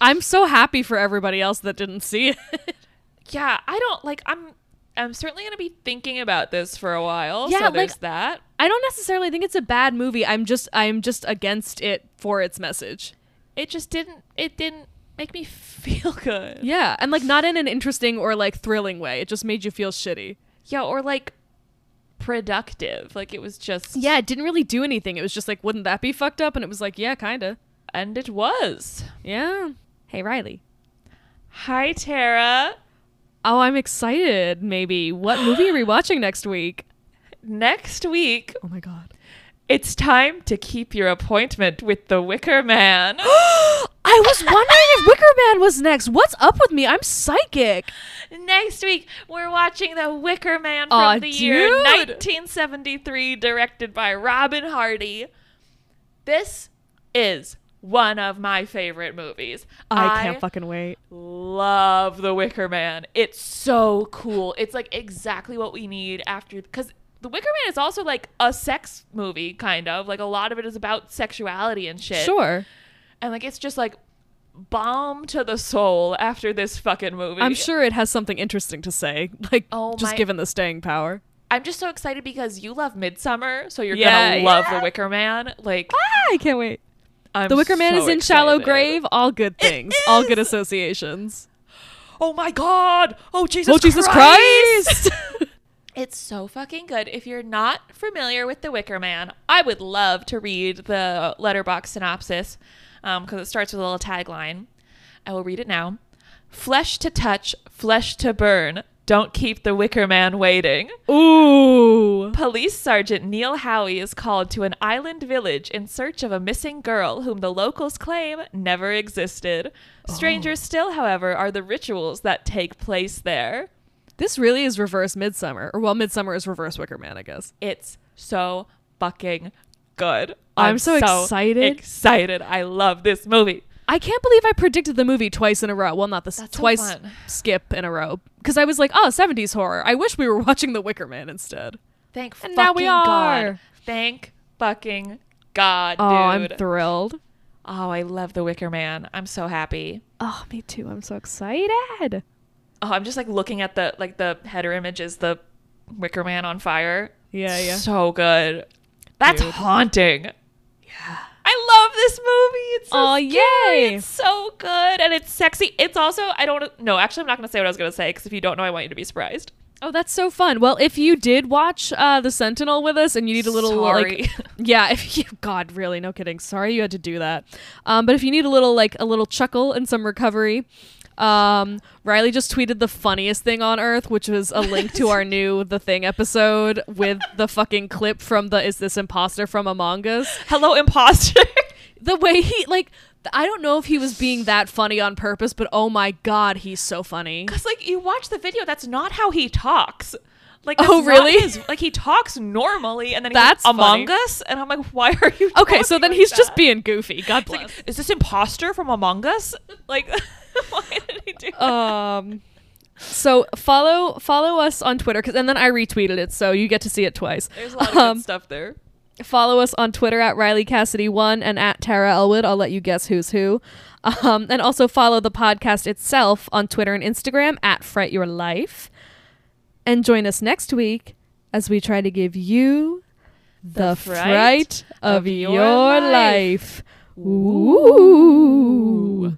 Speaker 2: I'm so happy for everybody else that didn't see it.
Speaker 1: yeah i don't like i'm I'm certainly going to be thinking about this for a while.
Speaker 2: Yeah,
Speaker 1: so
Speaker 2: like-
Speaker 1: there's that.
Speaker 2: I don't necessarily think it's a bad movie. I'm just I'm just against it for its message.
Speaker 1: It just didn't. It didn't make me feel good.
Speaker 2: Yeah, and like not in an interesting or like thrilling way. It just made you feel shitty.
Speaker 1: Yeah, or like productive. Like it was just.
Speaker 2: Yeah, it didn't really do anything. It was just like, wouldn't that be fucked up? And it was like, yeah, kinda.
Speaker 1: And it was.
Speaker 2: Yeah. Hey, Riley.
Speaker 1: Hi, Tara.
Speaker 2: Oh, I'm excited. Maybe what movie are we watching next week?
Speaker 1: Next week,
Speaker 2: Oh my god.
Speaker 1: It's time to keep your appointment with the Wicker Man.
Speaker 2: I was wondering if Wicker Man was next. What's up with me? I'm psychic.
Speaker 1: Next week, we're watching The Wicker Man from
Speaker 2: Aw,
Speaker 1: the year
Speaker 2: dude.
Speaker 1: 1973, directed by Robin Hardy. This is one of my favorite movies.
Speaker 2: I can't fucking wait.
Speaker 1: love The Wicker Man. It's so cool. It's like exactly what we need after because The Wicker Man is also like a sex movie, kind of. Like a lot of it is about sexuality and shit.
Speaker 2: Sure.
Speaker 1: And like it's just like bomb to the soul after this fucking movie.
Speaker 2: I'm sure it has something interesting to say. Like,
Speaker 1: Oh
Speaker 2: just
Speaker 1: my-
Speaker 2: given the staying power.
Speaker 1: I'm just so excited because you love Midsummer, so you're
Speaker 2: Yeah,
Speaker 1: gonna love
Speaker 2: yeah.
Speaker 1: The Wicker Man. Like
Speaker 2: Ah, I can't wait.
Speaker 1: I'm
Speaker 2: The Wicker Man
Speaker 1: so
Speaker 2: is in Shallow. Grave. All good things. All good associations.
Speaker 1: Oh my god! Oh Jesus!
Speaker 2: oh, Jesus
Speaker 1: Christ!
Speaker 2: Christ!
Speaker 1: It's so fucking good. If you're not familiar with The Wicker Man, I would love to read the Letterboxd synopsis um, because it starts with a little tagline. I will read it now. Flesh to touch, flesh to burn. Don't keep the Wicker Man waiting.
Speaker 2: Ooh.
Speaker 1: Police Sergeant Neil Howie is called to an island village in search of a missing girl whom the locals claim never existed. Oh. Strangers still, however, are the rituals that take place there.
Speaker 2: This really is reverse Midsummer. Or, well, Midsummer is reverse Wicker Man, I guess.
Speaker 1: It's so fucking good.
Speaker 2: I'm so excited.
Speaker 1: Excited. I love this movie.
Speaker 2: I can't believe I predicted the movie twice in a row. Well, not the
Speaker 1: That's so
Speaker 2: twice skip in a row. Because I was like, oh, 70s horror. I wish we were watching The Wicker Man instead.
Speaker 1: Thank
Speaker 2: And
Speaker 1: fucking
Speaker 2: now we
Speaker 1: God.
Speaker 2: are.
Speaker 1: Thank fucking God,
Speaker 2: Oh, I'm thrilled.
Speaker 1: oh, I love The Wicker Man. I'm so happy.
Speaker 2: Oh, me too. I'm so excited.
Speaker 1: Oh, I'm just like looking at the like the header image is the Wicker Man on fire.
Speaker 2: Yeah, yeah.
Speaker 1: So good. That's
Speaker 2: Dude.
Speaker 1: haunting. Yeah. I love this movie. It's so scary.
Speaker 2: yay.
Speaker 1: It's so good and it's sexy. It's also I don't no, actually I'm not going to say what I was going to say cuz if you don't know I want you to be surprised.
Speaker 2: Oh, that's so fun. Well, if you did watch uh, The Sentinel with us and you need a little
Speaker 1: Sorry.
Speaker 2: like Yeah, if you God, really, no kidding. Sorry you had to do that. Um, but if you need a little like a little chuckle and some recovery, um, Riley just tweeted the funniest thing on earth, which was a link to our new The Thing episode with the fucking clip from the Is This Imposter from Among Us.
Speaker 1: Hello imposter.
Speaker 2: The way he like I don't know if he was being that funny on purpose, but oh my god, he's so funny.
Speaker 1: Cuz like you watch the video that's not how he talks. Like
Speaker 2: Oh, really?
Speaker 1: his- like he talks normally and then he's
Speaker 2: That's
Speaker 1: like, Among
Speaker 2: funny.
Speaker 1: Us and I'm like why are you
Speaker 2: Okay, so then
Speaker 1: like
Speaker 2: he's just being goofy. God bless.
Speaker 1: like, is this imposter from Among Us? Like, why did he do that?
Speaker 2: um so follow follow us on twitter because and then i retweeted it so you get to see it twice
Speaker 1: There's a lot of
Speaker 2: um,
Speaker 1: good stuff there.
Speaker 2: follow us on twitter at riley cassidy one and at tara ellwood i'll let you guess who's who um, and also follow the podcast itself on twitter and instagram at fright your life and join us next week as we try to give you the,
Speaker 1: The
Speaker 2: fright,
Speaker 1: fright
Speaker 2: of,
Speaker 1: of your
Speaker 2: your
Speaker 1: life.
Speaker 2: life. Ooh.